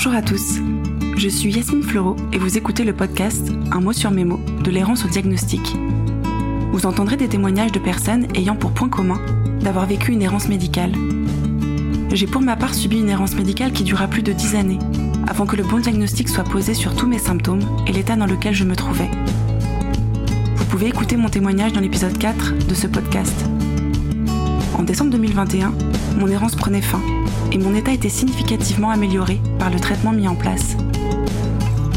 Bonjour à tous, je suis Yasmine Fleureau et vous écoutez le podcast Un mot sur mes mots de l'errance au diagnostic. Vous entendrez des témoignages de personnes ayant pour point commun d'avoir vécu une errance médicale. J'ai pour ma part subi une errance médicale qui dura plus de 10 années, avant que le bon diagnostic soit posé sur tous mes symptômes et l'état dans lequel je me trouvais. Vous pouvez écouter mon témoignage dans l'épisode 4 de ce podcast. En décembre 2021, mon errance prenait fin et mon état était significativement amélioré par le traitement mis en place.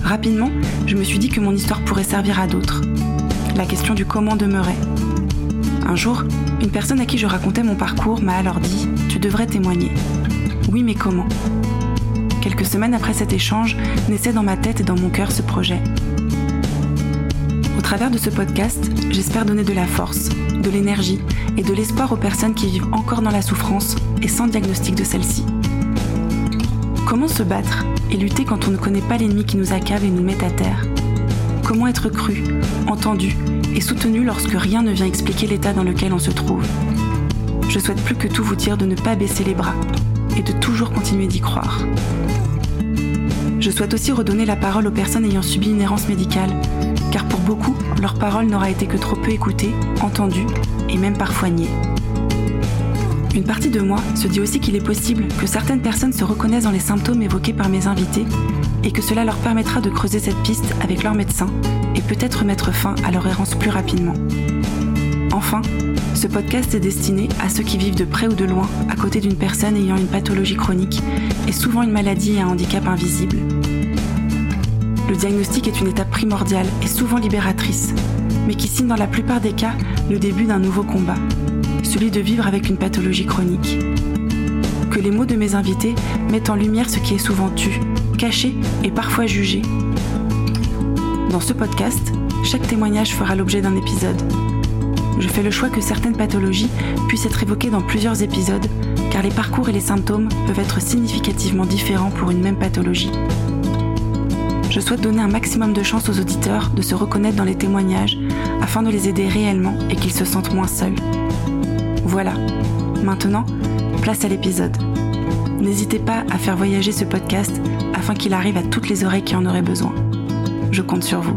Rapidement, je me suis dit que mon histoire pourrait servir à d'autres. La question du comment demeurait. Un jour, une personne à qui je racontais mon parcours m'a alors dit ⁇ Tu devrais témoigner ⁇ Oui, mais comment? Quelques semaines après cet échange, naissait dans ma tête et dans mon cœur ce projet. Travers de ce podcast, j'espère donner de la force, de l'énergie et de l'espoir aux personnes qui vivent encore dans la souffrance et sans diagnostic de celle-ci. Comment se battre et lutter quand on ne connaît pas l'ennemi qui nous accable et nous met à terre? Comment être cru, entendu et soutenu lorsque rien ne vient expliquer l'état dans lequel on se trouve? Je souhaite plus que tout vous dire de ne pas baisser les bras et de toujours continuer d'y croire. Je souhaite aussi redonner la parole aux personnes ayant subi une errance médicale, car pour beaucoup, leur parole n'aura été que trop peu écoutée, entendue et même parfois niée. Une partie de moi se dit aussi qu'il est possible que certaines personnes se reconnaissent dans les symptômes évoqués par mes invités et que cela leur permettra de creuser cette piste avec leur médecin et peut-être mettre fin à leur errance plus rapidement. Enfin, ce podcast est destiné à ceux qui vivent de près ou de loin à côté d'une personne ayant une pathologie chronique et souvent une maladie et un handicap invisible. Le diagnostic est une étape primordiale et souvent libératrice, mais qui signe dans la plupart des cas le début d'un nouveau combat, celui de vivre avec une pathologie chronique. Que les mots de mes invités mettent en lumière ce qui est souvent tu, caché et parfois jugé. Dans ce podcast, chaque témoignage fera l'objet d'un épisode. Je fais le choix que certaines pathologies puissent être évoquées dans plusieurs épisodes, car les parcours et les symptômes peuvent être significativement différents pour une même pathologie. Je souhaite donner un maximum de chance aux auditeurs de se reconnaître dans les témoignages afin de les aider réellement et qu'ils se sentent moins seuls. Voilà, maintenant, place à l'épisode. N'hésitez pas à faire voyager ce podcast afin qu'il arrive à toutes les oreilles qui en auraient besoin. Je compte sur vous.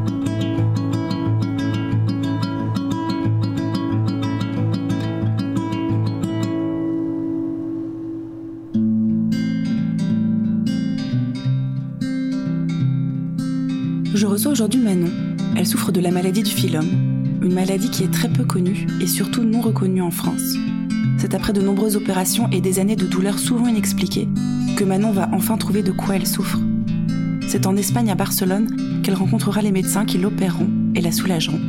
Aujourd'hui Manon. Elle souffre de la maladie du phylum, une maladie qui est très peu connue et surtout non reconnue en France. C'est après de nombreuses opérations et des années de douleurs souvent inexpliquées que Manon va enfin trouver de quoi elle souffre. C'est en Espagne à Barcelone qu'elle rencontrera les médecins qui l'opéreront et la soulageront.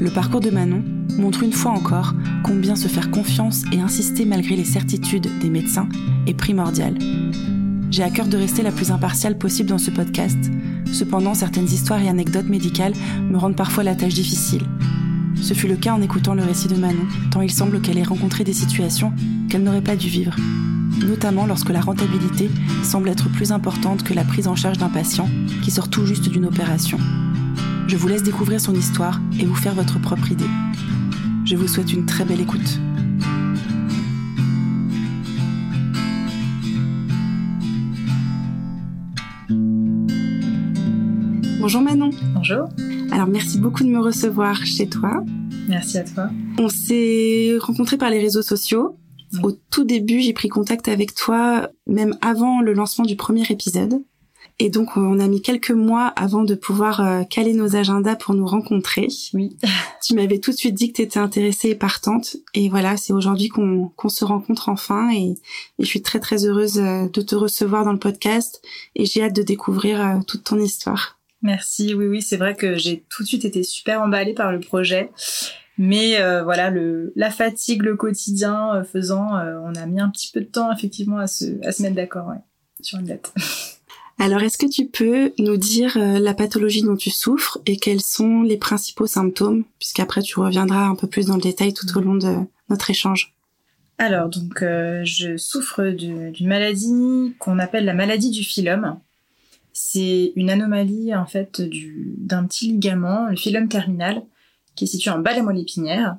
Le parcours de Manon montre une fois encore combien se faire confiance et insister malgré les certitudes des médecins est primordial. J'ai à cœur de rester la plus impartiale possible dans ce podcast. Cependant, certaines histoires et anecdotes médicales me rendent parfois la tâche difficile. Ce fut le cas en écoutant le récit de Manon, tant il semble qu'elle ait rencontré des situations qu'elle n'aurait pas dû vivre, notamment lorsque la rentabilité semble être plus importante que la prise en charge d'un patient qui sort tout juste d'une opération. Je vous laisse découvrir son histoire et vous faire votre propre idée. Je vous souhaite une très belle écoute. Bonjour Manon. Bonjour. Alors merci beaucoup de me recevoir chez toi. Merci à toi. On s'est rencontrés par les réseaux sociaux. Au tout début, j'ai pris contact avec toi, même avant le lancement du premier épisode. Et donc, on a mis quelques mois avant de pouvoir euh, caler nos agendas pour nous rencontrer. Oui. tu m'avais tout de suite dit que tu étais intéressée et partante. Et voilà, c'est aujourd'hui qu'on se rencontre enfin. Et, et, je suis très très heureuse euh, de te recevoir dans le podcast. Et j'ai hâte de découvrir euh, toute ton histoire. Merci. Oui, oui, c'est vrai que j'ai tout de suite été super emballée par le projet. Mais euh, voilà, le, la fatigue, le quotidien euh, faisant, euh, on a mis un petit peu de temps effectivement à se, à se mettre d'accord ouais, sur une date. Alors, est-ce que tu peux nous dire la pathologie dont tu souffres et quels sont les principaux symptômes, puisqu'après tu reviendras un peu plus dans le détail tout au long de notre échange. Alors, donc, je souffre d'une maladie qu'on appelle la maladie du phylum. C'est une anomalie en fait d'un petit ligament, le phylum terminal, qui est situé en bas de la moelle épinière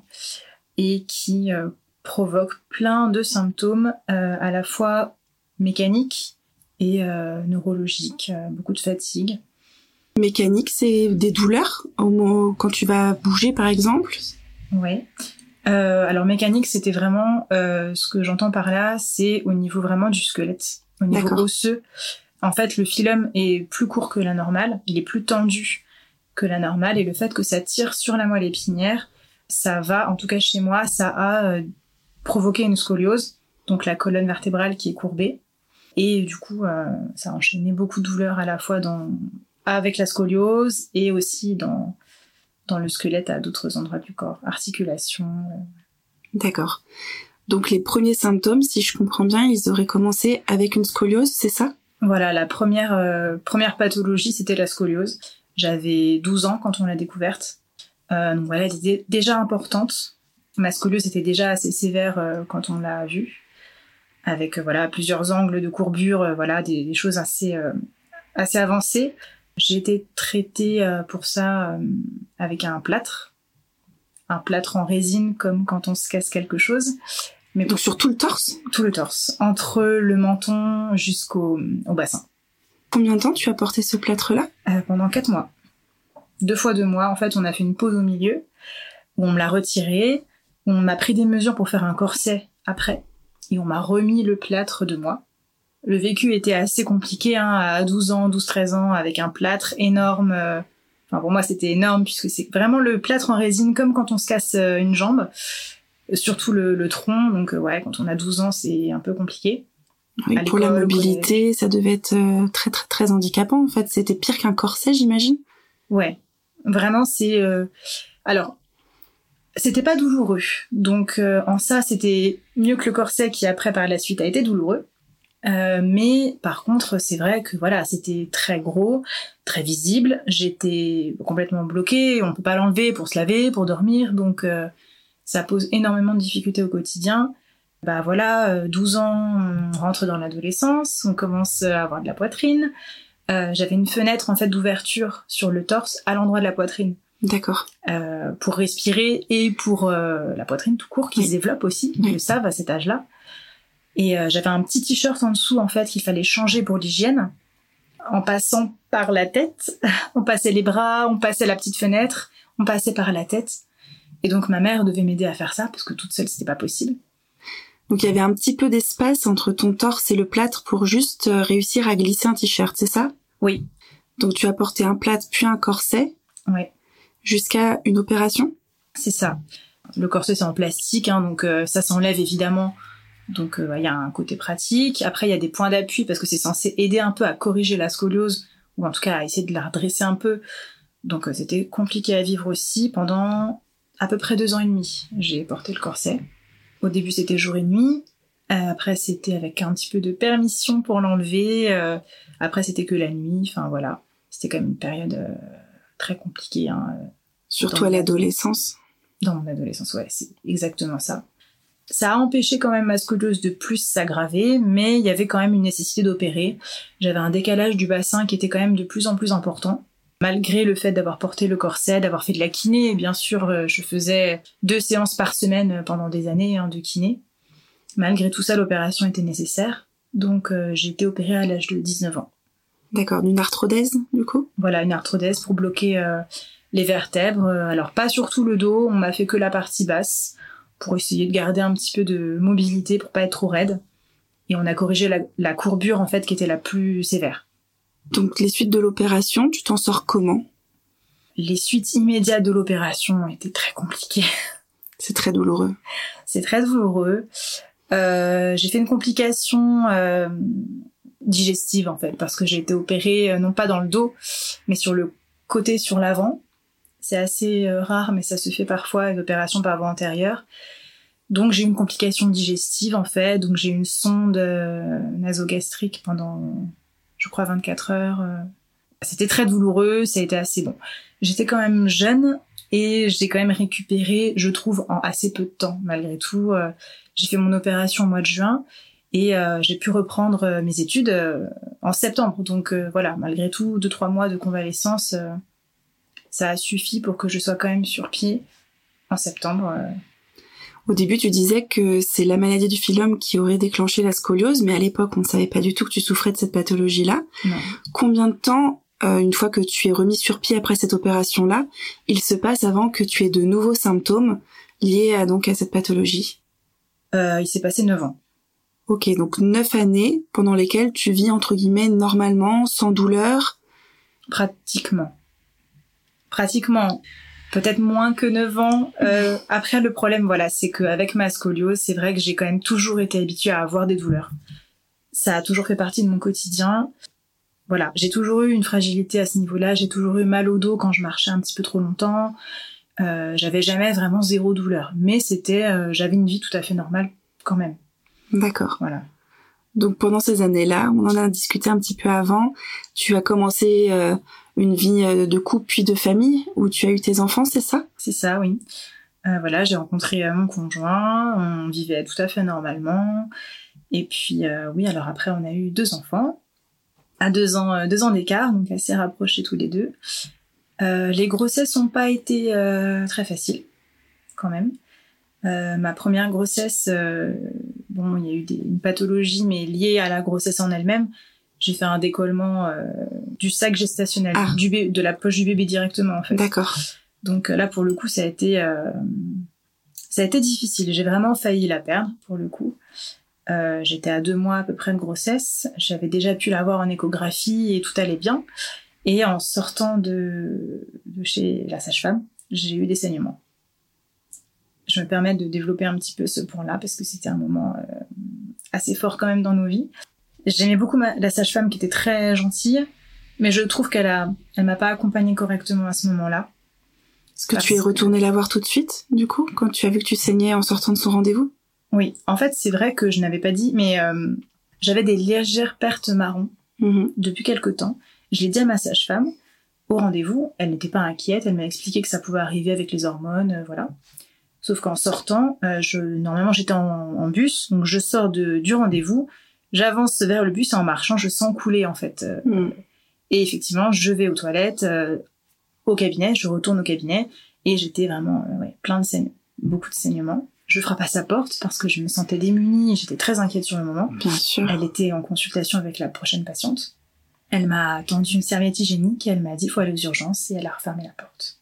et qui euh, provoque plein de symptômes euh, à la fois mécaniques et neurologique, beaucoup de fatigue. Mécanique, c'est des douleurs quand tu vas bouger par exemple? Oui. alors mécanique, c'était vraiment ce que j'entends par là, c'est au niveau vraiment du squelette, au niveau osseux. En fait, le phylum est plus court que la normale, il est plus tendu que la normale, et le fait que ça tire sur la moelle épinière, ça va, en tout cas chez moi, ça a euh, provoqué une scoliose, donc la colonne vertébrale qui est courbée, et du coup, euh, ça a enchaîné beaucoup de douleurs à la fois avec la scoliose et aussi dans, dans le squelette à d'autres endroits du corps, articulation. Euh. D'accord. Donc les premiers symptômes, si je comprends bien, ils auraient commencé avec une scoliose, c'est ça? Voilà, la première, première pathologie, c'était la scoliose. J'avais 12 ans quand on l'a découverte. Euh, donc voilà, elle était déjà importante. Ma scoliose était déjà assez sévère euh, quand on l'a vue, avec euh, voilà plusieurs angles de courbure, euh, voilà des, des, choses assez assez avancées. J'ai été traitée pour ça avec un plâtre, un plâtre en résine comme quand on se casse quelque chose. Mais donc sur tout le torse Tout le torse, entre le menton jusqu'au au bassin. Combien de temps tu as porté ce plâtre-là euh, Pendant quatre mois. Deux fois deux mois. En fait, on a fait une pause au milieu où on me l'a retiré. On m'a pris des mesures pour faire un corset après et on m'a remis le plâtre de moi. Le vécu était assez compliqué hein, à 12 ans, 12-13 ans avec un plâtre énorme. Euh, enfin pour moi c'était énorme puisque c'est vraiment le plâtre en résine comme quand on se casse euh, une jambe, surtout le, le tronc. Donc ouais, quand on a 12 ans c'est un peu compliqué pour la mobilité, ça devait être euh, très très très handicapant en fait. C'était pire qu'un corset, j'imagine. Ouais, vraiment c'est. Euh... Alors, c'était pas douloureux. Donc euh, en ça, c'était mieux que le corset qui après par la suite a été douloureux. Euh, mais par contre, c'est vrai que voilà, c'était très gros, très visible. J'étais complètement bloquée. On peut pas l'enlever pour se laver, pour dormir, donc ça pose énormément de difficultés au quotidien bah voilà, 12 euh, ans, on rentre dans l'adolescence, on commence à avoir de la poitrine. Euh, j'avais une fenêtre en fait d'ouverture sur le torse à l'endroit de la poitrine. D'accord. Euh, pour respirer et pour la poitrine tout court qui se développe aussi, ils le savent à cet âge-là. Et j'avais un petit t-shirt en dessous en fait qu'il fallait changer pour l'hygiène. En passant par la tête, on passait les bras, on passait la petite fenêtre, on passait par la tête. Et donc ma mère devait m'aider à faire ça parce que toute seule c'était pas possible. Donc il y avait un petit peu d'espace entre ton torse et le plâtre pour juste euh, réussir à glisser un t-shirt, c'est ça? Oui. Donc tu as porté un plâtre puis un corset Oui. Jusqu'à une opération? C'est ça. Le corset c'est en plastique, hein, donc euh, ça s'enlève évidemment. Donc euh, il y a un côté pratique. Après il y a des points d'appui parce que c'est censé aider un peu à corriger la scoliose ou en tout cas à essayer de la redresser un peu. Donc c'était compliqué à vivre aussi pendant à peu près deux ans et demi. J'ai porté le corset. Au début, c'était jour et nuit. Euh, après, c'était avec un petit peu de permission pour l'enlever. Euh, après, c'était que la nuit. Enfin, voilà. C'était quand même une période euh, très compliquée. Hein, Surtout à l'adolescence? Dans mon adolescence, ouais, c'est exactement ça. Ça a empêché quand même ma scoliose de plus s'aggraver, mais il y avait quand même une nécessité d'opérer. J'avais un décalage du bassin qui était quand même de plus en plus important malgré le fait d'avoir porté le corset, d'avoir fait de la kiné. Bien sûr, euh, je faisais deux séances par semaine euh, pendant des années hein, de kiné. Malgré tout ça, l'opération était nécessaire. Donc euh, j'ai été opérée à l'âge de 19 ans. D'accord, d'une arthrodèse du coup? Voilà, une arthrodèse pour bloquer les vertèbres. Alors pas surtout le dos, on m'a fait que la partie basse pour essayer de garder un petit peu de mobilité pour pas être trop raide. Et on a corrigé la courbure en fait qui était la plus sévère. Donc les suites de l'opération, tu t'en sors comment? Les suites immédiates de l'opération étaient très compliquées. C'est très douloureux. C'est très douloureux. Euh, j'ai fait une complication euh, digestive en fait parce que j'ai été opérée euh, non pas dans le dos mais sur le côté sur l'avant. C'est assez rare mais ça se fait parfois une opération par voie antérieure. Donc j'ai une complication digestive en fait, donc j'ai une sonde nasogastrique pendant je crois 24 heures. Euh. C'était très douloureux, ça a été assez bon. J'étais quand même jeune et j'ai quand même récupéré, je trouve, en assez peu de temps malgré tout. Euh. J'ai fait mon opération au mois de juin et euh, j'ai pu reprendre mes études en septembre. Donc voilà, malgré tout, deux trois mois de convalescence, ça a suffi pour que je sois quand même sur pied en septembre. Au début, tu disais que c'est la maladie du phylum qui aurait déclenché la scoliose, mais à l'époque, on ne savait pas du tout que tu souffrais de cette pathologie-là. Combien de temps, euh, une fois que tu es remis sur pied après cette opération-là, il se passe avant que tu aies de nouveaux symptômes liés à, donc à cette pathologie? Euh, Il s'est passé 9 ans. Ok, donc 9 années pendant lesquelles tu vis entre guillemets normalement, sans douleur? Pratiquement. Pratiquement peut-être moins que 9 ans. Euh, après, le problème, voilà, c'est qu'avec ma scoliose, c'est vrai que j'ai quand même toujours été habituée à avoir des douleurs. Ça a toujours fait partie de mon quotidien. Voilà, j'ai toujours eu une fragilité à ce niveau-là. J'ai toujours eu mal au dos quand je marchais un petit peu trop longtemps. Euh, j'avais jamais vraiment zéro douleur, mais c'était, euh, j'avais une vie tout à fait normale quand même. D'accord. Voilà. Donc pendant ces années-là, on en a discuté un petit peu avant. Tu as commencé euh, une vie euh, de couple puis de famille où tu as eu tes enfants, c'est ça? C'est ça, oui. Euh, voilà, j'ai rencontré euh, mon conjoint, on vivait tout à fait normalement. Et puis oui, alors après on a eu deux enfants à deux ans, deux ans d'écart, donc assez rapprochés tous les deux. les grossesses n'ont pas été très faciles, quand même. ma première grossesse, bon, il y a eu des, une pathologie, mais liée à la grossesse en elle-même j'ai fait un décollement euh, du sac gestationnel, Ah. du de la poche du bébé directement en fait. D'accord. Donc euh, là pour le coup ça a été euh, ça a été difficile. J'ai vraiment failli la perdre pour le coup. Euh, J'étais à deux mois à peu près de grossesse. J'avais déjà pu la voir en échographie et tout allait bien. Et en sortant de, de chez la sage-femme, j'ai eu des saignements. Je me permets de développer un petit peu ce point-là parce que c'était un moment assez fort quand même dans nos vies. J'aimais beaucoup ma- la sage-femme qui était très gentille, mais je trouve qu'elle a, elle m'a pas accompagnée correctement à ce moment-là. Est-ce que Parce tu es que- retournée la voir tout de suite, du coup, quand tu as vu que tu saignais en sortant de son rendez-vous? Oui, en fait, c'est vrai que je n'avais pas dit, mais euh, j'avais des légères pertes marron Mhm. depuis quelque temps. Je l'ai dit à ma sage-femme au rendez-vous. Elle n'était pas inquiète. Elle m'a expliqué que ça pouvait arriver avec les hormones, euh, voilà. Sauf qu'en sortant, euh, je, normalement j'étais en, en bus, donc je sors de, du rendez-vous, j'avance vers le bus en marchant, je sens couler en fait. euh, Mhm. Et effectivement, je vais aux toilettes, euh, au cabinet, je retourne au cabinet et j'étais vraiment euh, ouais, plein de saignements, beaucoup de saignements. Je frappe à sa porte parce que je me sentais démunie et j'étais très inquiète sur le moment. Bien sûr. Elle était en consultation avec la prochaine patiente. Elle m'a tendu une serviette hygiénique et elle m'a dit faut aller aux urgences et elle a refermé la porte.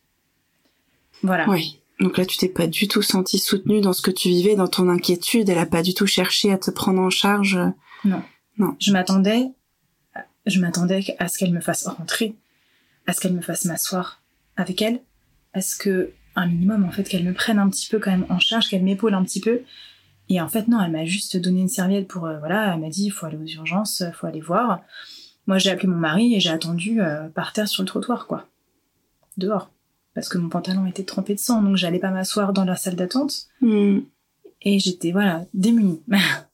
Voilà. Oui. Donc là, tu t'es pas du tout sentie soutenue dans ce que tu vivais, dans ton inquiétude. Elle a pas du tout cherché à te prendre en charge. Je m'attendais, je m'attendais à ce qu'elle me fasse rentrer, à ce qu'elle me fasse m'asseoir avec elle, à ce que un minimum en fait qu'elle me prenne un petit peu quand même en charge, qu'elle m'épaule un petit peu? Et en fait non, elle m'a juste donné une serviette pour euh, voilà, elle m'a dit il faut aller aux urgences, il faut aller voir. Moi j'ai appelé mon mari et j'ai attendu euh, par terre sur le trottoir quoi, dehors, parce que mon pantalon était trempé de sang, donc j'allais pas m'asseoir dans la salle d'attente. Mhm. Et j'étais, voilà, démunie.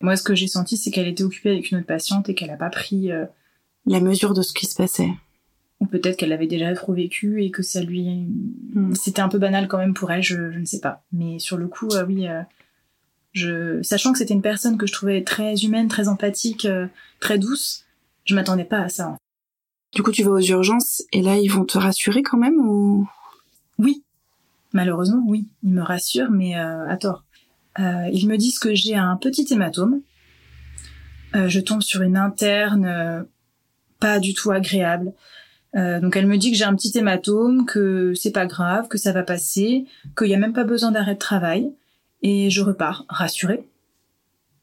Moi, ce que j'ai senti, c'est qu'elle était occupée avec une autre patiente et qu'elle a pas pris, euh, La mesure de ce qui se passait. ou peut-être qu'elle l'avait déjà trop vécu et que ça lui, Mm. c'était un peu banal quand même pour elle, je, je ne sais pas. Mais sur le coup, euh, oui, euh, je, sachant que c'était une personne que je trouvais très humaine, très empathique, euh, très douce, je m'attendais pas à ça. Du coup, tu vas aux urgences et là, ils vont te rassurer quand même ou? Oui, malheureusement, oui, ils me rassurent, mais euh, à tort. Euh, ils me disent que j'ai un petit hématome. Euh, je tombe sur une interne euh, pas du tout agréable. Euh, donc elle me dit que j'ai un petit hématome, que c'est pas grave, que ça va passer, qu'il y a même pas besoin d'arrêt de travail, et je repars rassurée.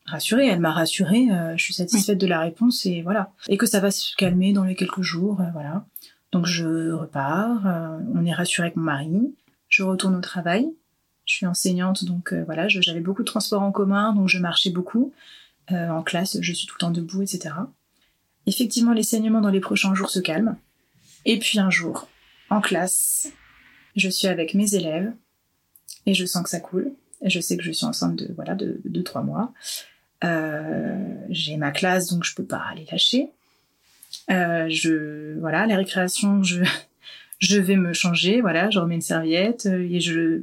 Rassurée, elle m'a rassurée, euh, je suis satisfaite de la réponse et voilà, et que ça va se calmer dans les quelques jours, voilà. Donc je repars, on est rassuré avec mon mari, je retourne au travail. Je suis enseignante, donc euh, voilà, j'avais beaucoup de transports en commun, donc je marchais beaucoup. Euh, en classe, je suis tout le temps debout, etc. Effectivement, les saignements dans les prochains jours se calment. Et puis un jour, en classe, je suis avec mes élèves et je sens que ça coule. Je sais que je suis enceinte de voilà de 2-3 mois. Euh, j'ai ma classe, donc je peux pas les lâcher. Euh, je voilà, la récréation, je je vais me changer, voilà, je remets une serviette euh, et je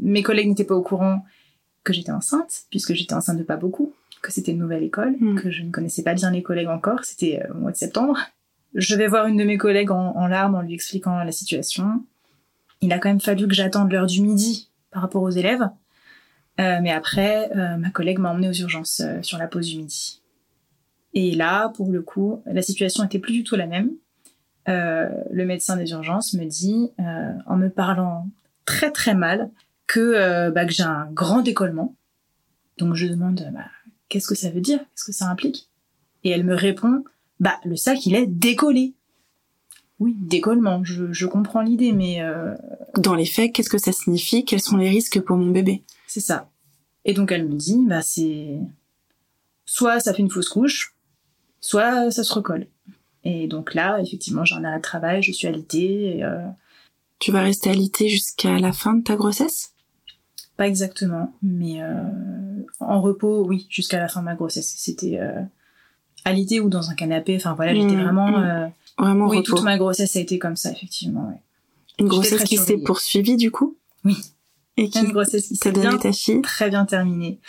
mes collègues n'étaient pas au courant que j'étais enceinte puisque j'étais enceinte de pas beaucoup, que c'était une nouvelle école, Mm. que je ne connaissais pas bien les collègues encore, c'était euh, au mois de septembre. Je vais voir une de mes collègues en, en larmes en lui expliquant la situation. Il a quand même fallu que j'attende l'heure du midi par rapport aux élèves Euh, mais après, euh, ma collègue m'a emmenée aux urgences euh, sur la pause du midi. Et là, pour le coup, la situation était plus du tout la même. Le médecin des urgences me dit, en me parlant très très mal, que, bah, que j'ai un grand décollement. Donc je demande, bah, qu'est-ce que ça veut dire? Qu'est-ce que ça implique? Et elle me répond, bah le sac il est décollé. Oui, décollement, je, je comprends l'idée, mais... Dans les faits, qu'est-ce que ça signifie? Quels sont les risques pour mon bébé? C'est ça. Et donc elle me dit, bah c'est soit ça fait une fausse couche, soit ça se recolle. Et donc là, effectivement, j'ai un arrêt de travail, je suis alitée. Euh, tu vas rester alitée jusqu'à la fin de ta grossesse? Pas exactement, mais euh, en repos, oui, jusqu'à la fin de ma grossesse. C'était euh, alitée ou dans un canapé. Enfin voilà, j'étais mmh, vraiment, mmh. vraiment oui, toute ma grossesse a été comme ça, effectivement. Ouais. Une grossesse qui s'est poursuivie du coup? Oui, et qui une grossesse qui s'est bien, très bien terminée.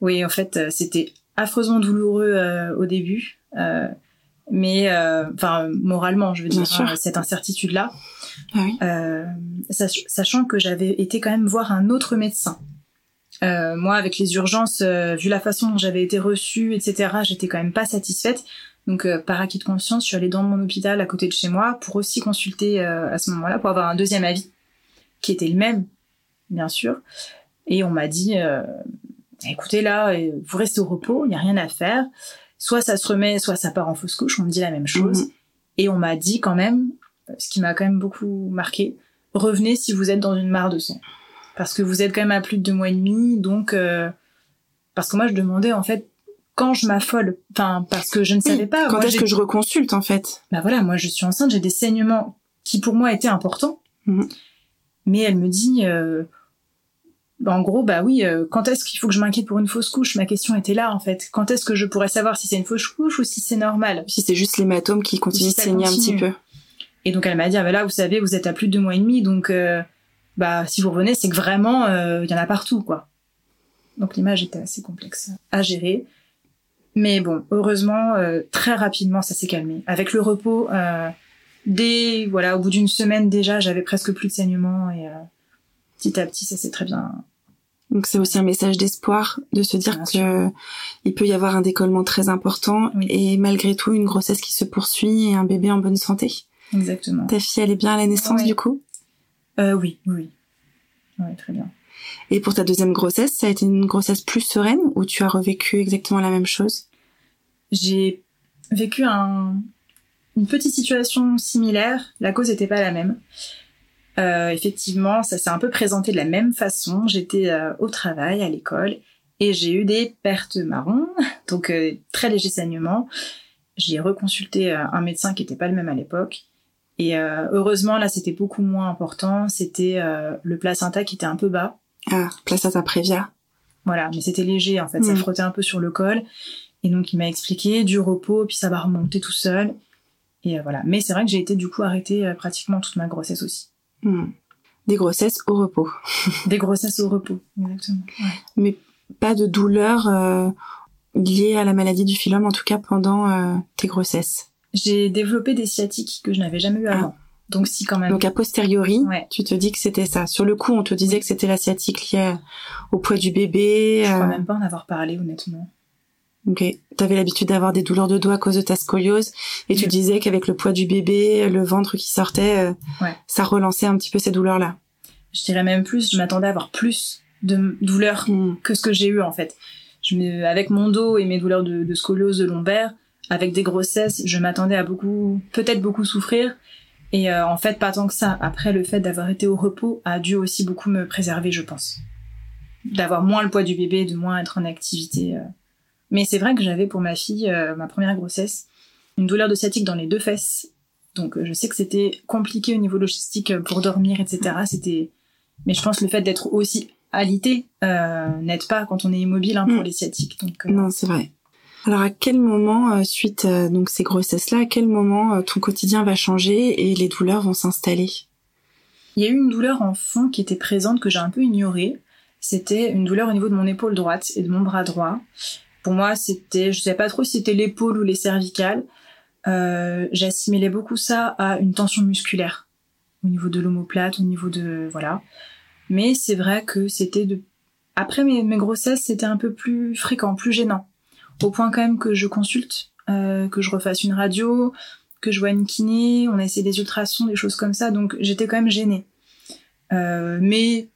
Oui, en fait, euh, c'était affreusement douloureux euh, au début, euh, mais euh, enfin moralement, je veux dire, hein, cette incertitude là. Ah oui. sachant que j'avais été quand même voir un autre médecin. moi, avec les urgences, vu la façon dont j'avais été reçue, etc., j'étais quand même pas satisfaite. Donc, par acquis de conscience, je suis allée dans mon hôpital à côté de chez moi pour aussi consulter à ce moment-là, pour avoir un deuxième avis qui était le même, bien sûr. Et on m'a dit, euh, écoutez là, euh, vous restez au repos, il n'y a rien à faire. Soit ça se remet, soit ça part en fausse couche. On me dit la même chose. Mhm. Et on m'a dit quand même, ce qui m'a quand même beaucoup marqué, revenez si vous êtes dans une mare de sang, parce que vous êtes quand même à plus de deux mois et demi. Donc, euh, parce que moi je demandais en fait quand je m'affole, enfin parce que je ne savais pas. Quand est-ce que je reconsulte en fait? Bah voilà, moi je suis enceinte, j'ai des saignements qui pour moi étaient importants. Mhm. Mais elle me dit, euh, en gros, bah oui, euh, quand est-ce qu'il faut que je m'inquiète pour une fausse couche? Ma question était là, en fait. Quand est-ce que je pourrais savoir si c'est une fausse couche ou si c'est normal? Si c'est juste l'hématome qui continue de saigner un petit peu. Et donc elle m'a dit, ah bah là, vous savez, vous êtes à plus de deux mois et demi, donc euh, bah si vous revenez, c'est que vraiment, il y en a partout, quoi. Donc l'image était assez complexe à gérer. Mais bon, heureusement, très rapidement, ça s'est calmé. Avec le repos, dès voilà au bout d'une semaine déjà j'avais presque plus de saignement et euh, petit à petit ça s'est très bien donc c'est aussi un message d'espoir de se dire que il peut y avoir un décollement très important et malgré tout une grossesse qui se poursuit et un bébé en bonne santé. Exactement. Ta fille elle est bien à la naissance du coup? Euh, Oui, oui, oui, très bien. Et pour ta deuxième grossesse, ça a été une grossesse plus sereine ou tu as revécu exactement la même chose? J'ai vécu un, une petite situation similaire, la cause n'était pas la même. Euh, effectivement, ça s'est un peu présenté de la même façon. J'étais euh, au travail, à l'école, et j'ai eu des pertes marron, donc euh, très léger saignement. J'ai reconsulté un médecin qui n'était pas le même à l'époque. Et heureusement, là, c'était beaucoup moins important. C'était le placenta qui était un peu bas. Ah, placenta prévia. Voilà, mais c'était léger en fait. Ça hmm. frottait un peu sur le col. Et donc, il m'a expliqué du repos, puis ça va remonter tout seul. Et euh, voilà. Mais c'est vrai que j'ai été du coup arrêtée euh, pratiquement toute ma grossesse aussi. Hmm. Des grossesses au repos. Des grossesses au repos, exactement. Mais pas de douleur euh, liée à la maladie du phylum, en tout cas pendant tes grossesses. J'ai développé des sciatiques que je n'avais jamais eu avant. Ah. Donc si quand même. Donc a posteriori, tu te dis que c'était ça. Sur le coup, on te disait que c'était la sciatique liée au poids du bébé. Je crois même pas en avoir parlé honnêtement. Ok. T'avais l'habitude d'avoir des douleurs de dos à cause de ta scoliose et tu disais qu'avec le poids du bébé, le ventre qui sortait, euh, ça relançait un petit peu ces douleurs-là. Je dirais même plus, je m'attendais à avoir plus de douleurs mm. que ce que j'ai eu en fait. Je me, avec mon dos et mes douleurs de, scoliose, de lombaire, avec des grossesses, je m'attendais à beaucoup, peut-être beaucoup souffrir. Et euh, en fait, pas tant que ça. Après, le fait d'avoir été au repos a dû aussi beaucoup me préserver, je pense. D'avoir moins le poids du bébé, de moins être en activité. Euh. Mais c'est vrai que j'avais pour ma fille, euh, ma première grossesse, une douleur de sciatique dans les deux fesses. Donc euh, je sais que c'était compliqué au niveau logistique euh, pour dormir, etc. C'était, mais je pense le fait d'être aussi alité n'aide pas quand on est immobile hein, pour mm. les sciatiques. Donc non, c'est vrai. Alors à quel moment, suite donc ces grossesses-là, à quel moment ton quotidien va changer et les douleurs vont s'installer? Il y a eu une douleur en fond qui était présente que j'ai un peu ignorée. C'était une douleur au niveau de mon épaule droite et de mon bras droit. Pour moi, c'était, je sais pas trop si c'était l'épaule ou les cervicales. Euh, J'assimilais beaucoup ça à une tension musculaire au niveau de l'omoplate, au niveau de voilà. Mais c'est vrai que c'était de Après mes, grossesses, c'était un peu plus fréquent, plus gênant. Au point quand même que je consulte, euh, que je refasse une radio, que je vois une kiné, on a essayé des ultrasons, des choses comme ça, donc j'étais quand même gênée. Euh, mais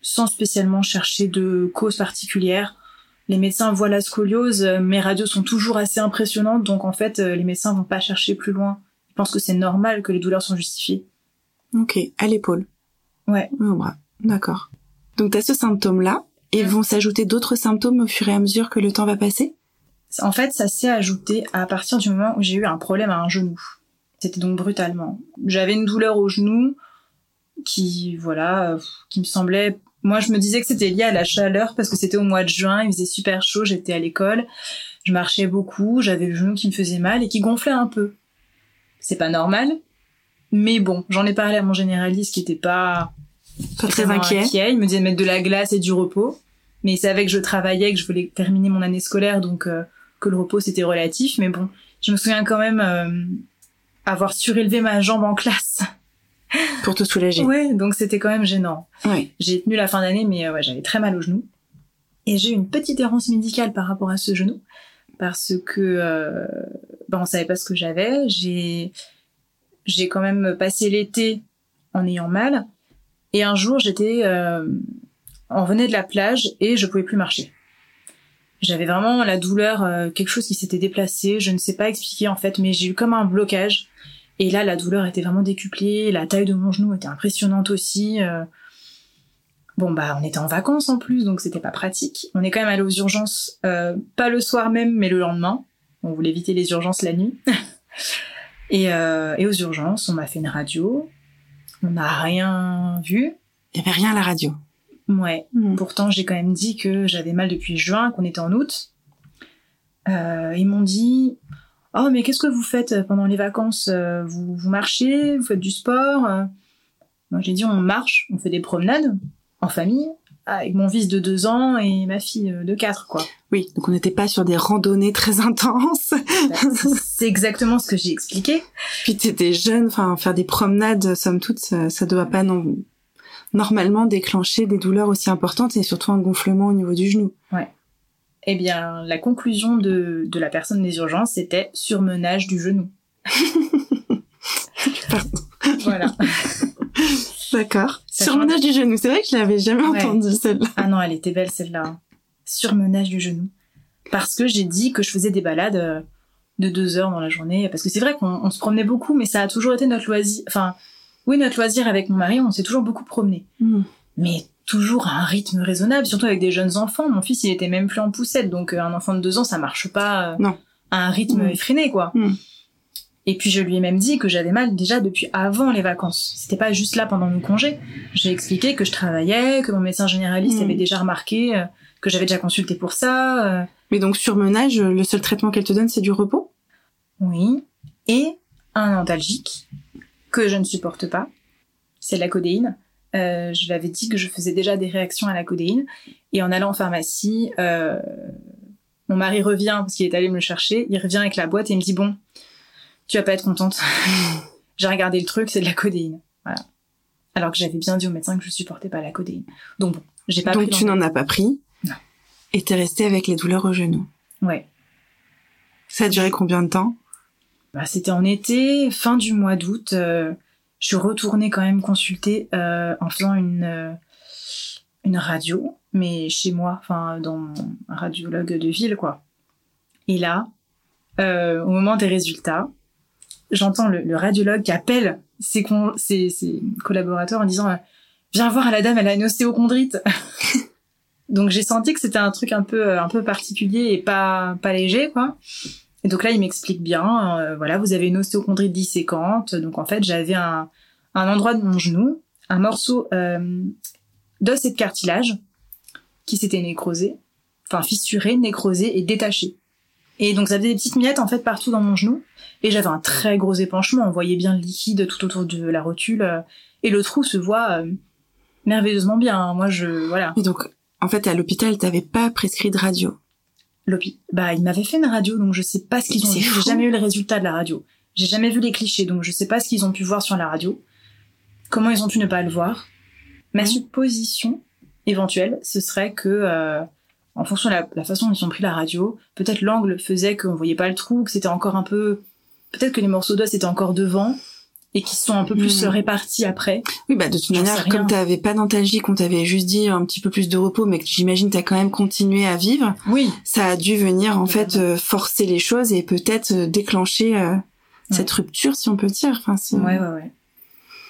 sans spécialement chercher de cause particulière. Les médecins voient la scoliose, euh, mes radios sont toujours assez impressionnantes, donc en fait, euh, les médecins vont pas chercher plus loin. Ils pensent que c'est normal, que les douleurs sont justifiées. Ok, à l'épaule. Ouais. Au bras. D'accord. Donc t'as ce symptôme-là, et vont s'ajouter d'autres symptômes au fur et à mesure que le temps va passer? En fait, ça s'est ajouté à partir du moment où j'ai eu un problème à un genou. C'était donc brutalement. J'avais une douleur au genou qui, voilà, euh, qui me semblait. Moi, je me disais que c'était lié à la chaleur parce que c'était au mois de juin, il faisait super chaud, j'étais à l'école, je marchais beaucoup, j'avais le genou qui me faisait mal et qui gonflait un peu. C'est pas normal, mais bon, j'en ai parlé à mon généraliste qui était pas Pas très inquiet. Il me disait de mettre de la glace et du repos. Mais il savait que je travaillais, que je voulais terminer mon année scolaire, donc euh, que le repos c'était relatif. Mais bon, je me souviens quand même euh, avoir surélevé ma jambe en classe. Pour te soulager. Ouais, donc c'était quand même gênant. Ouais. J'ai tenu la fin d'année, mais euh, ouais, j'avais très mal au genou. Et j'ai eu une petite errance médicale par rapport à ce genou, parce que euh, ben, on savait pas ce que j'avais. J'ai j'ai quand même passé l'été en ayant mal. Et un jour, j'étais, euh, on venait de la plage et je pouvais plus marcher. J'avais vraiment la douleur, euh, quelque chose qui s'était déplacé. Je ne sais pas expliquer en fait, mais j'ai eu comme un blocage. Et là, la douleur était vraiment décuplée. La taille de mon genou était impressionnante aussi. euh. Bon bah, on était en vacances en plus, donc c'était pas pratique. On est quand même allé aux urgences, euh, pas le soir même, mais le lendemain. On voulait éviter les urgences la nuit. et, euh, et aux urgences, on m'a fait une radio. On n'a rien vu. Il y avait rien à la radio. Ouais. Mm. Pourtant, j'ai quand même dit que j'avais mal depuis juin, qu'on était en août. Euh, ils m'ont dit Oh, mais qu'est-ce que vous faites pendant les vacances Euh, vous, vous marchez Vous faites du sport Euh, j'ai dit On marche, on fait des promenades en famille, avec mon fils de 2 ans et ma fille euh, de 4, quoi. Oui, donc on n'était pas sur des randonnées très intenses. Bah, C'est exactement ce que j'ai expliqué. Puis t'étais jeune, enfin faire des promenades, somme toute, ça, ça doit pas non, normalement déclencher des douleurs aussi importantes et surtout un gonflement au niveau du genou. Eh bien, la conclusion de, de la personne des urgences, c'était surmenage du genou. Voilà. D'accord. Surmenage du genou, c'est vrai que je l'avais jamais Ouais. entendu celle-là. Ah non, elle était belle celle-là. Surmenage du genou. Parce que j'ai dit que je faisais des balades euh, de deux heures dans la journée. Parce que c'est vrai qu'on on se promenait beaucoup, mais ça a toujours été notre loisir. Enfin, oui, notre loisir avec mon mari, on s'est toujours beaucoup promené. Hmm. Mais toujours à un rythme raisonnable, surtout avec des jeunes enfants. Mon fils, il était même plus en poussette, donc euh, un enfant de deux ans, ça marche pas euh, Non. à un rythme Mm. effréné, quoi. Mm. Et puis je lui ai même dit que j'avais mal déjà depuis avant les vacances. C'était pas juste là pendant nos congés. J'ai expliqué que je travaillais, que mon médecin généraliste Mm. avait déjà remarqué euh, que j'avais déjà consulté pour ça. Mais donc surmenage, le seul traitement qu'elle te donne, c'est du repos? Oui. Et un antalgique que je ne supporte pas. C'est la codéine. Euh, je l'avais dit que je faisais déjà des réactions à la codéine. Et en allant en pharmacie, euh, mon mari revient, parce qu'il est allé me le chercher, il revient avec la boîte et il me dit, bon, tu vas pas être contente. J'ai regardé le truc, c'est de la codéine. Voilà. Alors que j'avais bien dit au médecin que je supportais pas la codéine. Donc bon, j'ai pas Donc pris tu n'en as pas pris Non. Et t'es resté avec les douleurs au genou. Ouais. Ça a duré combien de temps? Bah, c'était en été, fin du mois d'août. euh, je suis retournée quand même consulter euh, en faisant une euh, une radio, mais chez moi, enfin dans mon radiologue de ville, quoi. Et là, euh, au moment des résultats, j'entends le, le radiologue qui appelle ses, con- ses, ses collaborateurs en disant euh, Viens voir la dame, elle a une ostéochondrite. Donc j'ai senti que c'était un truc un peu euh, un peu particulier et pas pas léger, quoi. Et donc là, il m'explique bien, euh, voilà, vous avez une ostéochondrite disséquante. Donc en fait, j'avais un, un endroit de mon genou, un morceau euh, d'os et de cartilage qui s'était nécrosé, enfin fissuré, nécrosé et détaché. Et donc ça faisait des petites miettes en fait partout dans mon genou. Et j'avais un très gros épanchement, on voyait bien le liquide tout autour de la rotule. euh, et le trou se voit euh, merveilleusement bien. Moi, je voilà. Et donc, en fait, à l'hôpital, t'avais pas prescrit de radio. L'hôpi- Bah, ils m'avaient fait une radio, donc je sais pas ce qu'ils ont vu. J'ai jamais eu le résultat de la radio. J'ai jamais vu les clichés, donc je sais pas ce qu'ils ont pu voir sur la radio. Comment ils ont pu ne pas le voir. Ma supposition éventuelle, ce serait que, euh, en fonction de la, façon dont ils ont pris la radio, peut-être l'angle faisait qu'on voyait pas le trou, que c'était encore un peu, peut-être que les morceaux d'os étaient encore devant et qui sont un peu plus hmm. répartis après. Oui, bah de toute manière, comme t'avais pas d'antalgie, qu'on t'avait juste dit un petit peu plus de repos, mais que j'imagine t'as quand même continué à vivre. Oui. Ça a dû venir en fait euh, forcer les choses et peut-être euh, déclencher euh, cette rupture, si on peut dire. Enfin, ouais, ouais, ouais.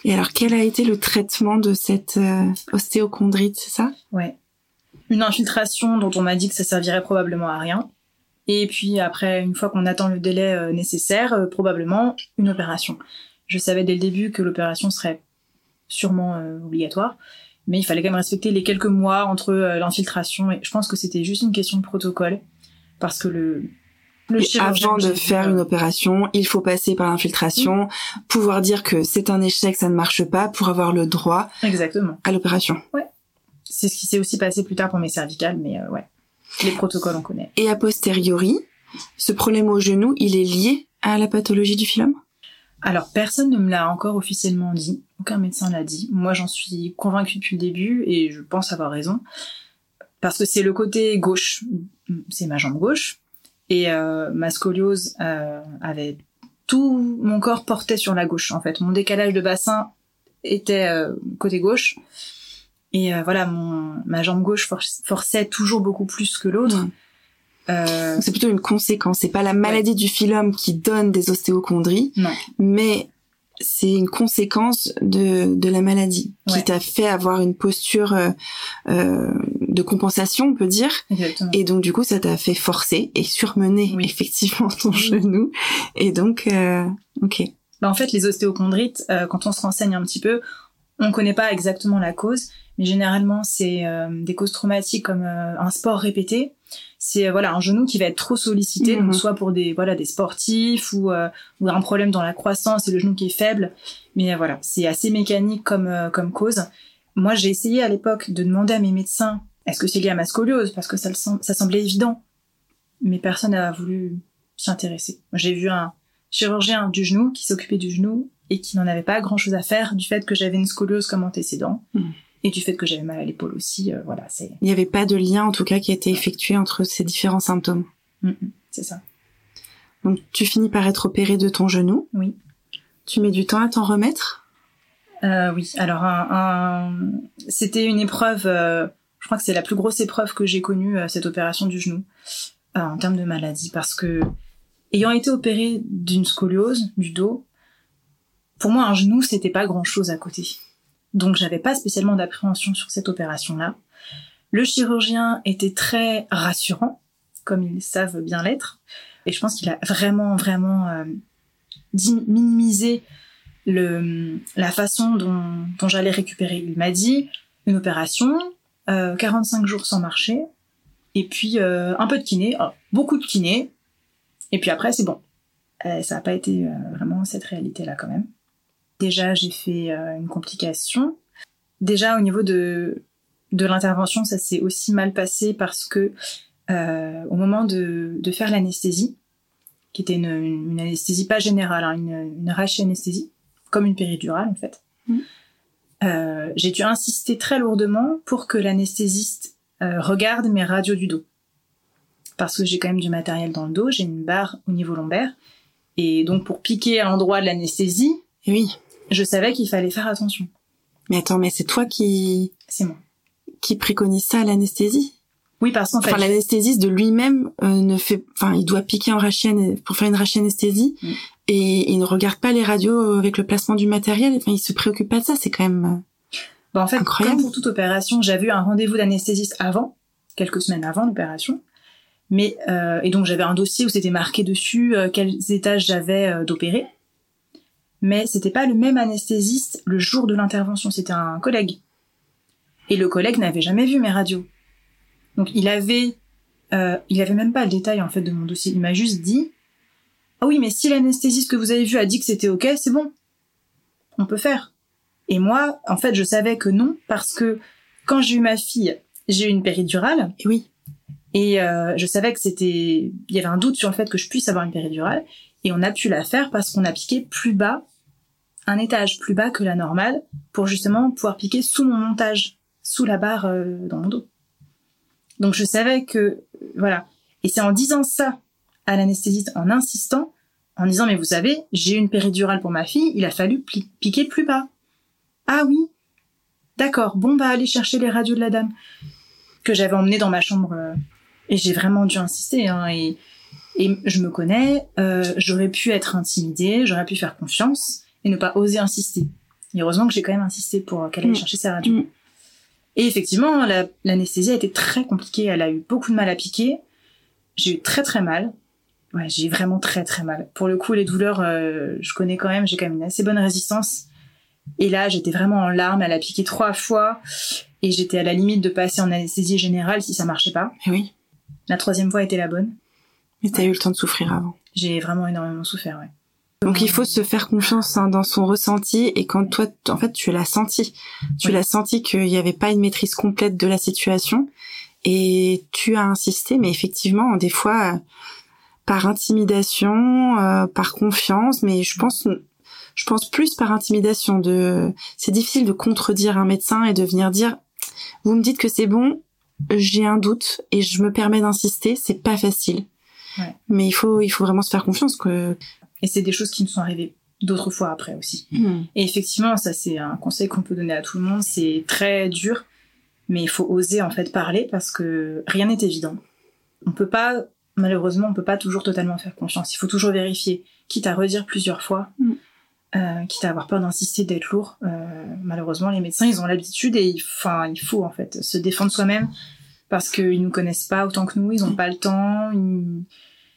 Et alors, quel a été le traitement de cette ostéochondrite, c'est ça? Ouais. Une infiltration dont on m'a dit que ça servirait probablement à rien. Et puis après, une fois qu'on attend le délai nécessaire, probablement une opération. Je savais dès le début que l'opération serait sûrement euh, obligatoire, mais il fallait quand même respecter les quelques mois entre euh, l'infiltration et je pense que c'était juste une question de protocole parce que le le avant de faire une opération, il faut passer par l'infiltration, pouvoir dire que c'est un échec, ça ne marche pas, pour avoir le droit Exactement. à l'opération. Ouais. C'est ce qui s'est aussi passé plus tard pour mes cervicales, mais euh, ouais. Les protocoles, on connaît. Et a posteriori, ce problème au genou, il est lié à la pathologie du phylum? Alors, personne ne me l'a encore officiellement dit. Aucun médecin l'a dit. Moi, j'en suis convaincue depuis le début et je pense avoir raison. Parce que c'est le côté gauche. C'est ma jambe gauche. Et euh, ma scoliose euh, avait tout mon corps portait sur la gauche. En fait, mon décalage de bassin était euh, côté gauche. Et voilà, mon, ma jambe gauche forçait toujours beaucoup plus que l'autre. Euh, c'est plutôt une conséquence. C'est pas la maladie du phylum qui donne des ostéochondries, non. mais c'est une conséquence de, de la maladie qui t'a fait avoir une posture euh, euh, de compensation, on peut dire. Exactement. Et donc du coup, ça t'a fait forcer et surmener effectivement ton genou. Et donc, euh, ok. Bah en fait, les ostéochondrites, euh, quand on se renseigne un petit peu, on connaît pas exactement la cause, mais généralement c'est des causes traumatiques comme un sport répété c'est euh, voilà un genou qui va être trop sollicité, donc mhm. soit pour des voilà des sportifs ou, euh, ou un problème dans la croissance et le genou qui est faible. Mais euh, voilà, c'est assez mécanique comme comme cause. Moi, j'ai essayé à l'époque de demander à mes médecins est-ce que c'est lié à ma scoliose? Parce que ça, ça semblait évident, mais personne n'a voulu s'y intéresser. J'ai vu un chirurgien du genou qui s'occupait du genou et qui n'en avait pas grand chose à faire du fait que j'avais une scoliose comme antécédent. Mhm et du fait que j'avais mal à l'épaule aussi, euh, voilà, c'est. Il n'y avait pas de lien en tout cas qui a été effectué entre ces différents symptômes. Mm, mm, c'est ça. Donc tu finis par être opéré de ton genou. Oui. Tu mets du temps à t'en remettre? Euh, oui. Alors un, c'était une épreuve. Euh, je crois que c'est la plus grosse épreuve que j'ai connue cette opération du genou en termes de maladie parce que ayant été opéré d'une scoliose du dos, pour moi un genou c'était pas grand chose à côté. Donc j'avais pas spécialement d'appréhension sur cette opération-là. Le chirurgien était très rassurant, comme ils savent bien l'être, et je pense qu'il a vraiment vraiment euh, minimisé le, la façon dont, dont j'allais récupérer. Il m'a dit une opération, euh, 45 jours sans marcher, et puis euh, un peu de kiné, oh, beaucoup de kiné, et puis après c'est bon. Euh, ça n'a pas été euh, vraiment cette réalité-là quand même. Déjà, j'ai fait euh, une complication. Déjà, au niveau de, de l'intervention, ça s'est aussi mal passé parce que euh, au moment de, de faire l'anesthésie, qui était une, une, anesthésie pas générale, hein, une, une anesthésie, comme une péridurale en fait, mmh. euh, j'ai dû insister très lourdement pour que l'anesthésiste euh, regarde mes radios du dos. Parce que j'ai quand même du matériel dans le dos, j'ai une barre au niveau lombaire. Et donc pour piquer à l'endroit de l'anesthésie, oui je savais qu'il fallait faire attention. Mais attends, mais c'est toi qui... C'est moi. Qui préconise ça à l'anesthésie? Oui, parce qu'en fait... Enfin, l'anesthésiste de lui-même euh, ne fait... Enfin, il doit piquer en rachis pour faire une rachis-anesthésie mm. et il ne regarde pas les radios avec le placement du matériel. Enfin, il se préoccupe pas de ça, c'est quand même... Euh, bah, en fait, incroyable. comme pour toute opération, j'avais eu un rendez-vous d'anesthésiste avant, quelques semaines avant l'opération. Mais euh, et donc j'avais un dossier où c'était marqué dessus euh, quels étages j'avais d'opérer mais c'était pas le même anesthésiste le jour de l'intervention, c'était un collègue. Et le collègue n'avait jamais vu mes radios. Donc il avait, euh, il avait même pas le détail en fait de mon dossier. Il m'a juste dit, ah oui, mais si l'anesthésiste que vous avez vu a dit que c'était ok, c'est bon, on peut faire. Et moi, en fait, je savais que non parce que quand j'ai eu ma fille, j'ai eu une péridurale. Et oui. Et euh, je savais que c'était, il y avait un doute sur le fait que je puisse avoir une péridurale. Et on a pu la faire parce qu'on a piqué plus bas, un étage plus bas que la normale, pour justement pouvoir piquer sous mon montage sous la barre euh, dans mon dos. Donc je savais que voilà. Et c'est en disant ça à l'anesthésiste, en insistant, en disant mais vous savez, j'ai une péridurale pour ma fille, il a fallu piquer plus bas. Ah oui, d'accord. Bon bah aller chercher les radios de la dame que j'avais emmené dans ma chambre. euh, et j'ai vraiment dû insister. Hein, et, et je me connais, euh, j'aurais pu être intimidée, j'aurais pu faire confiance et ne pas oser insister. Et heureusement que j'ai quand même insisté pour qu'elle aille Mm. chercher sa radio. Mm. Et effectivement, la- l'anesthésie a été très compliquée. Elle a eu beaucoup de mal à piquer. J'ai eu très très mal. Ouais, j'ai eu vraiment très très mal. Pour le coup, les douleurs, euh, je connais quand même. J'ai quand même une assez bonne résistance. Et là, j'étais vraiment en larmes. Elle a piqué trois fois. Et j'étais à la limite de passer en anesthésie générale si ça marchait pas. Eh oui. La troisième fois était la bonne. Mais t'as eu le temps de souffrir avant. J'ai vraiment énormément souffert, ouais. Donc il faut se faire confiance hein, dans son ressenti et quand toi, en fait, tu l'as senti, tu Oui. l'as senti qu'il n'y avait pas une maîtrise complète de la situation et tu as insisté, mais effectivement, des fois, euh, par intimidation, euh, par confiance, mais je pense, je pense plus par intimidation. De, c'est difficile de contredire un médecin et de venir dire, vous me dites que c'est bon, j'ai un doute et je me permets d'insister, c'est pas facile. Ouais. Mais il faut, il faut vraiment se faire confiance que Et c'est des choses qui me sont arrivées d'autres fois après aussi. Et effectivement, ça c'est un conseil qu'on peut donner à tout le monde. C'est très dur, mais il faut oser en fait parler parce que rien n'est évident. On peut pas, malheureusement, on peut pas toujours totalement faire confiance. Il faut toujours vérifier, quitte à redire plusieurs fois, Mm. euh, quitte à avoir peur d'insister, d'être lourd. Euh, malheureusement, les médecins, ils ont l'habitude et il, enfin, il faut en fait se défendre soi-même parce qu'ils nous connaissent pas autant que nous, ils ont Mm. pas le temps. ils-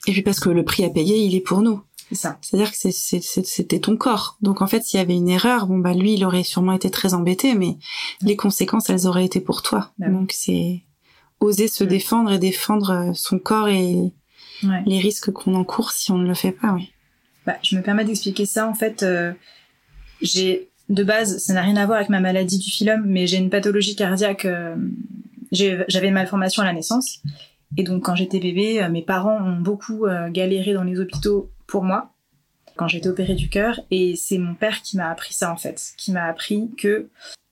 Et puis parce que le prix à payer, il est pour nous. C'est ça. C'est-à-dire que c'était ton corps. Donc en fait, s'il y avait une erreur, bon bah lui, il aurait sûrement été très embêté, mais les conséquences, elles auraient été pour toi. Bah. Donc c'est oser se Mm. défendre et défendre euh, son corps et Ouais. les risques qu'on encourt si on ne le fait pas. Oui. Bah, je me permets d'expliquer ça. En fait, euh, j'ai de base, ça n'a rien à voir avec ma maladie du phylum, mais j'ai une pathologie cardiaque. euh, J'avais une malformation à la naissance, et donc quand j'étais bébé, euh, mes parents ont beaucoup euh, galéré dans les hôpitaux pour moi quand j'ai été opérée du cœur, et c'est mon père qui m'a appris ça en fait, qui m'a appris que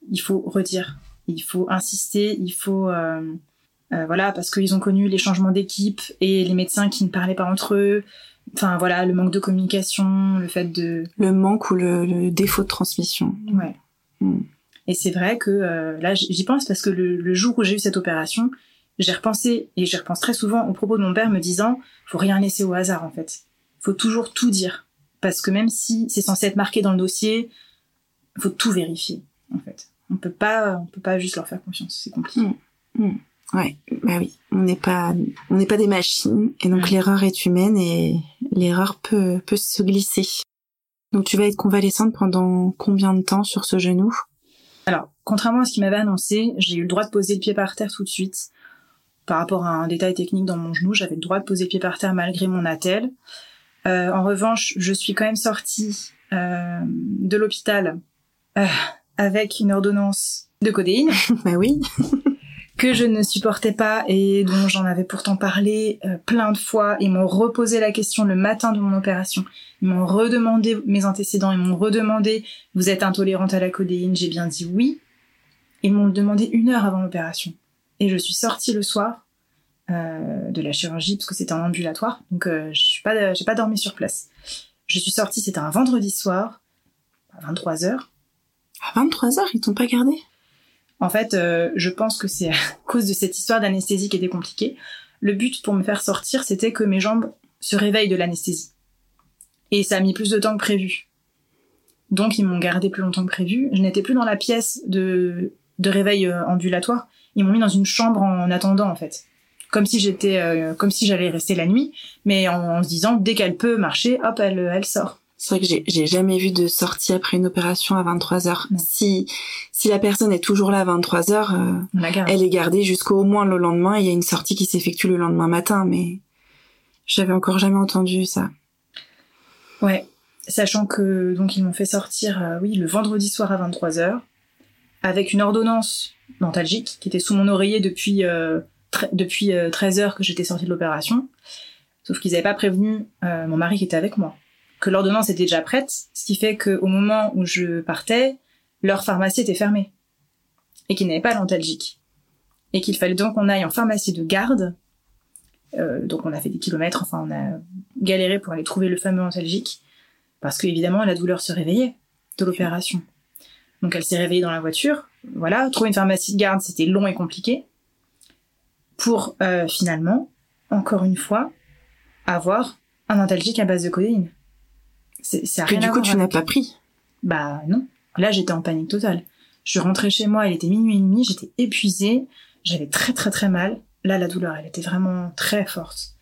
il faut redire, il faut insister, il faut euh, euh, voilà parce qu'ils ont connu les changements d'équipe et les médecins qui ne parlaient pas entre eux. Enfin voilà, le manque de communication, le fait de Le manque ou le, le défaut de transmission. ouais. Mm. Et c'est vrai que euh, là j'y pense parce que le, le jour où j'ai eu cette opération, j'ai repensé et j'y repense très souvent au propos de mon père me disant faut rien laisser au hasard en fait. Faut toujours tout dire parce que même si c'est censé être marqué dans le dossier, faut tout vérifier en fait. On peut pas on peut pas juste leur faire confiance, c'est compliqué. Mm. Ouais, bah oui, on n'est pas, on n'est pas des machines, et donc Ouais. l'erreur est humaine et l'erreur peut, peut se glisser. Donc tu vas être convalescente pendant combien de temps sur ce genou? Alors, contrairement à ce qu'il m'avait annoncé, j'ai eu le droit de poser le pied par terre tout de suite. Par rapport à un détail technique dans mon genou, j'avais le droit de poser le pied par terre malgré mon attelle. Euh, en revanche, je suis quand même sortie euh, de l'hôpital euh, avec une ordonnance de codéine Bah oui. que je ne supportais pas et dont j'en avais pourtant parlé euh, plein de fois. Ils m'ont reposé la question le matin de mon opération. Ils m'ont redemandé mes antécédents. Ils m'ont redemandé vous êtes intolérante à la codéine? J'ai bien dit oui. Ils m'ont demandé une heure avant l'opération. Et je suis sortie le soir euh, de la chirurgie parce que c'était en ambulatoire. Donc euh, je suis pas, pas dormi sur place. Je suis sortie, c'était un vendredi soir, à 23 h À 23 heures, ils t'ont pas gardé? En fait, euh, je pense que c'est à cause de cette histoire d'anesthésie qui était compliquée. Le but pour me faire sortir, c'était que mes jambes se réveillent de l'anesthésie. Et ça a mis plus de temps que prévu. Donc ils m'ont gardé plus longtemps que prévu. Je n'étais plus dans la pièce de, de réveil euh, ambulatoire. Ils m'ont mis dans une chambre en attendant en fait. Comme si j'étais, euh, comme si j'allais rester la nuit, mais en, en se disant dès qu'elle peut marcher, hop, elle, elle sort. C'est vrai que j'ai, jamais vu de sortie après une opération à 23 heures. Non. Si, si la personne est toujours là à 23 heures, euh, elle est gardée jusqu'au moins le lendemain. Il y a une sortie qui s'effectue le lendemain matin, mais j'avais encore jamais entendu ça. Ouais, sachant que donc ils m'ont fait sortir, euh, oui, le vendredi soir à 23h, avec une ordonnance dentalgique qui était sous mon oreiller depuis euh, depuis 13 heures que j'étais sortie de l'opération. Sauf qu'ils n'avaient pas prévenu euh, mon mari qui était avec moi que l'ordonnance était déjà prête, ce qui fait qu'au moment où je partais, leur pharmacie était fermée. et qu'il n'avait pas l'antalgique. Et qu'il fallait donc qu'on aille en pharmacie de garde. Euh, donc on a fait des kilomètres, enfin on a galéré pour aller trouver le fameux antalgique. Parce que évidemment la douleur se réveillait de l'opération. Donc elle s'est réveillée dans la voiture. Voilà, trouver une pharmacie de garde, c'était long et compliqué. Pour euh, finalement, encore une fois, avoir un antalgique à base de codéine. C'est, que du coup tu n'as pas pris. Bah non. Là j'étais en panique totale. Je rentrais chez moi, il était minuit et demi, j'étais épuisée, j'avais très très très mal. Là la douleur, elle était vraiment très forte.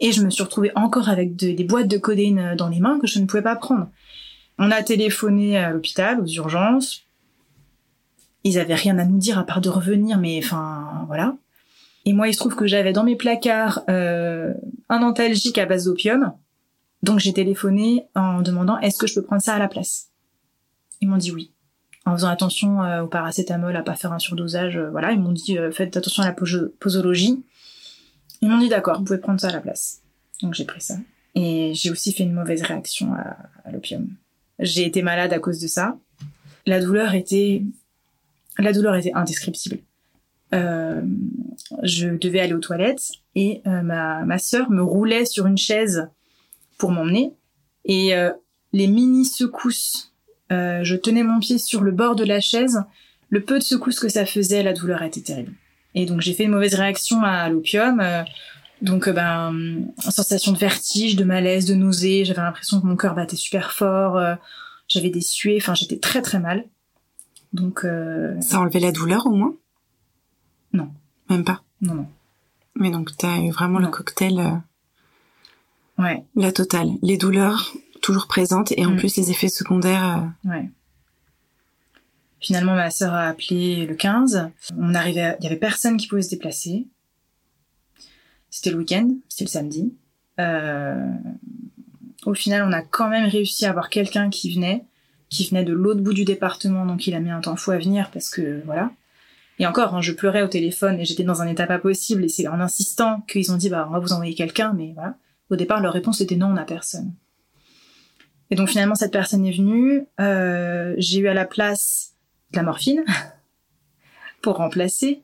Et je me suis retrouvée encore avec des boîtes de codéine dans les mains que je ne pouvais pas prendre. On a téléphoné à l'hôpital, aux urgences. Ils avaient rien à nous dire à part de revenir, mais enfin, voilà. Et moi, il se trouve que j'avais dans mes placards euh, un antalgique à base d'opium. Donc j'ai téléphoné en demandant est-ce que je peux prendre ça à la place? Ils m'ont dit oui. En faisant attention euh, au paracétamol, à pas faire un surdosage, euh, voilà, ils m'ont dit faites attention à la posologie. Ils m'ont dit d'accord, vous pouvez prendre ça à la place. Donc j'ai pris ça. Et j'ai aussi fait une mauvaise réaction à l'opium. J'ai été malade à cause de ça. La douleur était, la douleur était indescriptible. Euh, je devais aller aux toilettes et euh, ma, ma sœur me roulait sur une chaise pour m'emmener et euh, les mini secousses, euh, je tenais mon pied sur le bord de la chaise, le peu de secousses que ça faisait, la douleur était terrible. Et donc j'ai fait une mauvaise réaction à l'opium. Donc ben sensation de vertige, de malaise, de nausée. J'avais l'impression que mon cœur battait super fort j'avais des suées, enfin j'étais très très mal. Donc euh... ça enlevait la douleur au moins? Non, même pas? Non non. Mais donc t'as eu vraiment le cocktail. Euh... Ouais. La totale, les douleurs toujours présentes et en mm. plus les effets secondaires. Euh... Ouais. Finalement, ma sœur a appelé le 15. On arrivait, il y avait personne qui pouvait se déplacer. C'était le week-end, c'était le samedi. Euh, au final, on a quand même réussi à avoir quelqu'un qui venait, qui venait de l'autre bout du département, donc il a mis un temps fou à venir parce que voilà. Et encore, hein, je pleurais au téléphone et j'étais dans un état pas possible et c'est en insistant qu'ils ont dit bah on va vous envoyer quelqu'un, mais voilà. Au départ, leur réponse était non, on n'a personne. Et donc finalement, cette personne est venue. Euh, j'ai eu à la place de la morphine pour remplacer.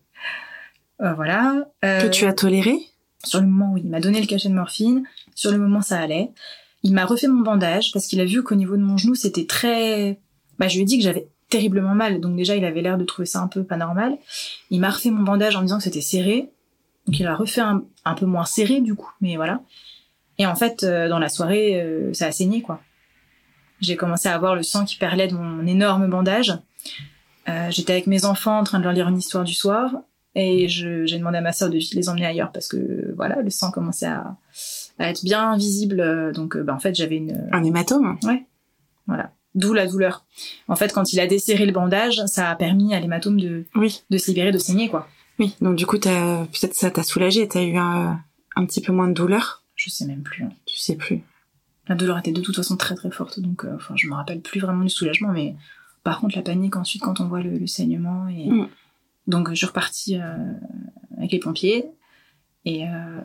Euh, voilà. Euh, que tu as toléré? Sur le moment, oui. Il m'a donné le cachet de morphine. Sur le moment, ça allait. Il m'a refait mon bandage parce qu'il a vu qu'au niveau de mon genou, c'était très... Bah, je lui ai dit que j'avais terriblement mal. Donc déjà, il avait l'air de trouver ça un peu pas normal. Il m'a refait mon bandage en disant que c'était serré. Donc il a refait un, peu moins serré du coup, mais voilà. Et en fait, euh, dans la soirée, euh, ça a saigné quoi. J'ai commencé à avoir le sang qui perlait de mon énorme bandage. Euh, J'étais avec mes enfants en train de leur lire une histoire du soir et j'ai demandé à ma sœur de les emmener ailleurs parce que voilà, le sang commençait à, à être bien visible. Donc, euh, bah, en fait, j'avais une... Un hématome Ouais. Voilà. D'où la douleur. En fait, quand il a desserré le bandage, ça a permis à l'hématome de, oui. de se libérer, de saigner, quoi. Oui, donc du coup, peut-être ça t'a soulagé, t'as eu un, un petit peu moins de douleur Je sais même plus. Hein. Tu sais plus. La douleur était de toute façon très très forte, donc euh, enfin, je me rappelle plus vraiment du soulagement, mais par contre, la panique ensuite quand on voit le, saignement. Et... Mm. Donc, je suis repartie euh, avec les pompiers. Et euh,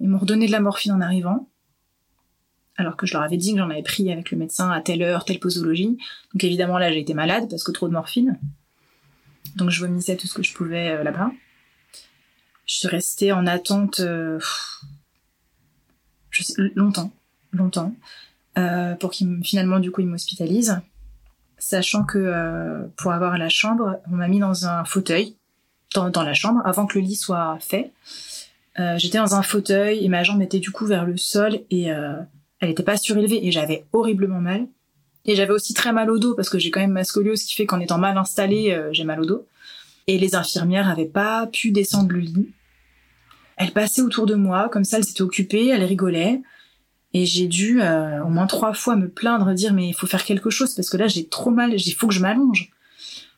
ils m'ont redonné de la morphine en arrivant, alors que je leur avais dit que j'en avais pris avec le médecin à telle heure, telle posologie. Donc évidemment là j'ai été malade parce que trop de morphine. Donc je vomissais tout ce que je pouvais euh, là-bas. Je suis restée en attente euh, je sais, longtemps, longtemps, euh, pour qu'ils finalement du coup ils m'hospitalisent, sachant que pour avoir la chambre, on m'a mis dans un fauteuil dans, dans la chambre avant que le lit soit fait. Euh, j'étais dans un fauteuil et ma jambe était du coup vers le sol et euh, elle était pas surélevée et j'avais horriblement mal. Et j'avais aussi très mal au dos parce que j'ai quand même ma scoliose qui fait qu'en étant mal installée, euh, j'ai mal au dos. Et les infirmières avaient pas pu descendre le lit. Elles passaient autour de moi, comme ça elles s'étaient occupées, elles rigolaient. Et j'ai dû au moins trois fois me plaindre, dire mais il faut faire quelque chose parce que là j'ai trop mal, il faut que je m'allonge.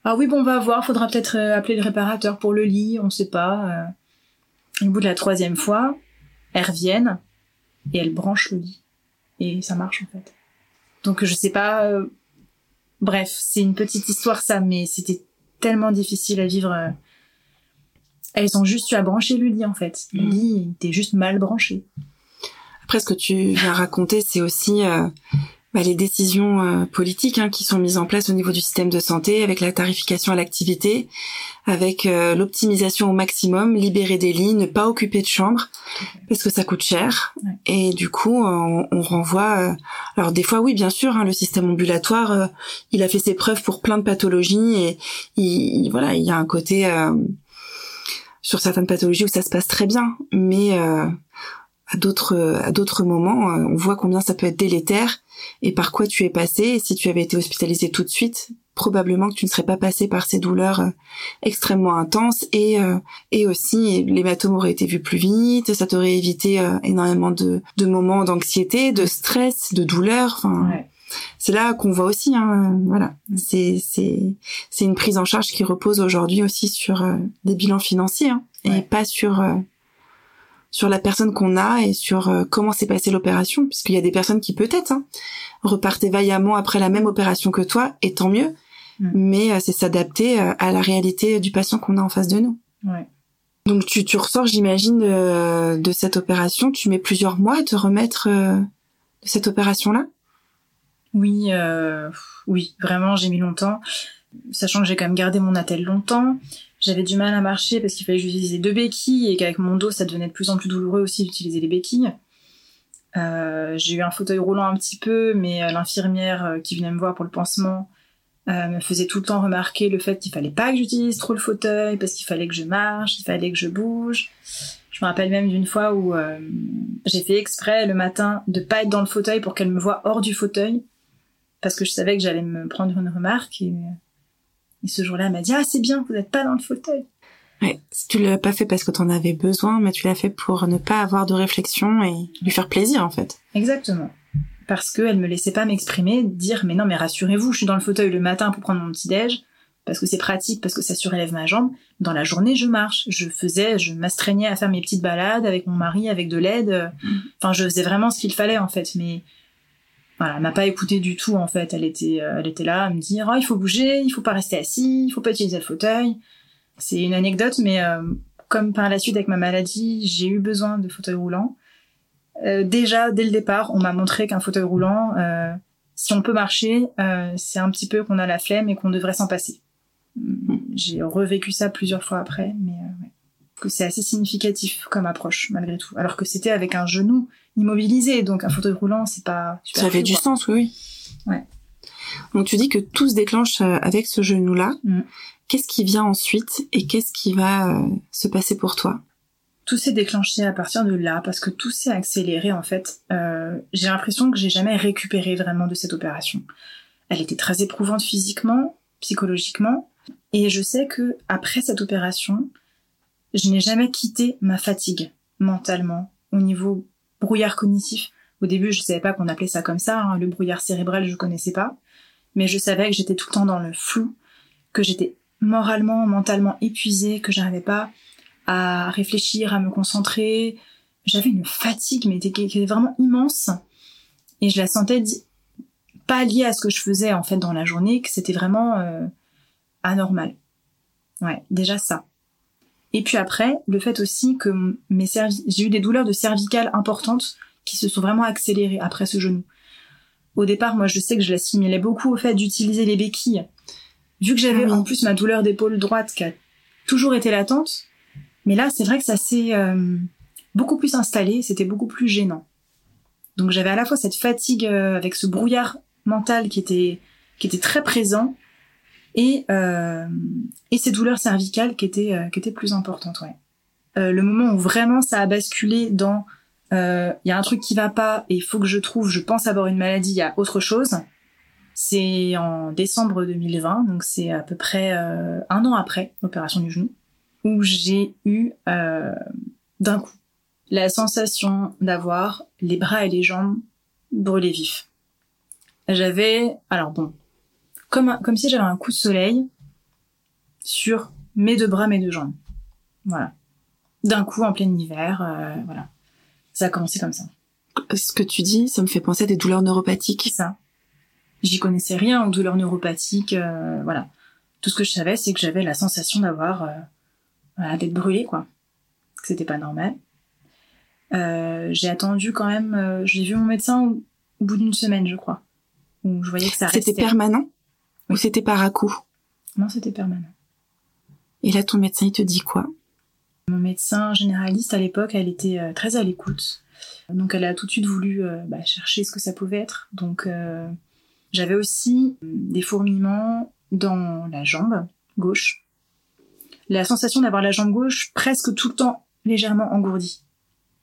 Ah oui bon on va voir, faudra peut-être appeler le réparateur pour le lit, on sait pas. Au bout de la troisième fois, elles reviennent et elles branchent le lit. Et ça marche en fait. Donc je sais pas. Euh, bref, c'est une petite histoire ça, mais c'était tellement difficile à vivre. Euh. Elles ont juste eu à brancher le lit en fait. Le mmh. lit était juste mal branché. Après, ce que tu viens raconter, c'est aussi euh, bah, les décisions euh, politiques hein, qui sont mises en place au niveau du système de santé, avec la tarification à l'activité, avec euh, l'optimisation au maximum, libérer des lits, ne pas occuper de chambre, parce que ça coûte cher. Et du coup, on, on renvoie. Euh, alors des fois, oui, bien sûr, hein, le système ambulatoire, il a fait ses preuves pour plein de pathologies, et il, voilà, il y a un côté sur certaines pathologies où ça se passe très bien, mais à d'autres à d'autres moments, on voit combien ça peut être délétère et par quoi tu es passé. Et si tu avais été hospitalisé tout de suite, probablement que tu ne serais pas passé par ces douleurs euh, extrêmement intenses et euh, et aussi l'hématome aurait été vu plus vite, ça t'aurait évité euh, énormément de, de moments d'anxiété, de stress, de douleur. Enfin, c'est là qu'on voit aussi, hein, voilà, mm. c'est c'est c'est une prise en charge qui repose aujourd'hui aussi sur des bilans financiers hein, et pas sur sur la personne qu'on a et sur euh, comment s'est passée l'opération, puisqu'il y a des personnes qui peut-être hein, repartaient vaillamment après la même opération que toi, et tant mieux, mm. mais euh, c'est s'adapter euh, à la réalité du patient qu'on a en face de nous. Ouais. Donc tu, tu ressors, j'imagine, de, cette opération, tu mets plusieurs mois à te remettre de cette opération-là? Oui, oui, vraiment, j'ai mis longtemps, sachant que j'ai quand même gardé mon attel longtemps. J'avais du mal à marcher parce qu'il fallait que j'utilise deux béquilles et qu'avec mon dos, ça devenait de plus en plus douloureux aussi d'utiliser les béquilles. Euh, j'ai eu un fauteuil roulant un petit peu, mais euh, l'infirmière euh, qui venait me voir pour le pansement me faisait tout le temps remarquer le fait qu'il fallait pas que j'utilise trop le fauteuil parce qu'il fallait que je marche, il fallait que je bouge. Je me rappelle même d'une fois où j'ai fait exprès le matin de pas être dans le fauteuil pour qu'elle me voie hors du fauteuil parce que je savais que j'allais me prendre une remarque et et ce jour-là, elle m'a dit, ah, c'est bien, vous n'êtes pas dans le fauteuil. Ouais, tu l'as pas fait parce que tu en avais besoin, mais tu l'as fait pour ne pas avoir de réflexion et lui faire plaisir, en fait. Exactement. Parce qu'elle me laissait pas m'exprimer, dire, mais non, mais rassurez-vous, je suis dans le fauteuil le matin pour prendre mon petit déj, parce que c'est pratique, parce que ça surélève ma jambe. Dans la journée, je marche. Je faisais, je m'astreignais à faire mes petites balades avec mon mari, avec de l'aide. Mm. Enfin, je faisais vraiment ce qu'il fallait, en fait. Mais voilà, elle m'a pas écouté du tout en fait. Elle était, euh, elle était là à me dire, oh, il faut bouger, il faut pas rester assis, il faut pas utiliser le fauteuil. C'est une anecdote, mais euh, comme par la suite avec ma maladie, j'ai eu besoin de fauteuil roulant. Euh, déjà dès le départ, on m'a montré qu'un fauteuil roulant, si on peut marcher, c'est un petit peu qu'on a la flemme et qu'on devrait s'en passer. J'ai revécu ça plusieurs fois après, mais ouais. Que c'est assez significatif comme approche malgré tout. Alors que c'était avec un genou immobilisé. Donc un fauteuil roulant, c'est pas Ça avait du sens, oui. Ouais. Donc tu dis que tout se déclenche euh, avec ce genou-là. Mm. Qu'est-ce qui vient ensuite et qu'est-ce qui va euh, se passer pour toi? Tout s'est déclenché à partir de là parce que tout s'est accéléré en fait. Euh, j'ai l'impression que j'ai jamais récupéré vraiment de cette opération. Elle était très éprouvante physiquement, psychologiquement, et je sais que après cette opération, je n'ai jamais quitté ma fatigue mentalement au niveau brouillard cognitif. Au début, je savais pas qu'on appelait ça comme ça. Hein. Le brouillard cérébral, je connaissais pas. Mais je savais que j'étais tout le temps dans le flou, que j'étais moralement, mentalement épuisée, que j'arrivais pas à réfléchir, à me concentrer. J'avais une fatigue, mais qui était vraiment immense. Et je la sentais pas liée à ce que je faisais en fait dans la journée, que c'était vraiment euh, anormal. Ouais, déjà ça. Et puis après, le fait aussi que mes j'ai eu des douleurs de cervicales importantes qui se sont vraiment accélérées après ce genou. Au départ, moi, je sais que je l'assimilais beaucoup au fait d'utiliser les béquilles. Vu que j'avais ah en plus ma douleur d'épaule droite qui a toujours été latente, mais là, c'est vrai que ça s'est euh, beaucoup plus installé, c'était beaucoup plus gênant. Donc j'avais à la fois cette fatigue euh, avec ce brouillard mental qui était qui était très présent et euh, et ces douleurs cervicales qui étaient euh, qui étaient plus importantes ouais. Euh, le moment où vraiment ça a basculé dans il y a un truc qui va pas et il faut que je trouve je pense avoir une maladie il y a autre chose c'est en décembre 2020 donc c'est à peu près un an après l'opération du genou où j'ai eu d'un coup la sensation d'avoir les bras et les jambes brûlés vifs. J'avais alors bon comme, comme si j'avais un coup de soleil sur mes deux bras, mes deux jambes. Voilà. D'un coup, en plein hiver, euh, voilà. Ça a commencé comme ça. Ce que tu dis, ça me fait penser à des douleurs neuropathiques. Ça. J'y connaissais rien aux douleurs neuropathiques, euh, voilà. Tout ce que je savais, c'est que j'avais la sensation d'avoir, euh, voilà, d'être brûlée, quoi. Que c'était pas normal. j'ai attendu quand même, j'ai vu mon médecin au bout d'une semaine, je crois où je voyais que ça restait. C'était permanent? Ou c'était par à coup? Non, c'était permanent. Et là, ton médecin, il te dit quoi? Mon médecin généraliste à l'époque, elle était euh, très à l'écoute. Donc elle a tout de suite voulu euh, bah, chercher ce que ça pouvait être. Donc euh, j'avais aussi des fourmillements dans la jambe gauche. La sensation d'avoir la jambe gauche presque tout le temps légèrement engourdie.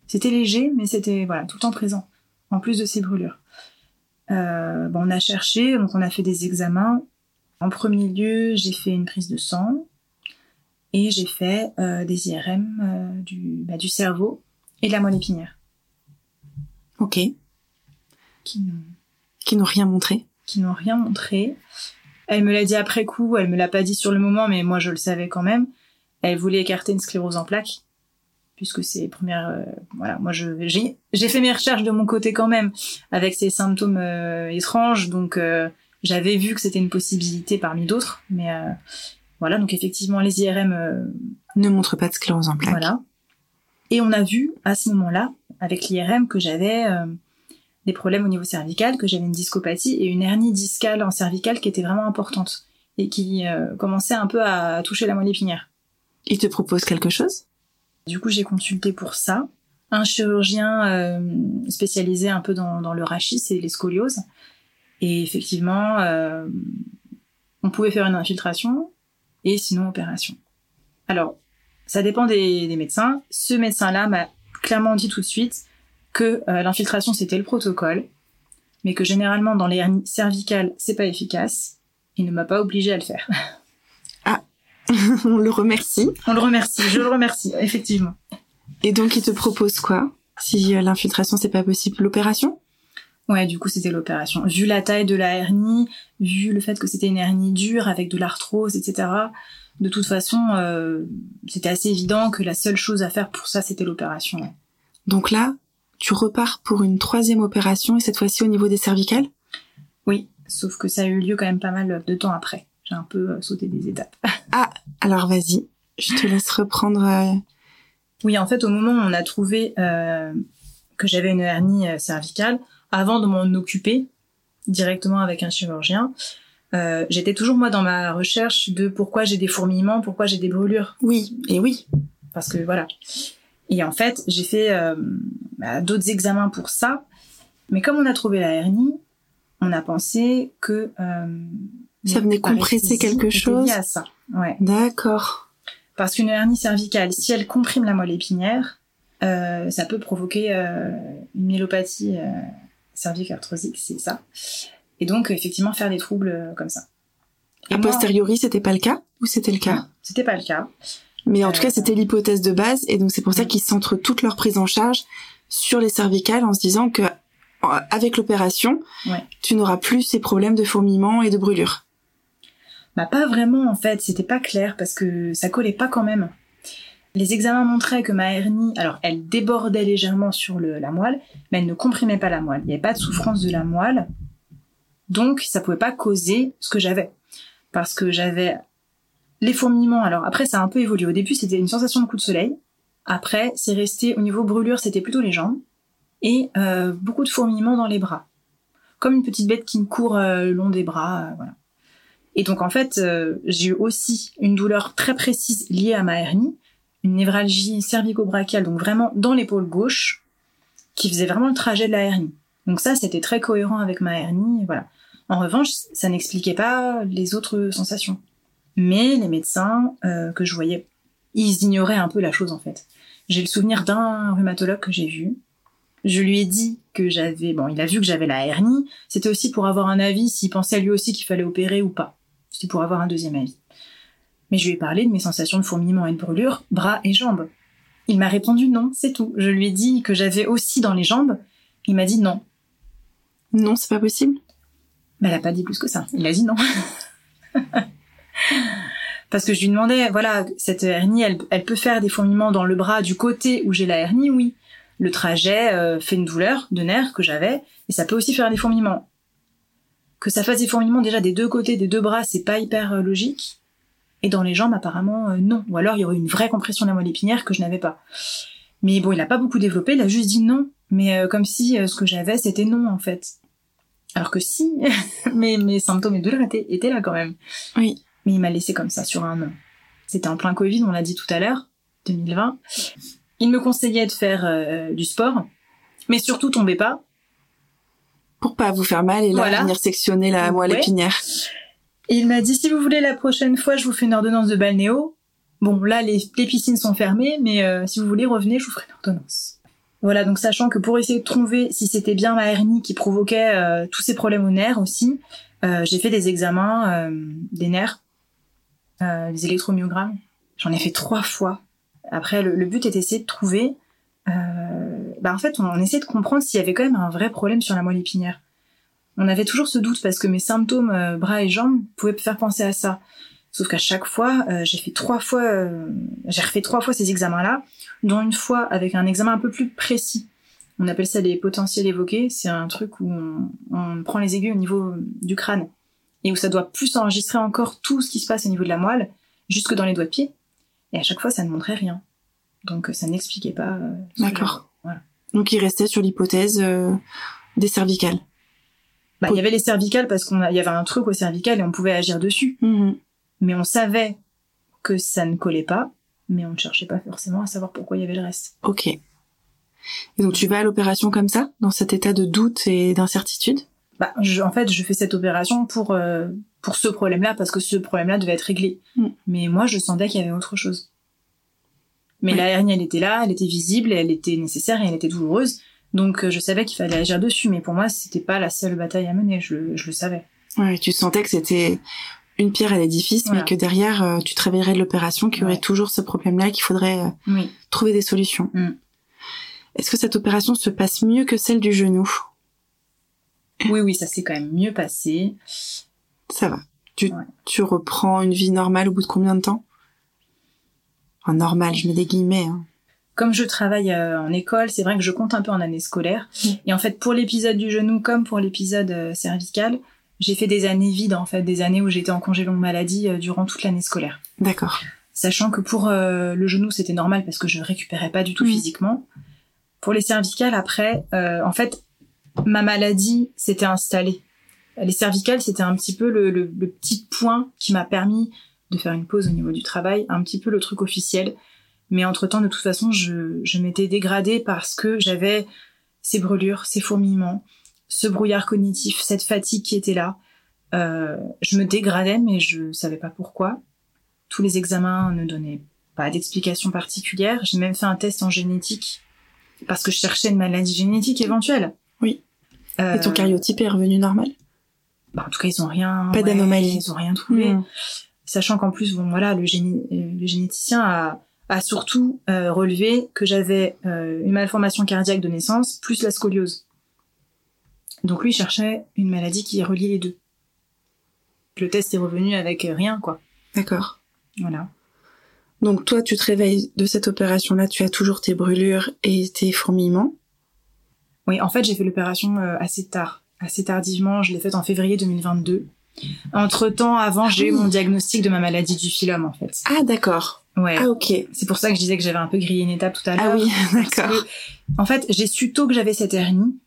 C'était léger, mais c'était voilà tout le temps présent, en plus de ces brûlures. Euh, bon, on a cherché, donc on a fait des examens. En premier lieu, j'ai fait une prise de sang et j'ai fait euh, des IRM euh, du, bah, du cerveau et de la moelle épinière. Ok. Qui n'ont, qui n'ont rien montré. Qui n'ont rien montré. Elle me l'a dit après coup, elle me l'a pas dit sur le moment, mais moi je le savais quand même. Elle voulait écarter une sclérose en plaques puisque c'est premières euh, voilà moi je j'ai j'ai fait mes recherches de mon côté quand même avec ces symptômes euh, étranges donc euh, j'avais vu que c'était une possibilité parmi d'autres mais voilà donc effectivement les IRM ne montrent pas de sclérose en plaques voilà et on a vu à ce moment-là avec l'IRM que j'avais des problèmes au niveau cervical que j'avais une discopathie et une hernie discale en cervical qui était vraiment importante et qui commençait un peu à toucher la moelle épinière. Il te propose quelque chose? Du coup, j'ai consulté pour ça un chirurgien euh, spécialisé un peu dans, dans le rachis et les scolioses. Et effectivement, euh, on pouvait faire une infiltration et sinon opération. Alors, ça dépend des, des médecins. Ce médecin-là m'a clairement dit tout de suite que euh, l'infiltration c'était le protocole, mais que généralement dans les hernies cervicales c'est pas efficace. Il ne m'a pas obligé à le faire. on le remercie. On le remercie, je le remercie, effectivement. Et donc, il te propose quoi Si euh, l'infiltration, c'est pas possible, l'opération? Ouais, du coup, c'était l'opération. Vu la taille de la hernie, vu le fait que c'était une hernie dure avec de l'arthrose, etc., de toute façon, euh, c'était assez évident que la seule chose à faire pour ça, c'était l'opération. Donc là, tu repars pour une troisième opération, et cette fois-ci au niveau des cervicales? Oui, sauf que ça a eu lieu quand même pas mal de temps après j'ai un peu euh, sauté des étapes. ah, alors vas-y, je te laisse reprendre. Euh, oui, en fait, au moment où on a trouvé euh, que j'avais une hernie cervicale, avant de m'en occuper directement avec un chirurgien, j'étais toujours moi dans ma recherche de pourquoi j'ai des fourmillements, pourquoi j'ai des brûlures. Oui, et oui. Parce que voilà. Et en fait, j'ai fait bah, d'autres examens pour ça, mais comme on a trouvé la hernie, on a pensé que ça venait compresser quelque chose. à ça. Ouais. D'accord. Parce qu'une hernie cervicale, si elle comprime la moelle épinière, euh, ça peut provoquer euh, une myélopathie euh, cervico-arthrosique, c'est ça. Et donc effectivement faire des troubles euh, comme ça. Et a posteriori, c'était pas le cas ou c'était le cas? C'était pas le cas. Mais en tout cas, c'était l'hypothèse de base, et donc c'est pour ça qu'ils centrent toute leur prise en charge sur les cervicales en se disant que avec l'opération, tu n'auras plus ces problèmes de fourmillement et de brûlure. Bah pas vraiment en fait, c'était pas clair parce que ça collait pas quand même. Les examens montraient que ma hernie, alors elle débordait légèrement sur la moelle, mais elle ne comprimait pas la moelle. Il n'y avait pas de souffrance de la moelle, donc ça pouvait pas causer ce que j'avais. Parce que j'avais les fourmillements, alors après ça a un peu évolué. Au début c'était une sensation de coup de soleil, après c'est resté au niveau brûlure, c'était plutôt les jambes, et euh, beaucoup de fourmillements dans les bras. Comme une petite bête qui me court euh, le long des bras, euh, voilà. Et donc en fait, j'ai eu aussi une douleur très précise liée à ma hernie, une névralgie cervico-brachiale, donc vraiment dans l'épaule gauche, qui faisait vraiment le trajet de la hernie. Donc ça, c'était très cohérent avec ma hernie, voilà. En revanche, ça n'expliquait pas les autres sensations. Mais les médecins euh, que je voyais, ils ignoraient un peu la chose en fait. J'ai le souvenir d'un rhumatologue que j'ai vu. Je lui ai dit que j'avais, bon, il a vu que j'avais la hernie. C'était aussi pour avoir un avis s'il pensait lui aussi qu'il fallait opérer ou pas. C'était pour avoir un deuxième avis. Mais je lui ai parlé de mes sensations de fourmillement et de brûlure, bras et jambes. Il m'a répondu non, c'est tout. Je lui ai dit que j'avais aussi dans les jambes. Il m'a dit non. Non, c'est pas possible. Mais elle a pas dit plus que ça. Il a dit non. Parce que je lui demandais, voilà, cette hernie, elle, elle, peut faire des fourmillements dans le bras du côté où j'ai la hernie, oui. Le trajet euh, fait une douleur de nerf que j'avais, et ça peut aussi faire des fourmillements que ça fasse des fourmillements déjà des deux côtés des deux bras, c'est pas hyper euh, logique. Et dans les jambes, apparemment, euh, non. Ou alors, il y aurait une vraie compression de la moelle épinière que je n'avais pas. Mais bon, il a pas beaucoup développé, il a juste dit non. Mais euh, comme si ce que j'avais, c'était non, en fait. Alors que si, mes, mes symptômes et douleurs étaient, étaient là quand même. Oui. Mais il m'a laissé comme ça sur un an. C'était en plein Covid, on l'a dit tout à l'heure, 2020. Il me conseillait de faire euh, du sport, mais surtout tombez pas. Pour pas vous faire mal et là Voilà. venir sectionner la moelle Ouais. épinière. Et il m'a dit si vous voulez la prochaine fois, je vous fais une ordonnance de balnéo. Bon, là les, piscines sont fermées, mais euh, si vous voulez revenez, je vous ferai une ordonnance. Voilà, donc sachant que pour essayer de trouver si c'était bien ma hernie qui provoquait euh, tous ces problèmes aux nerfs aussi, euh, j'ai fait des examens euh, des nerfs, euh, des électromyogrammes. J'en ai fait trois fois. Après, le, le but était d'essayer de trouver. Euh, bah en fait, on, on essayait de comprendre s'il y avait quand même un vrai problème sur la moelle épinière. On avait toujours ce doute parce que mes symptômes euh, bras et jambes pouvaient me faire penser à ça. Sauf qu'à chaque fois, euh, j'ai fait trois fois, euh, j'ai refait trois fois ces examens-là, dont une fois avec un examen un peu plus précis. On appelle ça les potentiels évoqués. C'est un truc où on, on prend les aiguilles au niveau du crâne et où ça doit plus enregistrer encore tout ce qui se passe au niveau de la moelle, jusque dans les doigts de pied. Et à chaque fois, ça ne montrait rien. Donc euh, ça n'expliquait pas. euh, D'accord. Voilà. Donc il restait sur l'hypothèse euh, des cervicales. Bah, il y avait les cervicales parce qu'on a- il y avait un truc au cervical et on pouvait agir dessus. Mhm. Mais on savait que ça ne collait pas, mais on ne cherchait pas forcément à savoir pourquoi il y avait le reste. Ok. Et donc tu vas à l'opération comme ça, dans cet état de doute et d'incertitude? Bah, je- en fait, je fais cette opération pour euh, pour ce problème-là parce que ce problème-là devait être réglé. Mm. Mais moi, je sentais qu'il y avait autre chose. Mais la hernie, elle était là, elle était visible, elle était nécessaire et elle était douloureuse. Donc, euh, je savais qu'il fallait agir dessus. Mais pour moi, c'était pas la seule bataille à mener. Je, le- je le savais. Ouais, tu sentais que c'était une pierre à l'édifice, Voilà. mais que derrière, euh, tu te réveillerais de l'opération, qu'il y aurait Ouais. toujours ce problème-là, qu'il faudrait euh, Oui. trouver des solutions. Mm. Est-ce que cette opération se passe mieux que celle du genou? Oui, oui, ça s'est quand même mieux passé. Ça va. Tu, Ouais. tu reprends une vie normale au bout de combien de temps? Enfin, normal, je mets des guillemets. Hein. Comme je travaille euh, en école, c'est vrai que je compte un peu en année scolaire. Mm. Et en fait, pour l'épisode du genou comme pour l'épisode euh, cervical, j'ai fait des années vides, en fait, des années où j'étais en congé longue maladie euh, durant toute l'année scolaire. D'accord. Sachant que pour euh, le genou, c'était normal parce que je récupérais pas du tout Mm. physiquement. Pour les cervicales, après, euh, en fait, ma maladie s'était installée. Les cervicales, c'était un petit peu le, le- le petit point qui m'a permis de faire une pause au niveau du travail, un petit peu le truc officiel. Mais entre-temps, de toute façon, je, je m'étais dégradée parce que j'avais ces brûlures, ces fourmillements, ce brouillard cognitif, cette fatigue qui était là. Euh, je me dégradais, mais je savais pas pourquoi. Tous les examens ne donnaient pas d'explication particulière. J'ai même fait un test en génétique parce que je cherchais une maladie génétique éventuelle. Oui. Euh, Et ton cariotype est revenu normal? Bah, en tout cas, ils ont rien. Pas d'anomalie. Ils ont rien trouvé. Mm. Sachant qu'en plus, bon voilà, le, génie, euh, le généticien a, a surtout euh, relevé que j'avais euh, une malformation cardiaque de naissance plus la scoliose. Donc lui cherchait une maladie qui relie les deux. Le test est revenu avec rien, quoi. D'accord. Voilà. Donc toi, tu te réveilles de cette opération-là, tu as toujours tes brûlures et tes fourmillements. Oui, en fait, j'ai fait l'opération euh, assez tard, assez tardivement. Je l'ai faite en février 2022. Entre temps, avant, j'ai eu Ah. mon diagnostic de ma maladie du phylum, en fait. Ah d'accord. Ouais. Ah ok. C'est pour ça que je disais que j'avais un peu grillé une étape tout à l'heure. Ah oui, d'accord. en fait, j'ai su tôt que j'avais cette hernie,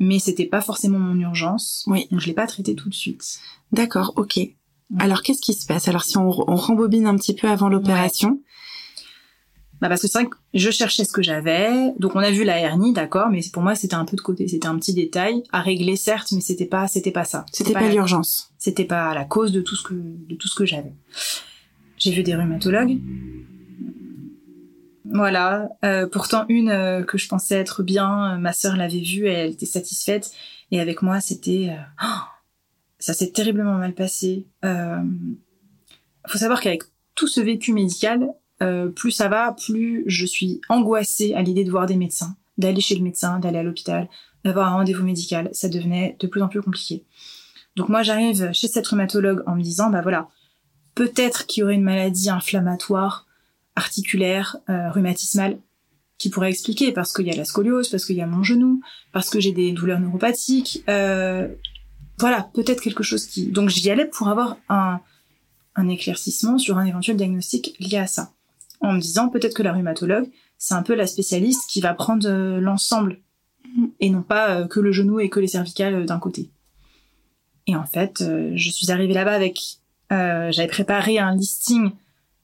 mais c'était pas forcément mon urgence. Oui. Donc je l'ai pas traité tout de suite. D'accord, ok. Alors qu'est-ce qui se passe? Alors si on, on rembobine un petit peu avant l'opération, Bah parce que c'est vrai que je cherchais ce que j'avais. Donc on a vu la hernie, d'accord, mais pour moi c'était un peu de côté, c'était un petit détail à régler certes, mais c'était pas c'était pas ça. c'était pas l'urgence. C'était pas la cause de tout ce que de tout ce que j'avais. J'ai vu des rhumatologues. Voilà. Euh, pourtant une euh, que je pensais être bien, euh, ma sœur l'avait vue, et elle était satisfaite. Et avec moi, c'était oh, ça s'est terriblement mal passé. Euh, faut savoir qu'avec tout ce vécu médical, plus ça va, plus je suis angoissée à l'idée de voir des médecins, d'aller chez le médecin, d'aller à l'hôpital, d'avoir un rendez-vous médical. Ça devenait de plus en plus compliqué. Donc moi j'arrive chez cette rhumatologue en me disant bah voilà peut-être qu'il y aurait une maladie inflammatoire articulaire euh, rhumatismale qui pourrait expliquer parce qu'il y a la scoliose parce qu'il y a mon genou parce que j'ai des douleurs neuropathiques euh, voilà peut-être quelque chose qui donc j'y allais pour avoir un un éclaircissement sur un éventuel diagnostic lié à ça en me disant peut-être que la rhumatologue c'est un peu la spécialiste qui va prendre euh, l'ensemble et et non pas que le genou et que les cervicales d'un côté. Et en fait, je suis arrivée là-bas avec, j'avais préparé un listing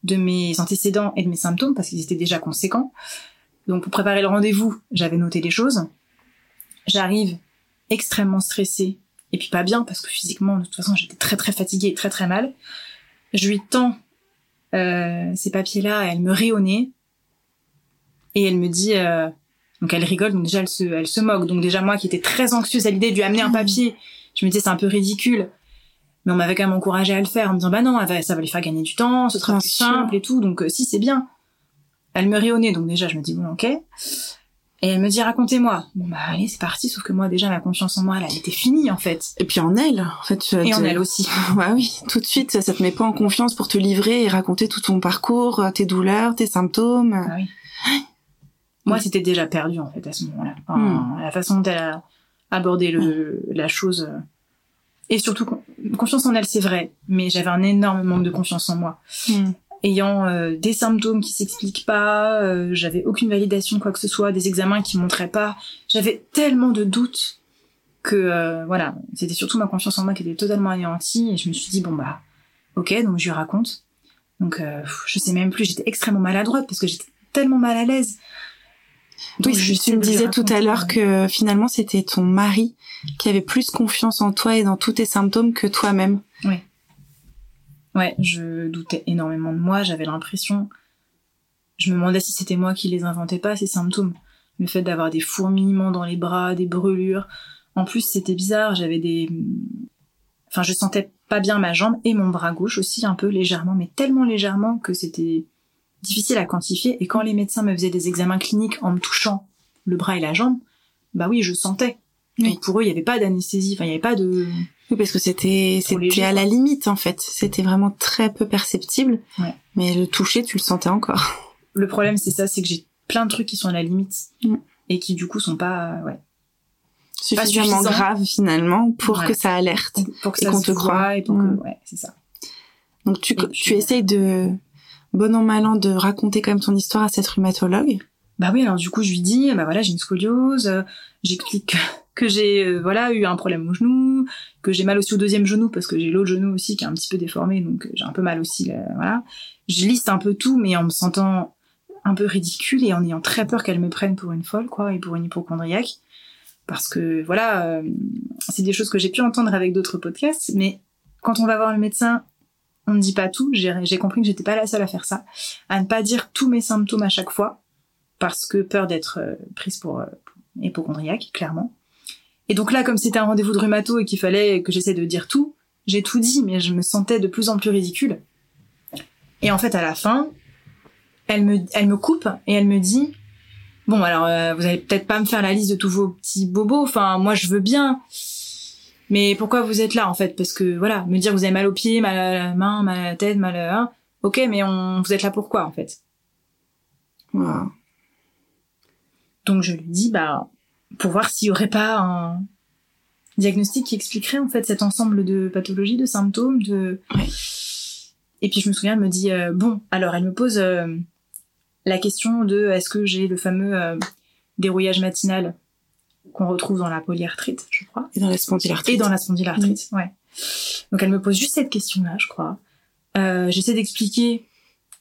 de mes antécédents et de mes symptômes parce qu'ils étaient déjà conséquents. Donc pour préparer le rendez-vous, j'avais noté des choses. J'arrive extrêmement stressée et puis pas bien parce que physiquement de toute façon j'étais très très fatiguée et très très mal. Je lui tends euh, ces papiers-là, elle me rit au nez et elle me dit euh, donc elle rigole donc déjà elle se elle se moque donc déjà moi qui étais très anxieuse à l'idée de lui amener un mmh. papier, je me disais c'est un peu ridicule. Mais on m'avait quand même encouragé à le faire en me disant bah non, ça va lui faire gagner du temps, ce sera plus simple et tout. Donc euh, si c'est bien. Elle me nez, donc déjà je me dis bon ok. Et elle me dit racontez-moi. Bon bah allez c'est parti, sauf que moi déjà ma confiance en moi elle, était finie en fait. Et puis en elle, en fait. Et en elle aussi. bah oui, tout de suite ça, te met pas en confiance pour te livrer et raconter tout ton parcours, euh, tes douleurs, tes symptômes. Ah oui. moi c'était déjà perdu en fait à ce moment-là. Hmm. La façon dont elle a abordé le, la chose. Euh, et surtout confiance en elle c'est vrai, mais j'avais un énorme manque de confiance en moi. Hmm ayant euh, des symptômes qui s'expliquent pas, euh, j'avais aucune validation quoi que ce soit, des examens qui montraient pas, j'avais tellement de doutes que euh, voilà, c'était surtout ma confiance en moi qui était totalement anéantie et je me suis dit bon bah ok donc je lui raconte. Donc je sais même plus, j'étais extrêmement maladroite parce que j'étais tellement mal à l'aise. Oui, tu me disais tout à l'heure que finalement c'était ton mari qui avait plus confiance en toi et dans tous tes symptômes que toi-même. Oui. Ouais, je doutais énormément de moi, j'avais l'impression, je me demandais si c'était moi qui les inventais pas, ces symptômes. Le fait d'avoir des fourmillements dans les bras, des brûlures. En plus, c'était bizarre, j'avais des... Enfin, je sentais pas bien ma jambe et mon bras gauche aussi un peu légèrement, mais tellement légèrement que c'était difficile à quantifier. Et quand les médecins me faisaient des examens cliniques en me touchant le bras et la jambe, bah oui, je sentais. Donc pour eux, il n'y avait pas d'anesthésie, enfin, il n'y avait pas de... Oui, parce que c'était c'était à la limite en fait. C'était vraiment très peu perceptible. Ouais. Mais le toucher, tu le sentais encore. Le problème, c'est ça, c'est que j'ai plein de trucs qui sont à la limite mm. et qui du coup sont pas ouais suffisamment graves finalement pour que ça alerte pour que qu'on te croit et pour que mm. ouais c'est ça. Donc tu tu essayes de bon an mal an de raconter quand même ton histoire à cette rhumatologue. Bah oui, alors du coup je lui dis bah voilà j'ai une scoliose, euh, j'explique que j'ai euh, voilà eu un problème au genou, que j'ai mal aussi au deuxième genou parce que j'ai l'autre genou aussi qui est un petit peu déformé donc euh, j'ai un peu mal aussi voilà. Je liste un peu tout mais en me sentant un peu ridicule et en ayant très peur qu'elle me prenne pour une folle quoi et pour une hypochondriaque parce que voilà c'est des choses que j'ai pu entendre avec d'autres podcasts mais quand on va voir le médecin on ne dit pas tout j'ai compris que j'étais pas la seule à faire ça à ne pas dire tous mes symptômes à chaque fois parce que peur d'être prise pour, pour hypochondriaque clairement et donc là, comme c'était un rendez-vous de rhumato et qu'il fallait que j'essaie de dire tout, j'ai tout dit, mais je me sentais de plus en plus ridicule. Et en fait, à la fin, elle me, elle me coupe et elle me dit, bon, alors, euh, vous allez peut-être pas me faire la liste de tous vos petits bobos. Enfin, moi, je veux bien. Mais pourquoi vous êtes là, en fait? Parce que, voilà, me dire vous avez mal aux pieds, mal à la main, mal à la tête, mal à... Hein ok, mais on, vous êtes là pourquoi, en fait? Donc je lui dis, bah, pour voir s'il y aurait pas un diagnostic qui expliquerait en fait cet ensemble de pathologies, de symptômes, de. Et puis je me souviens, elle me dit euh, bon, alors elle me pose euh, la question de est-ce que j'ai le fameux euh, dérouillage matinal? Qu'on retrouve dans la polyarthrite, je crois. Et dans la spondylarthrite. Et dans la spondylarthrite, ouais. Donc elle me pose juste cette question-là, je crois. J'essaie d'expliquer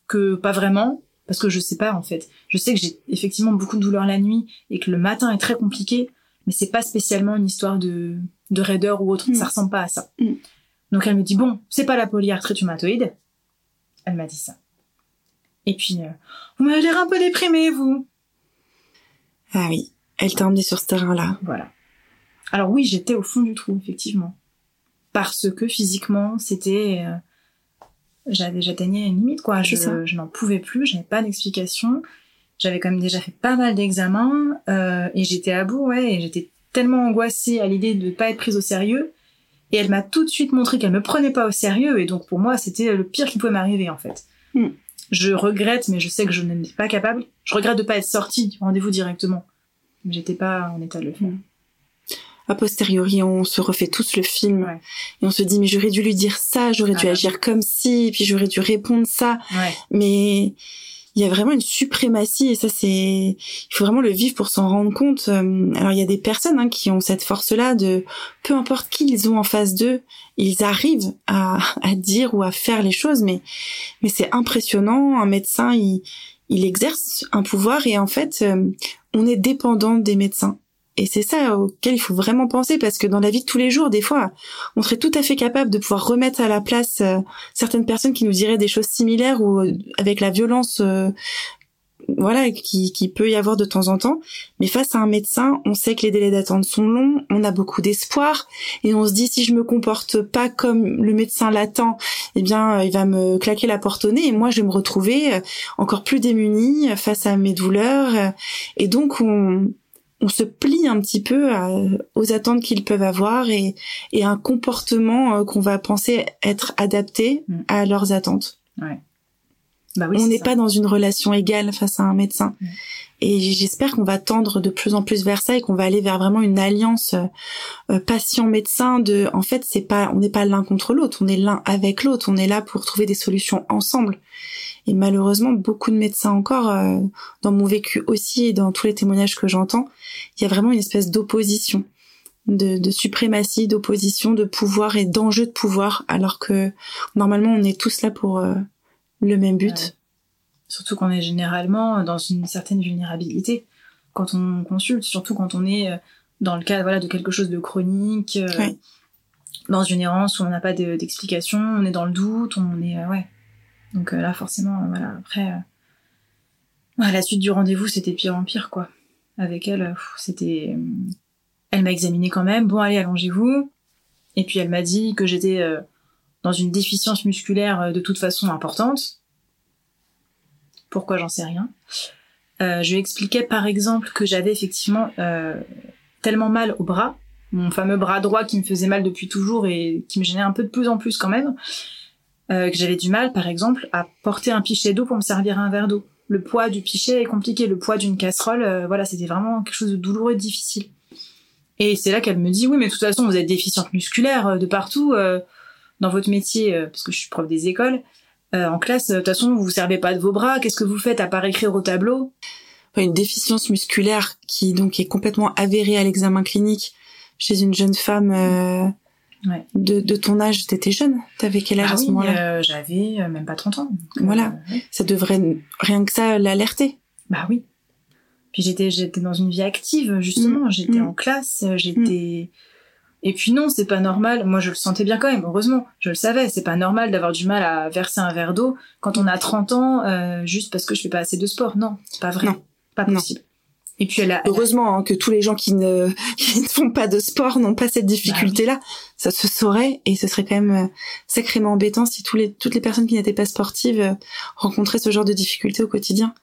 que pas vraiment, parce que je sais pas en fait. Je sais que j'ai effectivement beaucoup de douleurs la nuit et que le matin est très compliqué, mais c'est pas spécialement une histoire de de raideur ou autre. Ça mm. ressemble pas à ça. Mm. Donc elle me dit bon, c'est pas la polyarthrite rhumatoïde. Elle m'a dit ça. Et puis euh, vous m'avez l'air un peu déprimé vous. Ah oui, elle t'a emmené sur ce terrain-là. Voilà. Alors oui, j'étais au fond du trou effectivement, parce que physiquement c'était euh, j'avais j'atteignais une limite quoi. Je, je n'en pouvais plus j'avais pas d'explication. J'avais quand même déjà fait pas mal d'examens euh, et j'étais à bout ouais et j'étais tellement angoissée à l'idée de pas être prise au sérieux. Et elle m'a tout de suite montré qu'elle me prenait pas au sérieux et donc pour moi c'était le pire qui pouvait m'arriver en fait. Hmm. je regrette mais je sais que je n'en pas capable. Je regrette de pas être sortie du rendez-vous directement j'étais pas en état de le faire. A posteriori, on se refait tous le film. Et on se dit mais j'aurais dû lui dire ça, j'aurais dû ah bah. agir comme si, et puis j'aurais dû répondre ça. Mais il y a vraiment une suprématie et ça c'est il faut vraiment le vivre pour s'en rendre compte. Euh, alors il y a des personnes hein, qui ont cette force là de peu importe qui ils ont en face d'eux ils arrivent à, à dire ou à faire les choses mais mais c'est impressionnant. Un médecin il il exerce un pouvoir et en fait euh, on est dépendant des médecins. Et c'est ça auquel il faut vraiment penser parce que dans la vie de tous les jours, des fois, on serait tout à fait capable de pouvoir remettre à la place euh, certaines personnes qui nous diraient des choses similaires ou euh, avec la violence, voilà, qui, qui, peut y avoir de temps en temps. Mais face à un médecin, on sait que les délais d'attente sont longs, on a beaucoup d'espoir et on se dit si je me comporte pas comme le médecin l'attend, eh bien, il va me claquer la porte au nez et moi je vais me retrouver encore plus démunie face à mes douleurs. Et donc on on se plie un petit peu aux attentes qu'ils peuvent avoir et, et un comportement euh, qu'on va penser être adapté mm. à leurs attentes. Ouais. Bah oui, on n'est pas dans une relation égale face à un médecin. Mm. Et j'espère qu'on va tendre de plus en plus vers ça et qu'on va aller vers vraiment une alliance euh, patient-médecin de, en fait, c'est pas, on n'est pas l'un contre l'autre, on est l'un avec l'autre, on est là pour trouver des solutions ensemble. Et malheureusement, beaucoup de médecins encore, euh, dans mon vécu aussi et dans tous les témoignages que j'entends, il y a vraiment une espèce d'opposition, de, suprématie, d'opposition, de pouvoir et d'enjeu de pouvoir, alors que normalement on est tous là pour euh, le même but. Surtout qu'on est généralement dans une certaine vulnérabilité quand on consulte, surtout quand on est euh, dans le cas voilà de quelque chose de chronique, dans une errance où on n'a pas d'explication, on est dans le doute, on est ouais donc euh, là, forcément, voilà, après, euh, la suite du rendez-vous, c'était pire en pire, quoi. Avec elle, c'était... Euh, elle m'a examiné quand même. Bon, allez, allongez-vous. Et puis elle m'a dit que j'étais dans une déficience musculaire de toute façon importante. Pourquoi j'en sais rien. je lui expliquais par exemple que j'avais effectivement tellement mal au bras, mon fameux bras droit qui me faisait mal depuis toujours et qui me gênait un peu de plus en plus quand même, euh, que j'avais du mal, par exemple, à porter un pichet d'eau pour me servir un verre d'eau. Le poids du pichet est compliqué, le poids d'une casserole, euh, voilà, c'était vraiment quelque chose de douloureux et difficile. Et c'est là qu'elle me dit, oui, mais de toute façon, vous êtes déficiente musculaire euh, de partout dans votre métier, parce que je suis prof des écoles. en classe, de toute façon, vous vous servez pas de vos bras, qu'est-ce que vous faites à part écrire au tableau? Une déficience musculaire qui donc est complètement avérée à l'examen clinique chez une jeune femme Ouais. De, de ton âge, t'étais jeune? T'avais quel âge ah à ce moment-là? euh, J'avais euh, même pas 30 ans. voilà, euh, ça devrait rien que ça l'alerter. Bah oui. Puis j'étais j'étais dans une vie active justement, mmh. j'étais mmh. en classe, j'étais et puis non, c'est pas normal. Moi, je le sentais bien quand même. Heureusement, je le savais. C'est pas normal d'avoir du mal à verser un verre d'eau quand on a 30 ans, juste parce que je fais pas assez de sport. Non, c'est pas vrai. Non. Pas possible. Et puis elle a, heureusement hein, que tous les gens qui ne, qui ne font pas de sport n'ont pas cette difficulté-là. Bah Ça se saurait et ce serait quand même euh, sacrément embêtant si tous les, toutes les personnes qui n'étaient pas sportives euh, rencontraient ce genre de difficultés au quotidien.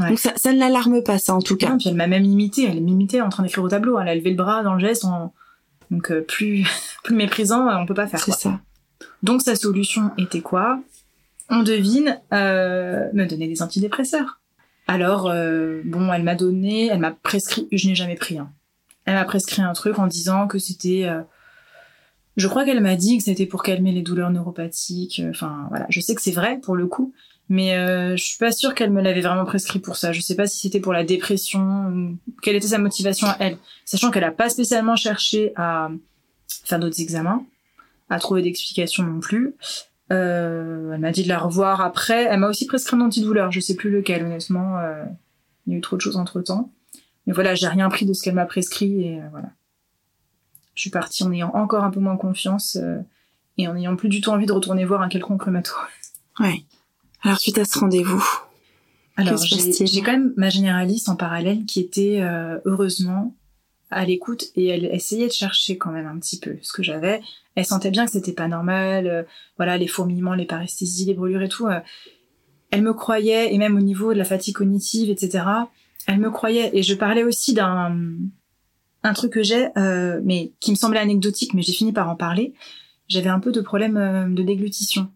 Ouais. Donc ça, ça ne l'alarme pas, ça en tout cas. Non, puis elle m'a même imité, elle m'imitait en train d'écrire au tableau. Elle a levé le bras dans le geste, en... donc euh, plus plus méprisant, on peut pas faire. C'est ça. Donc sa solution était quoi? On devine, euh, me donner des antidépresseurs. Alors, euh, bon, elle m'a donné, elle m'a prescrit, je n'ai jamais pris. Hein. Elle m'a prescrit un truc en disant que c'était... Euh, je crois qu'elle m'a dit que c'était pour calmer les douleurs neuropathiques. Euh, enfin, voilà, je sais que c'est vrai pour le coup, mais euh, je suis pas sûre qu'elle me l'avait vraiment prescrit pour ça. Je sais pas si c'était pour la dépression, quelle était sa motivation à elle, sachant qu'elle a pas spécialement cherché à faire d'autres examens, à trouver d'explications non plus. Euh, elle m'a dit de la revoir après. Elle m'a aussi prescrit un antidouleur, je sais plus lequel, honnêtement. Euh, il y a eu trop de choses entre temps. Mais voilà, j'ai rien pris de ce qu'elle m'a prescrit et euh, voilà. Je suis partie en ayant encore un peu moins confiance euh, et en ayant plus du tout envie de retourner voir un quelconque rhumato. Ouais. Alors suite à ce rendez-vous. Alors j'ai quand même ma généraliste en parallèle qui était euh, heureusement à l'écoute et elle essayait de chercher quand même un petit peu ce que j'avais. Elle sentait bien que c'était pas normal, euh, voilà, les fourmillements, les paresthésies, les brûlures et tout. Euh, elle me croyait et même au niveau de la fatigue cognitive, etc. Elle me croyait et je parlais aussi d'un un truc que j'ai, euh, mais qui me semblait anecdotique, mais j'ai fini par en parler. J'avais un peu de problème de déglutition.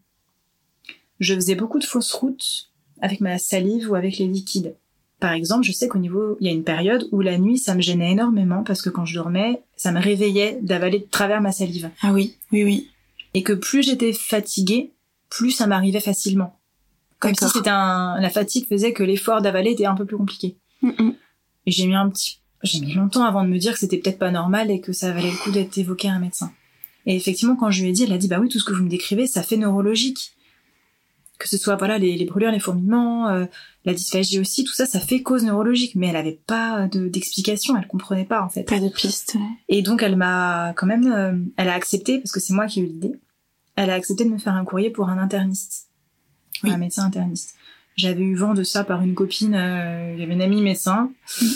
Je faisais beaucoup de fausses routes avec ma salive ou avec les liquides. Par exemple, je sais qu'au niveau, il y a une période où la nuit, ça me gênait énormément parce que quand je dormais, ça me réveillait d'avaler de travers ma salive. Ah oui, oui, oui. Et que plus j'étais fatiguée, plus ça m'arrivait facilement. Comme si c'était un, la fatigue faisait que l'effort d'avaler était un peu plus compliqué. Mm, mm. Et j'ai mis un petit, j'ai mis longtemps avant de me dire que c'était peut-être pas normal et que ça valait le coup d'être évoqué à un médecin. Et effectivement, quand je lui ai dit, elle a dit, bah oui, tout ce que vous me décrivez, ça fait neurologique. Que ce soit, voilà, les, les brûlures, les fourmillements, euh, la dysphagie aussi, tout ça, ça fait cause neurologique. Mais elle avait pas de- d'explication, elle comprenait pas, en fait. Pas de piste. ouais. Et donc, elle m'a quand même, euh, elle a accepté, parce que c'est moi qui ai eu l'idée, elle a accepté de me faire un courrier pour un interniste. Oui. Un médecin interniste. J'avais eu vent de ça par une copine, euh, avait une amie médecin. Mm.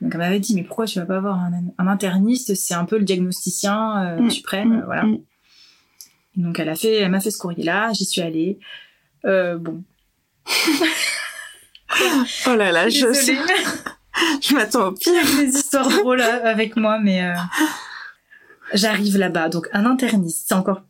Donc, elle m'avait dit, mais pourquoi tu vas pas voir un, un interniste? C'est un peu le diagnosticien suprême, Mm, euh, voilà. mm. Donc, elle a fait, elle m'a fait ce courrier-là, j'y suis allée. Euh, bon. Oh là là, je, Désolée. je m'attends au pire. Des histoires drôles avec moi, mais euh, j'arrive là-bas. Donc, un interniste, c'est encore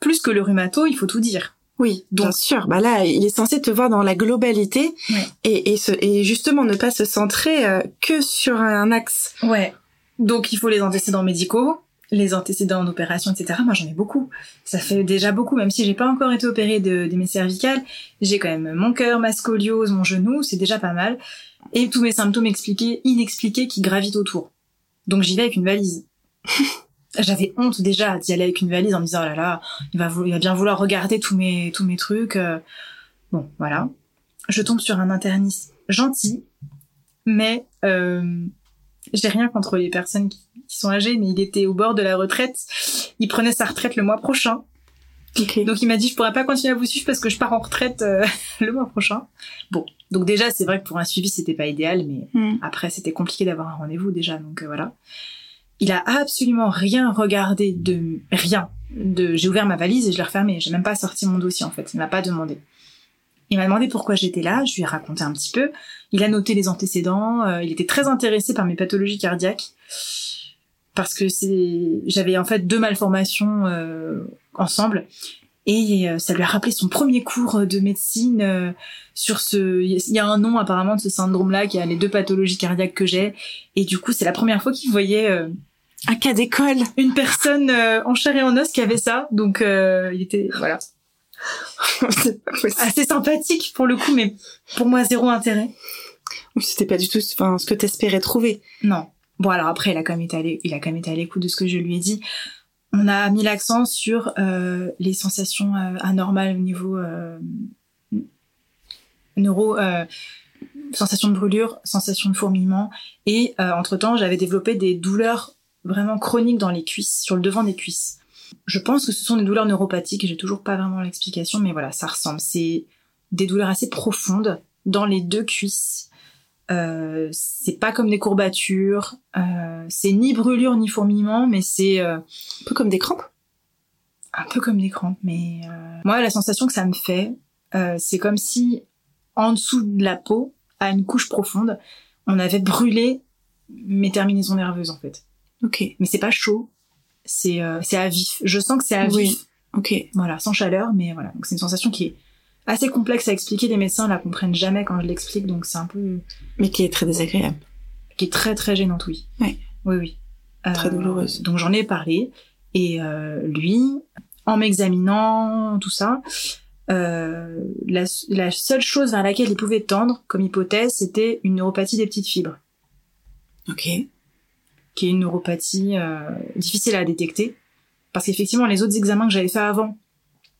plus que le rhumato, il faut tout dire. Oui, Donc- bien sûr. Bah là, il est censé te voir dans la globalité Ouais. et, et, se- et justement ne pas se centrer euh, que sur un axe. Ouais. Donc, il faut les antécédents médicaux, les antécédents en opération, etc. Moi, j'en ai beaucoup. Ça fait déjà beaucoup, même si j'ai pas encore été opérée de, de mes cervicales. J'ai quand même mon cœur, ma scoliose, mon genou, c'est déjà pas mal. Et tous mes symptômes expliqués, inexpliqués qui gravitent autour. Donc, j'y vais avec une valise. J'avais honte déjà d'y aller avec une valise en me disant, oh là là, il va, vou- il va bien vouloir regarder tous mes, tous mes trucs. euh. Bon, voilà. Je tombe sur un interniste gentil, mais euh, j'ai rien contre les personnes qui, qui sont âgées, mais il était au bord de la retraite. Il prenait sa retraite le mois prochain. Donc il m'a dit, je pourrais pas continuer à vous suivre parce que je pars en retraite euh, le mois prochain. Bon, donc déjà, c'est vrai que pour un suivi, c'était pas idéal, mais Mm. après, c'était compliqué d'avoir un rendez-vous déjà, donc euh, voilà. Il a absolument rien regardé de rien. De, j'ai ouvert ma valise et je l'ai refermée. J'ai même pas sorti mon dossier en fait. Il m'a pas demandé. Il m'a demandé pourquoi j'étais là. Je lui ai raconté un petit peu. Il a noté les antécédents. euh, il était très intéressé par mes pathologies cardiaques parce que c'est, j'avais en fait deux malformations euh, ensemble. Et euh, ça lui a rappelé son premier cours de médecine euh, sur ce. Il y a un nom apparemment de ce syndrome-là qui a les deux pathologies cardiaques que j'ai. Et du coup, c'est la première fois qu'il voyait euh, Un cas d'école. une personne euh, en chair et en os qui avait ça. Donc, euh, il était voilà. assez sympathique pour le coup, mais pour moi zéro intérêt. C'était pas du tout enfin, ce que t'espérais trouver. Non. Bon alors après, il a quand même été à l'é- il a quand même été à l'écoute de ce que je lui ai dit. On a mis l'accent sur euh, les sensations euh, anormales au niveau euh, neuro, euh, sensation de brûlure, sensation de fourmillement, et entre temps, j'avais développé des douleurs vraiment chroniques dans les cuisses, sur le devant des cuisses. Je pense que ce sont des douleurs neuropathiques, j'ai toujours pas vraiment l'explication, mais voilà, ça ressemble. C'est des douleurs assez profondes dans les deux cuisses. Euh, c'est pas comme des courbatures, euh, c'est ni brûlure ni fourmillement, mais c'est euh, Un peu comme des crampes. un peu comme des crampes. Mais euh, moi, la sensation que ça me fait, euh, c'est comme si en dessous de la peau, à une couche profonde, on avait brûlé mes terminaisons nerveuses en fait. Ok. Mais c'est pas chaud, c'est euh, c'est à vif. Je sens que c'est à vif. Oui. Ok. Voilà, sans chaleur, mais voilà. Donc c'est une sensation qui est assez complexe à expliquer. Les médecins la comprennent jamais quand je l'explique, donc c'est un peu Mais qui est très désagréable. qui est très très gênante, oui. Ouais. Oui, oui. Très douloureuse. Donc j'en ai parlé et euh, lui, en m'examinant, tout ça, euh, la, la seule chose vers laquelle il pouvait tendre comme hypothèse, c'était une neuropathie des petites fibres, Ok. Qui est une neuropathie euh, difficile à détecter, parce qu'effectivement les autres examens que j'avais fait avant,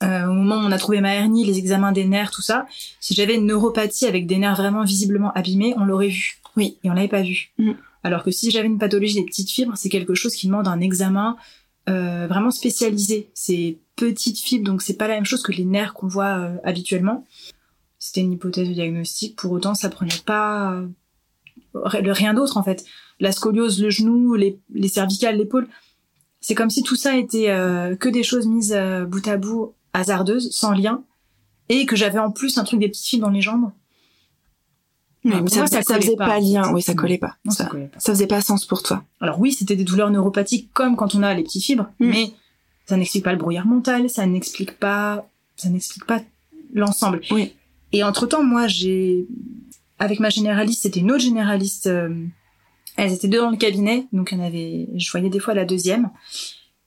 euh, au moment où on a trouvé ma hernie, les examens des nerfs, tout ça, si j'avais une neuropathie avec des nerfs vraiment visiblement abîmés, on l'aurait vu. Oui. Et on l'avait pas vu. Mm. Alors que si j'avais une pathologie des petites fibres, c'est quelque chose qui demande un examen euh, vraiment spécialisé. C'est petites fibres, donc c'est pas la même chose que les nerfs qu'on voit euh, habituellement. C'était une hypothèse de diagnostic. Pour autant, ça prenait pas euh, rien d'autre en fait. La scoliose, le genou, les, les cervicales, l'épaule. C'est comme si tout ça était euh, que des choses mises euh, bout à bout, hasardeuses, sans lien, et que j'avais en plus un truc des petites fibres dans les jambes. Mais pour ça, moi, ça, faisait pas. pas lien. Oui, ça collait pas. Non, ça ça, collait pas. ça faisait pas sens pour toi. Alors oui, c'était des douleurs neuropathiques comme quand on a les petites fibres, Mm. mais ça n'explique pas le brouillard mental, ça n'explique pas, ça n'explique pas l'ensemble. Oui. Et entre temps, moi, j'ai, avec ma généraliste, c'était une autre généraliste. euh, elles étaient deux dans le cabinet, donc en avait, je voyais des fois la deuxième,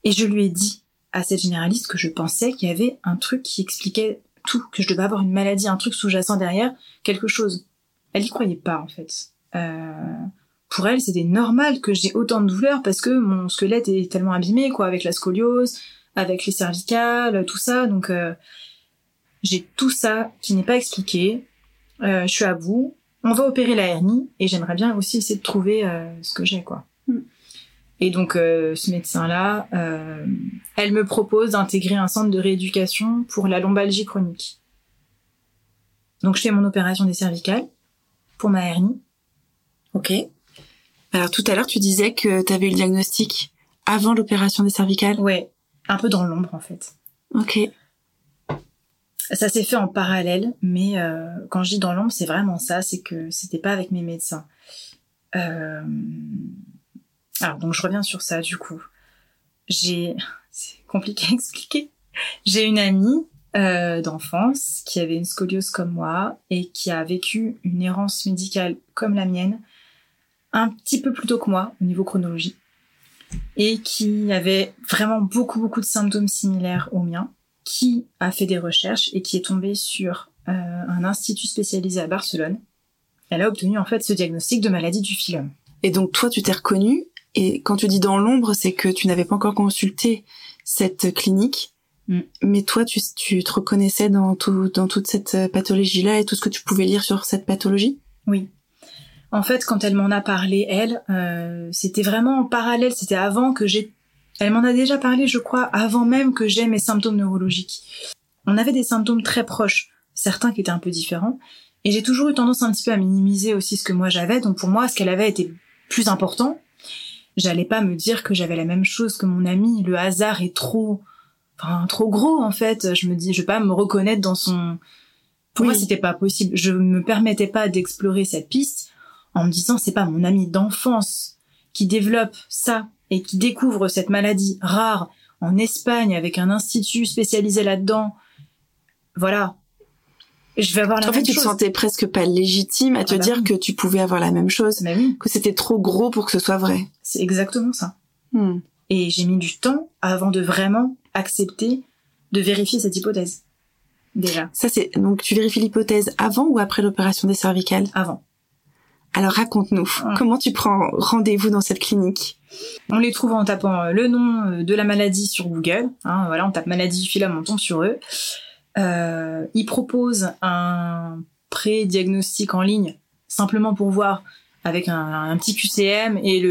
et je lui ai dit à cette généraliste que je pensais qu'il y avait un truc qui expliquait tout, que je devais avoir une maladie, un truc sous-jacent derrière, quelque chose. Elle y croyait pas en fait. Euh, pour elle, c'était normal que j'ai autant de douleurs parce que mon squelette est tellement abîmé, quoi, avec la scoliose, avec les cervicales, tout ça. Donc euh, j'ai tout ça qui n'est pas expliqué. Euh, je suis à bout. On va opérer la hernie et j'aimerais bien aussi essayer de trouver ce que j'ai, quoi. Mm. Et donc ce médecin-là, elle me propose d'intégrer un centre de rééducation pour la lombalgie chronique. Donc je fais mon opération des cervicales pour ma hernie. Ok. Alors tout à l'heure, tu disais que tu avais eu le diagnostic avant l'opération des cervicales. Ouais, un peu dans l'ombre en fait. Ok. Ça s'est fait en parallèle, mais euh, quand je dis dans l'ombre, c'est vraiment ça, c'est que c'était pas avec mes médecins. Euh... Alors donc je reviens sur ça du coup. J'ai, c'est compliqué à expliquer. J'ai une amie euh, d'enfance qui avait une scoliose comme moi et qui a vécu une errance médicale comme la mienne un petit peu plus tôt que moi au niveau chronologie et qui avait vraiment beaucoup beaucoup de symptômes similaires aux miens, qui a fait des recherches et qui est tombée sur euh, un institut spécialisé à Barcelone. Elle a obtenu en fait ce diagnostic de maladie du phylum. Et donc toi tu t'es reconnue et quand tu dis dans l'ombre, c'est que tu n'avais pas encore consulté cette clinique Mm. Mais toi, tu, tu te reconnaissais dans, tout, dans toute cette euh, pathologie-là et tout ce que tu pouvais lire sur cette pathologie? Oui. En fait, quand elle m'en a parlé, elle, euh, c'était vraiment en parallèle. C'était avant que j'ai. Elle m'en a déjà parlé, je crois, avant même que j'ai mes symptômes neurologiques. On avait des symptômes très proches, certains qui étaient un peu différents. Et j'ai toujours eu tendance un petit peu à minimiser aussi ce que moi j'avais. Donc pour moi, ce qu'elle avait était plus important. J'allais pas me dire que j'avais la même chose que mon ami. Le hasard est trop enfin trop gros en fait. Je me dis, je vais pas me reconnaître dans son. Pour Oui. moi, c'était pas possible. Je me permettais pas d'explorer cette piste en me disant, c'est pas mon ami d'enfance qui développe ça et qui découvre cette maladie rare en Espagne avec un institut spécialisé là-dedans. Voilà. Je vais avoir la En fait, tu te sentais presque pas légitime à te Ah bah dire oui. que tu pouvais avoir la même chose, Mais oui, que c'était trop gros pour que ce soit vrai. c'est exactement ça. Hmm. Et j'ai mis du temps avant de vraiment accepter de vérifier cette hypothèse. Déjà, Ça, c'est donc tu vérifies l'hypothèse avant ou après l'opération des cervicales? Avant. Alors raconte-nous, Ah. comment tu prends rendez-vous dans cette clinique? On les trouve en tapant euh, le nom euh, de la maladie sur Google. Hein, voilà, on tape maladie phylum, on tombe sur eux. Euh, ils proposent un pré-diagnostic en ligne, simplement pour voir avec un, un petit QCM et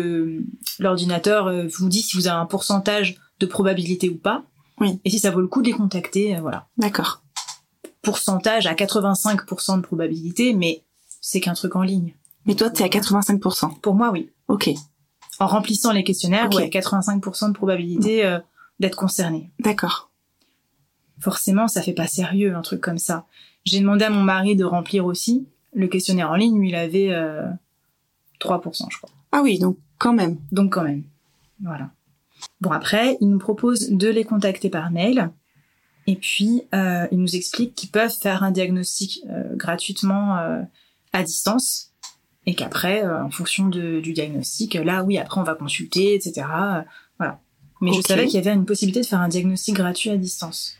l'ordinateur vous dit si vous avez un pourcentage de probabilité ou pas. Oui. Et si ça vaut le coup de les contacter, voilà. D'accord. Pourcentage à 85% de probabilité, mais c'est qu'un truc en ligne. Mais toi, t'es à 85%. Pour moi, oui. Ok, En remplissant les questionnaires, Ok. ouais, 85% de probabilité euh, d'être concerné. d'accord. Forcément, ça fait pas sérieux un truc comme ça. J'ai demandé à mon mari de remplir aussi le questionnaire en ligne, lui il avait euh, 3%, je crois. Ah oui, donc quand même. Donc quand même. Voilà. Bon après, il nous propose de les contacter par mail. Et puis, euh, il nous explique qu'ils peuvent faire un diagnostic euh, gratuitement euh, à distance. Et qu'après, euh, en fonction de- du diagnostic, là oui, après on va consulter, etc. euh, voilà. Mais je savais qu'il y avait une possibilité de faire un diagnostic gratuit à distance.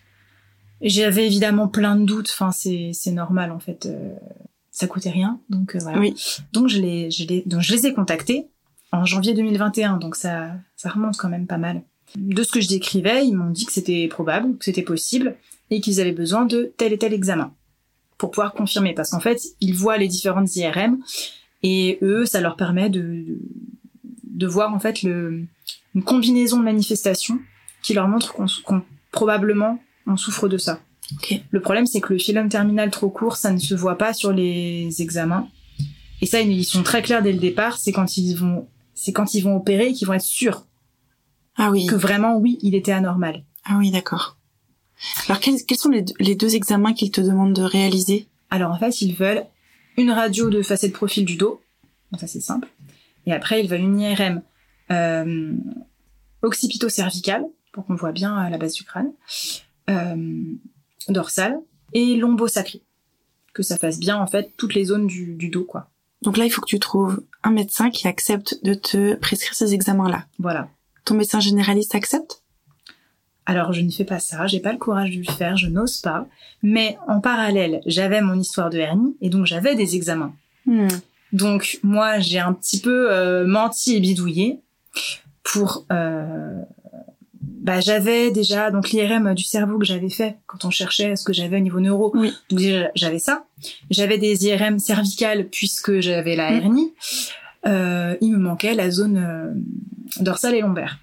J'avais évidemment plein de doutes. Enfin, c'est c'est normal en fait. euh, ça coûtait rien, donc euh, voilà. Oui. Donc je les, je les, donc je les ai contactés en janvier 2021, donc ça, ça remonte quand même pas mal. De ce que je décrivais, ils m'ont dit que c'était probable, que c'était possible, et qu'ils avaient besoin de tel et tel examen pour pouvoir confirmer, parce qu'en fait, ils voient les différentes IRM, et eux, ça leur permet de, de, voir en fait le, une combinaison de manifestations qui leur montre qu'on, probablement on souffre de ça. Ok. Le problème, c'est que le phylum terminal trop court, ça ne se voit pas sur les examens. Et ça, ils sont très clairs dès le départ. C'est quand ils vont, c'est quand ils vont opérer qu'ils vont être sûrs Ah oui. que vraiment, oui, il était anormal. Ah oui, d'accord. Alors quels, quels sont les, deux- les deux examens qu'ils te demandent de réaliser? Alors en fait, ils veulent une radio de facette profil du dos. Donc ça, c'est simple. Et après, ils veulent une IRM euh, occipito-cervicale pour qu'on voit bien à la base du crâne, euh, dorsale et lombosacré. Que ça fasse bien en fait toutes les zones du, du dos, quoi. Donc là, il faut que tu trouves un médecin qui accepte de te prescrire ces examens-là. Voilà. Ton médecin généraliste accepte? Alors je ne fais pas ça, j'ai pas le courage de le faire, je n'ose pas. Mais en parallèle, j'avais mon histoire de hernie et donc j'avais des examens. Hmm. Donc moi j'ai un petit peu euh, menti et bidouillé pour. Euh, bah, j'avais déjà donc l'IRM du cerveau que j'avais fait quand on cherchait ce que j'avais au niveau neuro. Oui. Donc j'avais ça. J'avais des IRM cervicales puisque j'avais la Mm. hernie. Euh, il me manquait la zone euh, dorsale et lombaire.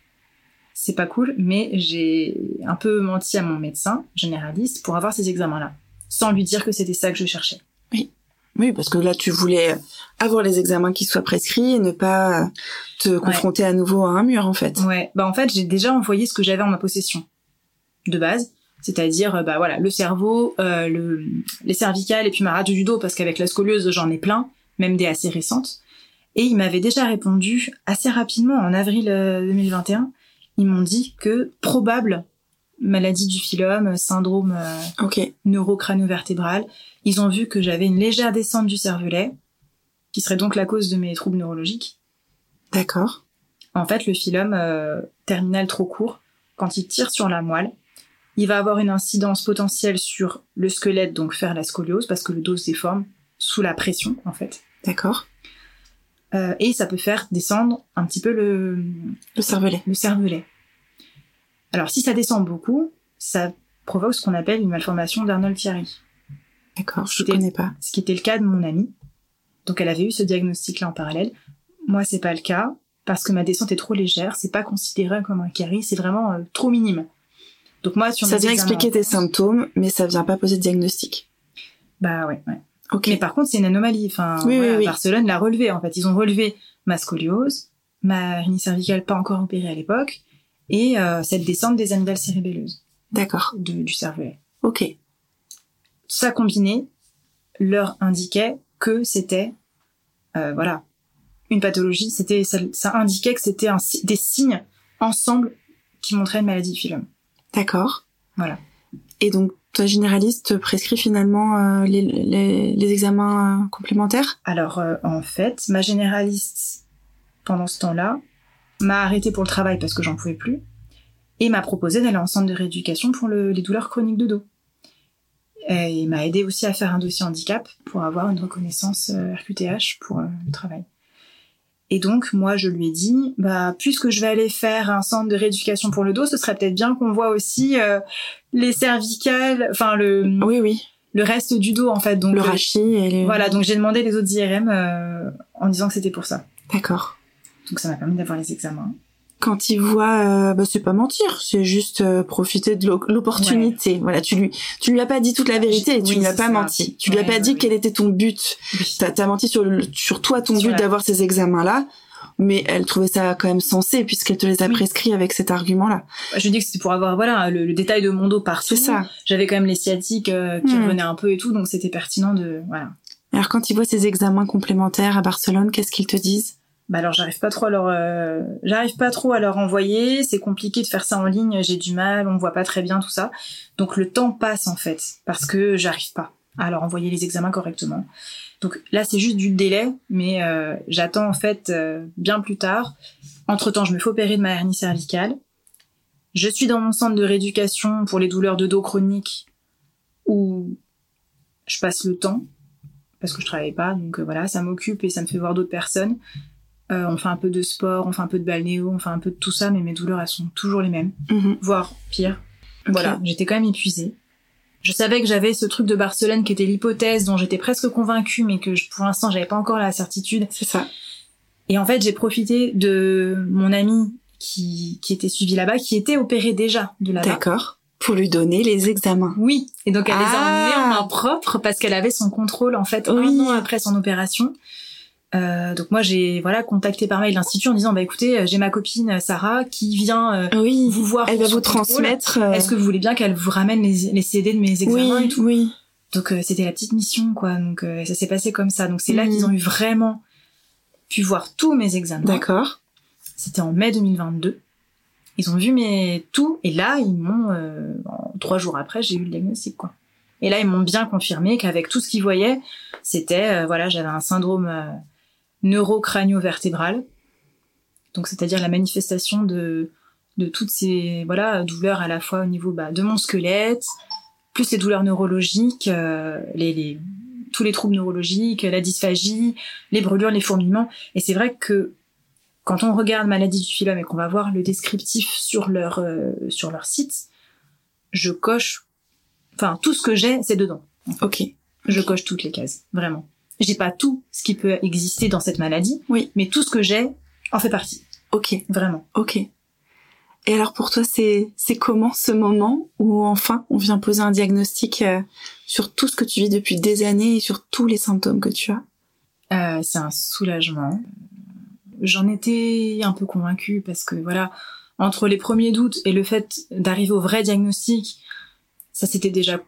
C'est pas cool, mais j'ai un peu menti à mon médecin généraliste pour avoir ces examens-là, sans lui dire que c'était ça que je cherchais. Oui, parce que là, tu voulais avoir les examens qui soient prescrits et ne pas te confronter à nouveau à un mur, en fait. Ouais, bah en fait, j'ai déjà envoyé ce que j'avais en ma possession de base, c'est-à-dire euh, bah voilà, le cerveau, euh, le les cervicales et puis ma radio du dos parce qu'avec la scoliose, j'en ai plein, même des assez récentes. Et ils m'avaient déjà répondu assez rapidement en avril euh, 2021. Ils m'ont dit que probable maladie du phylum, syndrome euh, Ok. neurocrânio-vertébral. Ils ont vu que j'avais une légère descente du cervelet, qui serait donc la cause de mes troubles neurologiques. D'accord. En fait, le phylum euh, terminal trop court, quand il tire sur la moelle, il va avoir une incidence potentielle sur le squelette, donc faire la scoliose, parce que le dos se déforme sous la pression, en fait. D'accord. Euh, et ça peut faire descendre un petit peu le, Le cervelet. le cervelet. Alors, si ça descend beaucoup, ça provoque ce qu'on appelle une malformation d'Arnold-Thierry. D'accord, je C'était- connais pas. ce qui était le cas de mon amie. Donc elle avait eu ce diagnostic-là en parallèle. Moi, c'est pas le cas parce que ma descente est trop légère. C'est pas considéré comme un carie, c'est vraiment euh, trop minime. Donc moi, sur Ça vient examens- expliquer tes symptômes, mais ça vient pas poser de diagnostic. Bah ouais, ouais. Ok. Mais par contre, c'est une anomalie. Enfin, Oui, voilà, oui, oui. Barcelone l'a relevé. En fait, ils ont relevé ma scoliose, ma hernie cervicale pas encore opérée à l'époque, et euh, cette descente des amygdales cérébelleuses D'accord. du cervelet. Ok. ça combiné leur indiquait que c'était euh, voilà une pathologie c'était ça, ça indiquait que c'était des signes ensemble qui montraient une maladie phylum D'accord. Voilà. Et donc, toi, généraliste, te prescrit finalement euh, les, les, les examens euh, complémentaires? Alors euh, en fait ma généraliste pendant ce temps-là m'a arrêté pour le travail parce que j'en pouvais plus et m'a proposé d'aller en centre de rééducation pour le- les douleurs chroniques de dos et il m'a aidé aussi à faire un dossier handicap pour avoir une reconnaissance euh, RQTH pour euh, le travail. Et donc, moi, je lui ai dit, bah, puisque je vais aller faire un centre de rééducation pour le dos, ce serait peut-être bien qu'on voit aussi euh, les cervicales, enfin le, Oui, oui. le reste du dos en fait. Donc le euh, rachis et les... Voilà, donc j'ai demandé les autres IRM en disant que c'était pour ça. D'accord. Donc ça m'a permis d'avoir les examens. Quand il voit, euh, bah, c'est pas mentir, c'est juste euh, profiter de l'o- l'opportunité. Voilà, tu lui, tu lui as pas dit toute la vérité, et tu Oui, lui as pas ça. menti. Tu lui as pas ouais, dit quel était ton but. Oui. T'as as menti sur, le, sur toi, ton Sur but la- d'avoir ces examens-là, mais elle trouvait ça quand même sensé puisqu'elle te les a Oui. prescrits avec cet argument-là. Je lui dis que c'était pour avoir voilà le, le détail de mon dos partout. C'est ça. J'avais quand même les sciatiques euh, qui Hmm. revenaient un peu et tout, donc c'était pertinent de voilà. Alors quand ils voient ces examens complémentaires à Barcelone, qu'est-ce qu'ils te disent? Bah alors j'arrive pas trop à leur euh, j'arrive pas trop à leur envoyer, c'est compliqué de faire ça en ligne, j'ai du mal, on voit pas très bien tout ça. Donc le temps passe en fait parce que j'arrive pas à leur envoyer les examens correctement. Donc là c'est juste du délai mais euh, j'attends en fait euh, bien plus tard. Entre-temps, je me fais opérer de ma hernie cervicale. Je suis dans mon centre de rééducation pour les douleurs de dos chroniques où je passe le temps parce que je travaille pas donc euh, voilà, ça m'occupe et ça me fait voir d'autres personnes. Euh, on fait un peu de sport, on fait un peu de balnéo, on fait un peu de tout ça, mais mes douleurs, elles sont toujours les mêmes, Mhm. voire pire. Voilà, j'étais quand même épuisée. Je savais que j'avais ce truc de Barcelone qui était l'hypothèse dont j'étais presque convaincue, mais que je- pour l'instant, j'avais pas encore la certitude. C'est ça. Et en fait, j'ai profité de mon ami qui, qui était suivi là-bas, qui était opéré déjà de là-bas. D'accord. Pour lui donner les examens. Oui, et donc elle les a Ah. emmenés en main propre parce qu'elle avait son contrôle en fait Oui. un an après son opération. Euh, donc moi j'ai voilà contacté par mail l'institut en disant bah écoutez euh, j'ai ma copine euh, Sarah qui vient euh, Oui. vous voir Elle va vous transmettre. euh, Est-ce que vous voulez bien qu'elle vous ramène les, les CD de mes examens oui, et tout oui. Donc euh, c'était la petite mission quoi. Donc euh, ça s'est passé comme ça. Donc c'est là qu'ils ont eu vraiment pu voir tous mes examens. D'accord. C'était en mai 2022. Ils ont vu mes tout et là ils m'ont euh, trois jours après j'ai eu le diagnostic quoi. Et là ils m'ont bien confirmé qu'avec tout ce qu'ils voyaient c'était euh, voilà j'avais un syndrome neurocrânio-vertébral donc c'est-à-dire la manifestation de de toutes ces voilà douleurs à la fois au niveau bah, de mon squelette, plus les douleurs neurologiques, euh, les, les, tous les troubles neurologiques, la dysphagie, les brûlures, les fourmillements. Et c'est vrai que quand on regarde maladie du phylum et qu'on va voir le descriptif sur leur euh, sur leur site, je coche, enfin tout ce que j'ai, c'est dedans. Ok. Je coche toutes les cases, vraiment. J'ai pas tout ce qui peut exister dans cette maladie, Oui. mais tout ce que j'ai en fait partie, Ok. vraiment. Ok. Et alors pour toi, c'est c'est comment ce moment où enfin on vient poser un diagnostic euh, sur tout ce que tu vis depuis des années et sur tous les symptômes que tu as? Euh, c'est un soulagement. J'en étais un peu convaincue parce que voilà, entre les premiers doutes et le fait d'arriver au vrai diagnostic, ça s'était déjà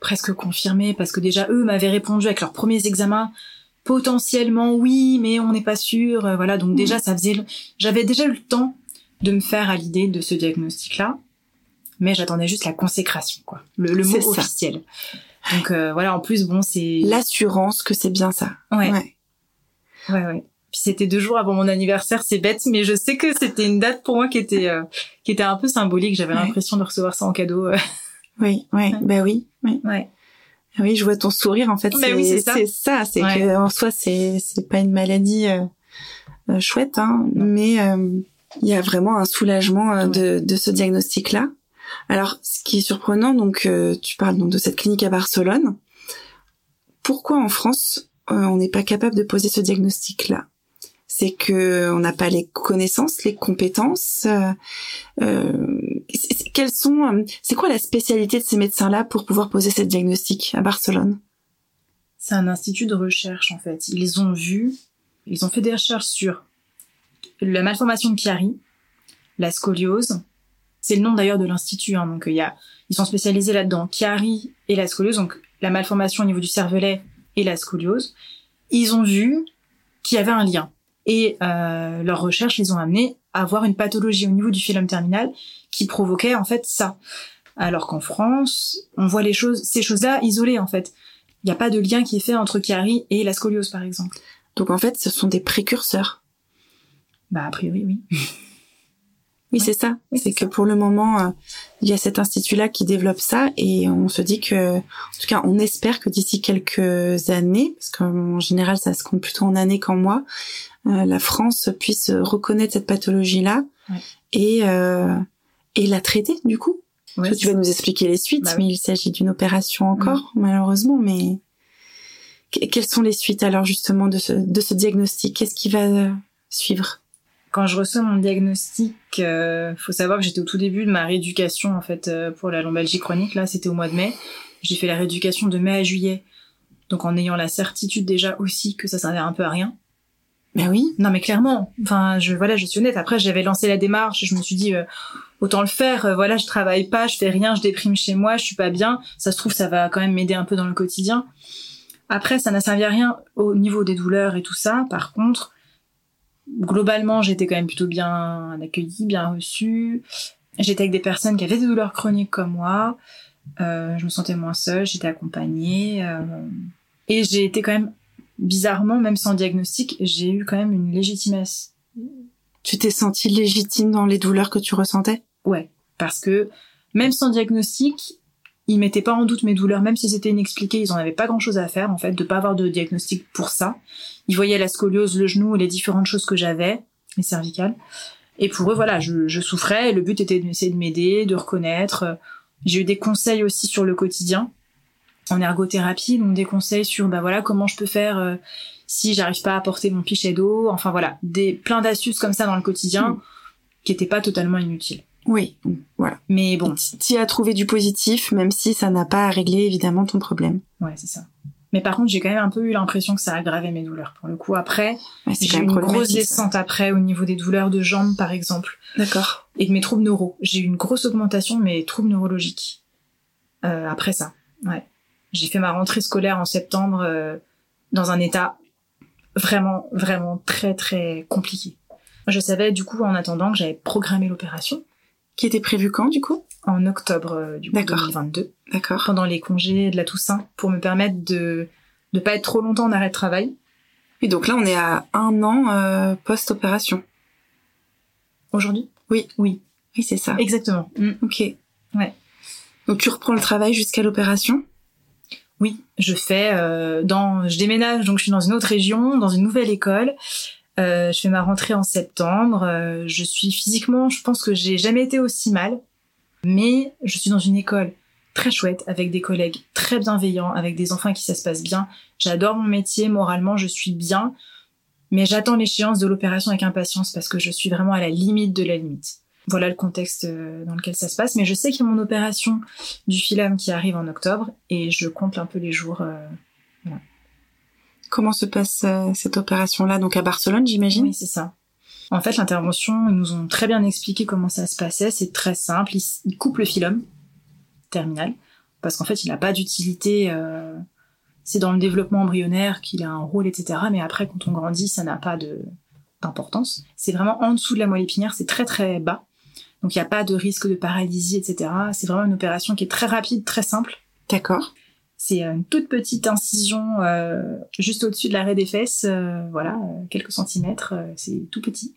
presque confirmé parce que déjà eux m'avaient répondu avec leurs premiers examens potentiellement oui, mais on n'est pas sûr. euh, Voilà, donc déjà ça faisait, j'avais déjà eu le temps de me faire à l'idée de ce diagnostic-là, mais j'attendais juste la consécration, quoi, le, le mot ça. officiel. Donc euh, voilà, en plus bon c'est L'assurance que c'est bien ça. ouais. Ouais. Ouais, ouais. Puis c'était deux jours avant mon anniversaire, c'est bête, mais je sais que c'était une date pour moi qui était euh, qui était un peu symbolique. J'avais Ouais. l'impression de recevoir ça en cadeau. Oui, oui, Ouais. bah oui, oui. Ouais. Oui, je vois ton sourire en fait. Bah c'est oui, ça. c'est ça, c'est Ouais. que en soi c'est c'est pas une maladie euh, euh, chouette, hein, mais euh, il y a vraiment un soulagement de de ce diagnostic là. Alors, ce qui est surprenant, donc euh, tu parles donc de cette clinique à Barcelone. Pourquoi en France euh, on n'est pas capable de poser ce diagnostic là C'est que on n'a pas les connaissances, les compétences. euh, euh, quelles sont euh, C'est quoi la spécialité de ces médecins-là pour pouvoir poser ce diagnostic à Barcelone? C'est un institut de recherche en fait. Ils ont vu, ils ont fait des recherches sur la malformation de Chiari, la scoliose. C'est le nom d'ailleurs de l'institut. Hein, donc il y a, ils sont spécialisés là-dedans. Chiari et la scoliose, donc la malformation au niveau du cervelet et la scoliose. Ils ont vu qu'il y avait un lien. Et euh, leurs recherches les ont amenés à avoir une pathologie au niveau du phylum terminal qui provoquait en fait ça. Alors qu'en France, on voit les choses, ces choses-là isolées en fait. Il n'y a pas de lien qui est fait entre Chiari et la scoliose par exemple. Donc en fait, ce sont des précurseurs. Bah a priori oui. Oui, Ouais. c'est ça. Oui, c'est que ça. pour le moment, euh, il y a cet institut-là qui développe ça et on se dit que, en tout cas, on espère que d'ici quelques années, parce qu'en général, ça se compte plutôt en années qu'en mois, euh, la France puisse reconnaître cette pathologie-là Ouais. et euh, et la traiter du coup. Ouais, tu vas nous expliquer les suites, Bah oui. Mais il s'agit d'une opération encore, malheureusement. Mais que- quelles sont les suites alors justement de ce de ce diagnostic? Qu'est-ce qui va suivre? Quand je reçois mon diagnostic, euh, faut savoir que j'étais au tout début de ma rééducation en fait euh, pour la lombalgie chronique. Là, c'était au mois de mai. J'ai fait la rééducation de mai à juillet. Donc en ayant la certitude déjà aussi que ça servait un peu à rien. Ben oui. Non mais clairement, enfin je voilà, je suis honnête. Après j'avais lancé la démarche, je me suis dit euh, autant le faire. euh, voilà, je travaille pas, je fais rien, je déprime chez moi, je suis pas bien. Ça se trouve ça va quand même m'aider un peu dans le quotidien. Après ça n'a servi à rien au niveau des douleurs et tout ça. Par contre, globalement j'étais quand même plutôt bien accueillie, bien reçue. J'étais avec des personnes qui avaient des douleurs chroniques comme moi. Euh, je me sentais moins seule, j'étais accompagnée. euh, et j'ai été quand même bizarrement, même sans diagnostic, j'ai eu quand même une légitimation. Tu t'es sentie légitime dans les douleurs que tu ressentais? Ouais, parce que même sans diagnostic, ils mettaient pas en doute mes douleurs, même si c'était inexpliqué, ils en avaient pas grand chose à faire, en fait, de pas avoir de diagnostic pour ça. Ils voyaient la scoliose, le genou et les différentes choses que j'avais, les cervicales. Et pour eux, voilà, je, je souffrais, et le but était d'essayer de m'aider, de reconnaître. J'ai eu des conseils aussi sur le quotidien, en ergothérapie, donc des conseils sur, bah voilà, comment je peux faire euh, si j'arrive pas à porter mon pichet d'eau, enfin voilà, des plein d'astuces comme ça dans le quotidien, Mm. qui étaient pas totalement inutiles. Oui. Voilà. Mais bon, Tu as trouvé du positif, même si ça n'a pas à régler évidemment ton problème. Ouais, c'est ça. Mais par contre, j'ai quand même un peu eu l'impression que ça aggravait mes douleurs. Pour le coup, après, Ouais, j'ai eu une grosse ça. descente après au niveau des douleurs de jambes, par exemple, D'accord. et de mes troubles neuro. J'ai eu une grosse augmentation de mes troubles neurologiques. Euh, après ça, ouais. J'ai fait ma rentrée scolaire en septembre euh, dans un état vraiment, vraiment très, très compliqué. Je savais du coup en attendant que j'avais programmé l'opération Qui était prévu quand du coup? En octobre euh, du coup, D'accord. 2022. D'accord. pendant les congés de la Toussaint pour me permettre de ne pas être trop longtemps en arrêt de travail. Et donc là, on est à un an euh, post-opération. Aujourd'hui? Oui. Oui. Oui, c'est ça. Exactement. Mm. Ok. Ouais. Donc tu reprends le travail jusqu'à l'opération? Oui, je fais euh, dans, je déménage, donc je suis dans une autre région, dans une nouvelle école. Euh, je fais ma rentrée en septembre. Euh, je suis physiquement, je pense que j'ai jamais été aussi mal, mais je suis dans une école très chouette avec des collègues très bienveillants, avec des enfants qui ça se passe bien. J'adore mon métier, moralement je suis bien, mais j'attends l'échéance de l'opération avec impatience parce que je suis vraiment à la limite de la limite. Voilà le contexte euh, dans lequel ça se passe, mais je sais qu'il y a mon opération du phylum qui arrive en octobre et je compte un peu les jours. Euh, voilà. Comment se passe euh, cette opération-là Donc à Barcelone, j'imagine Oui, c'est ça. En fait, l'intervention, ils nous ont très bien expliqué comment ça se passait. C'est très simple. Ils, ils coupent le phylum terminal parce qu'en fait, il n'a pas d'utilité. Euh, c'est dans le développement embryonnaire qu'il a un rôle, etc. Mais après, quand on grandit, ça n'a pas de d'importance. C'est vraiment en dessous de la moelle épinière, c'est très très bas. Donc il n'y a pas de risque de paralysie, etc. C'est vraiment une opération qui est très rapide, très simple. D'accord. C'est une toute petite incision euh, juste au-dessus de l'arrêt des fesses, euh, voilà, euh, quelques centimètres, euh, c'est tout petit.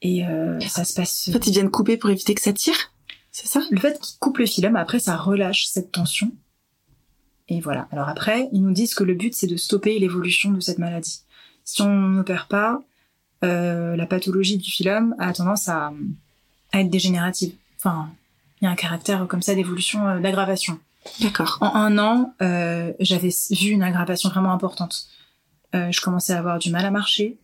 Et euh, ça se passe. En fait, ils viennent couper pour éviter que ça tire, c'est ça? Le fait qu'ils coupent le phylum, après, ça relâche cette tension. Et voilà. Alors après, ils nous disent que le but, c'est de stopper l'évolution de cette maladie. Si on n'opère pas, euh, la pathologie du phylum a tendance à, à être dégénérative. Enfin, il y a un caractère comme ça d'évolution, euh, d'aggravation. D'accord. En un an, euh, j'avais vu une aggravation vraiment importante. Euh, je commençais à avoir du mal à marcher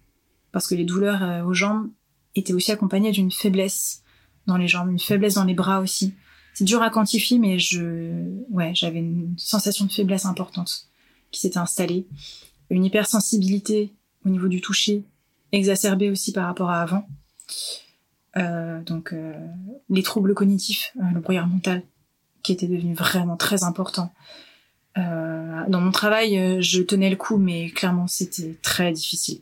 parce que les douleurs euh, aux jambes étaient aussi accompagnées d'une faiblesse dans les jambes, une faiblesse dans les bras aussi. C'est dur à quantifier, mais je, ouais, j'avais une sensation de faiblesse importante qui s'était installée, une hypersensibilité au niveau du toucher, exacerbée aussi par rapport à avant. Euh, donc euh, les troubles cognitifs, le brouillard mental, qui était devenu vraiment très important. Euh, dans mon travail, euh, je tenais le coup, mais clairement, c'était très difficile.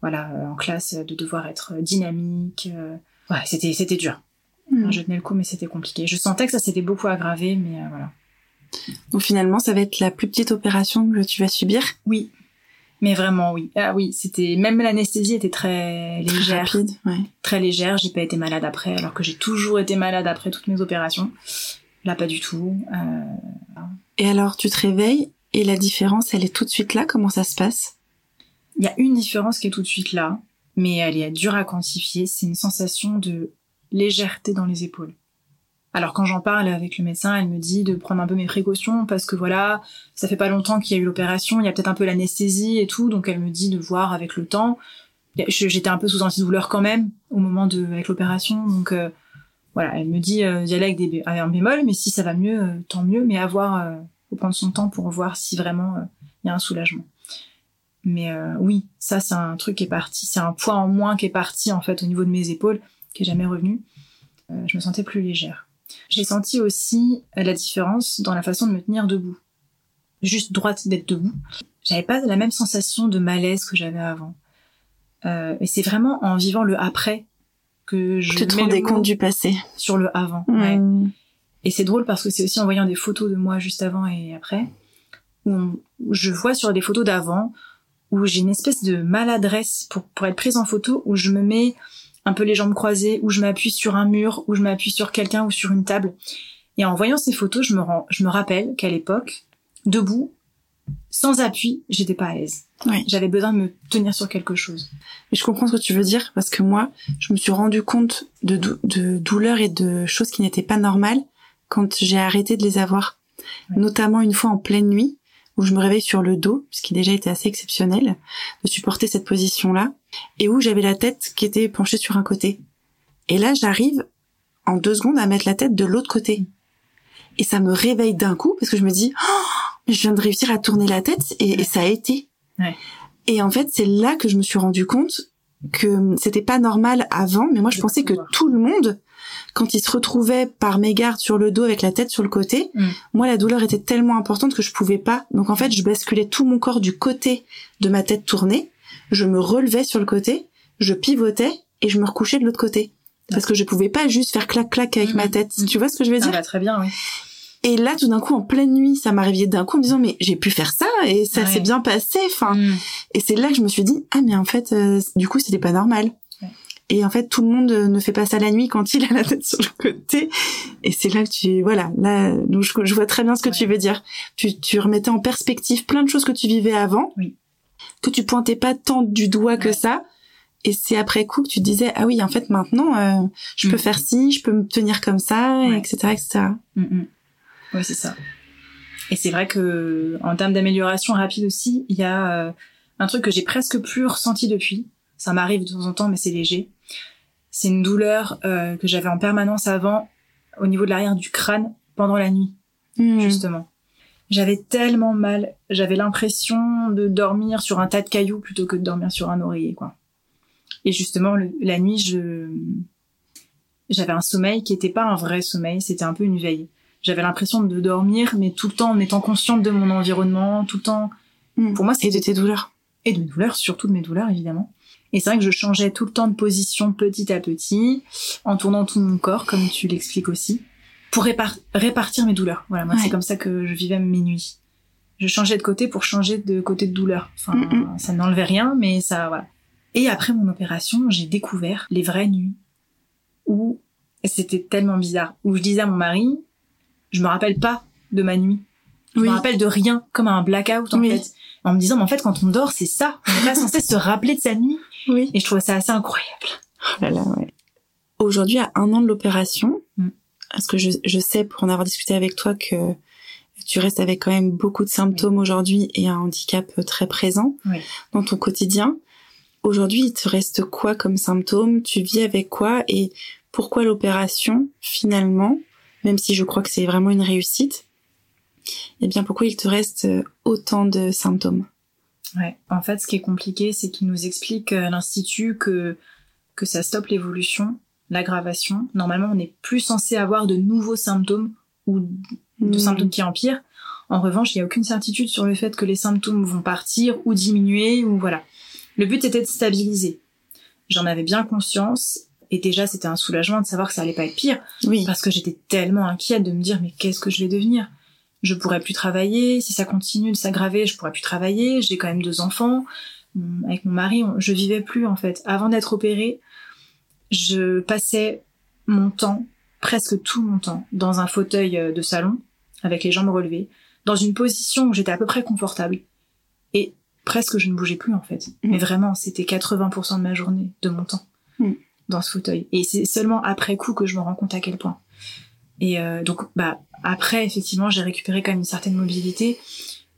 Voilà, euh, en classe, de devoir être dynamique. euh, ouais, c'était c'était dur. Hmm. Je tenais le coup, mais c'était compliqué. Je sentais que ça s'était beaucoup aggravé, mais euh, voilà. Donc finalement, ça va être la plus petite opération que tu vas subir? Oui, mais vraiment oui. Ah oui, c'était même l'anesthésie était très Très légère, rapide, ouais. très légère. J'ai pas été malade après, alors que j'ai toujours été malade après toutes mes opérations. Là, pas du tout. Euh, Et alors, tu te réveilles et la différence, elle est tout de suite là? Comment ça se passe? Il y a une différence qui est tout de suite là, mais elle est dure à quantifier. C'est une sensation de légèreté dans les épaules. Alors quand j'en parle avec le médecin, elle me dit de prendre un peu mes précautions parce que voilà, ça fait pas longtemps qu'il y a eu l'opération, il y a peut-être un peu l'anesthésie et tout, donc elle me dit de voir avec le temps. J'étais un peu sous antidouleur quand même au moment de avec l'opération, donc euh, voilà, elle me dit euh, d'y aller avec, des, avec un bémol, mais si ça va mieux, euh, tant mieux, mais avoir euh, faut prendre son temps pour voir si vraiment euh, il y a un soulagement. Mais euh, oui, ça c'est un truc qui est parti, c'est un poids en moins qui est parti en fait au niveau de mes épaules, qui est jamais revenu. Euh, je me sentais plus légère. J'ai senti aussi la différence dans la façon de me tenir debout. Juste droite d'être debout. J'avais pas la même sensation de malaise que j'avais avant. Et c'est vraiment en vivant le après que je Tu te rendais compte du passé. sur le avant. Ouais. Hmm. Et c'est drôle parce que c'est aussi en voyant des photos de moi juste avant et après, où, on- où je vois sur des photos d'avant, où j'ai une espèce de maladresse pour, pour être prise en photo, où je me mets un peu les jambes croisées, où je m'appuie sur un mur, où je m'appuie sur quelqu'un ou sur une table. Et en voyant ces photos, je me, rends, je me rappelle qu'à l'époque, debout, sans appui, j'étais pas à l'aise. Ouais. J'avais besoin de me tenir sur quelque chose. Mais je comprends ce que tu veux dire parce que moi, je me suis rendu compte de, dou- de douleurs et de choses qui n'étaient pas normales quand j'ai arrêté de les avoir. Notamment une fois en pleine nuit où je me réveille sur le dos, ce qui déjà était assez exceptionnel de supporter cette position-là, et où j'avais la tête qui était penchée sur un côté. Et là, j'arrive en deux secondes à mettre la tête de l'autre côté. Et ça me réveille d'un coup parce que je me dis, oh, je viens de réussir à tourner la tête et, et ça a été. Ouais. Et en fait, c'est là que je me suis rendu compte que c'était pas normal avant, mais moi je De pensais que tout le monde, quand il se retrouvait par mégarde sur le dos avec la tête sur le côté, Mm. moi la douleur était tellement importante que je pouvais pas. Donc en fait, je basculais tout mon corps du côté de ma tête tournée, je me relevais sur le côté, je pivotais et je me recouchais de l'autre côté. Parce que je pouvais pas juste faire clac clac avec Mm. ma tête. Mm. Tu vois ce que je veux Ah dire? bah, très bien, oui. Et là, tout d'un coup, en pleine nuit, ça m'a réveillée d'un coup en me disant mais j'ai pu faire ça et ça Ouais. s'est bien passé. Enfin, Mm. et c'est là que je me suis dit ah mais en fait, euh, du coup, c'était pas normal. Ouais. Et en fait, tout le monde ne fait pas ça la nuit quand il a la tête sur le côté. Et c'est là que tu, voilà, là, donc je, vois très bien ce que tu veux dire. Tu, tu remettais en perspective plein de choses que tu vivais avant, oui. que tu pointais pas tant du doigt que ça. Et c'est après coup que tu disais ah oui en fait maintenant euh, je peux mm. faire ci, je peux me tenir comme ça, etc etc. Mm, Oui c'est ça. Et c'est vrai que en termes d'amélioration rapide aussi, il y a euh, un truc que j'ai presque plus ressenti depuis. Ça m'arrive de temps en temps, mais c'est léger. C'est une douleur euh, que j'avais en permanence avant au niveau de l'arrière du crâne pendant la nuit, hmm. justement. J'avais tellement mal, j'avais l'impression de dormir sur un tas de cailloux plutôt que de dormir sur un oreiller, quoi. Et justement, la nuit, je j'avais un sommeil qui était pas un vrai sommeil, c'était un peu une veille. J'avais l'impression de dormir, mais tout le temps en étant consciente de mon environnement, tout le temps. Hmm. Pour moi, c'était tes douleurs et de mes douleurs, surtout de mes douleurs évidemment. Et c'est vrai que je changeais tout le temps de position petit à petit, en tournant tout mon corps, comme tu l'expliques aussi, pour répartir mes douleurs. Voilà, moi c'est comme ça que je vivais mes nuits. Je changeais de côté pour changer de côté de douleur. Enfin, mm, mm. ça n'enlevait rien, mais ça, voilà. Et après mon opération, j'ai découvert les vraies nuits où c'était tellement bizarre. Où je disais à mon mari, je me rappelle pas de ma nuit. Je me rappelle de rien, comme un blackout en fait en me disant, mais en fait, quand on dort, c'est ça. On n'est pas censé se rappeler de sa nuit. Oui. Et je trouvais ça assez incroyable. Oh là là, ouais. Aujourd'hui, à un an de l'opération, mm. parce que je, je, sais, pour en avoir discuté avec toi, que tu restes avec quand même beaucoup de symptômes aujourd'hui et un handicap très présent dans ton quotidien. Aujourd'hui, il te reste quoi comme symptômes? Tu vis avec quoi? Et pourquoi l'opération, finalement, même si je crois que c'est vraiment une réussite, eh bien pourquoi il te reste euh, autant de symptômes? Ouais, en fait, ce qui est compliqué, c'est qu'il nous explique à euh, l'institut que que ça stoppe l'évolution, l'aggravation. Normalement, on n'est plus censé avoir de nouveaux symptômes ou de hmm. symptômes qui empirent. En revanche, il n'y a aucune certitude sur le fait que les symptômes vont partir ou diminuer ou voilà. Le but était de stabiliser. J'en avais bien conscience et déjà c'était un soulagement de savoir que ça allait pas être pire. Oui. Parce que j'étais tellement inquiète de me dire mais qu'est-ce que je vais devenir? Je pourrais plus travailler. Si ça continue de s'aggraver, je pourrais plus travailler. J'ai quand même deux enfants. Avec mon mari, je vivais plus en fait. Avant d'être opérée, je passais mon temps, presque tout mon temps, dans un fauteuil euh, de salon, avec les jambes relevées, dans une position où j'étais à peu près confortable. Et presque je ne bougeais plus en fait. Mmh. Mais vraiment, c'était 80% de ma journée, de mon temps, mmh. Dans ce fauteuil. Et c'est seulement après coup que je me rends compte à quel point. Et euh, donc, bah, après, effectivement, j'ai récupéré quand même une certaine mobilité.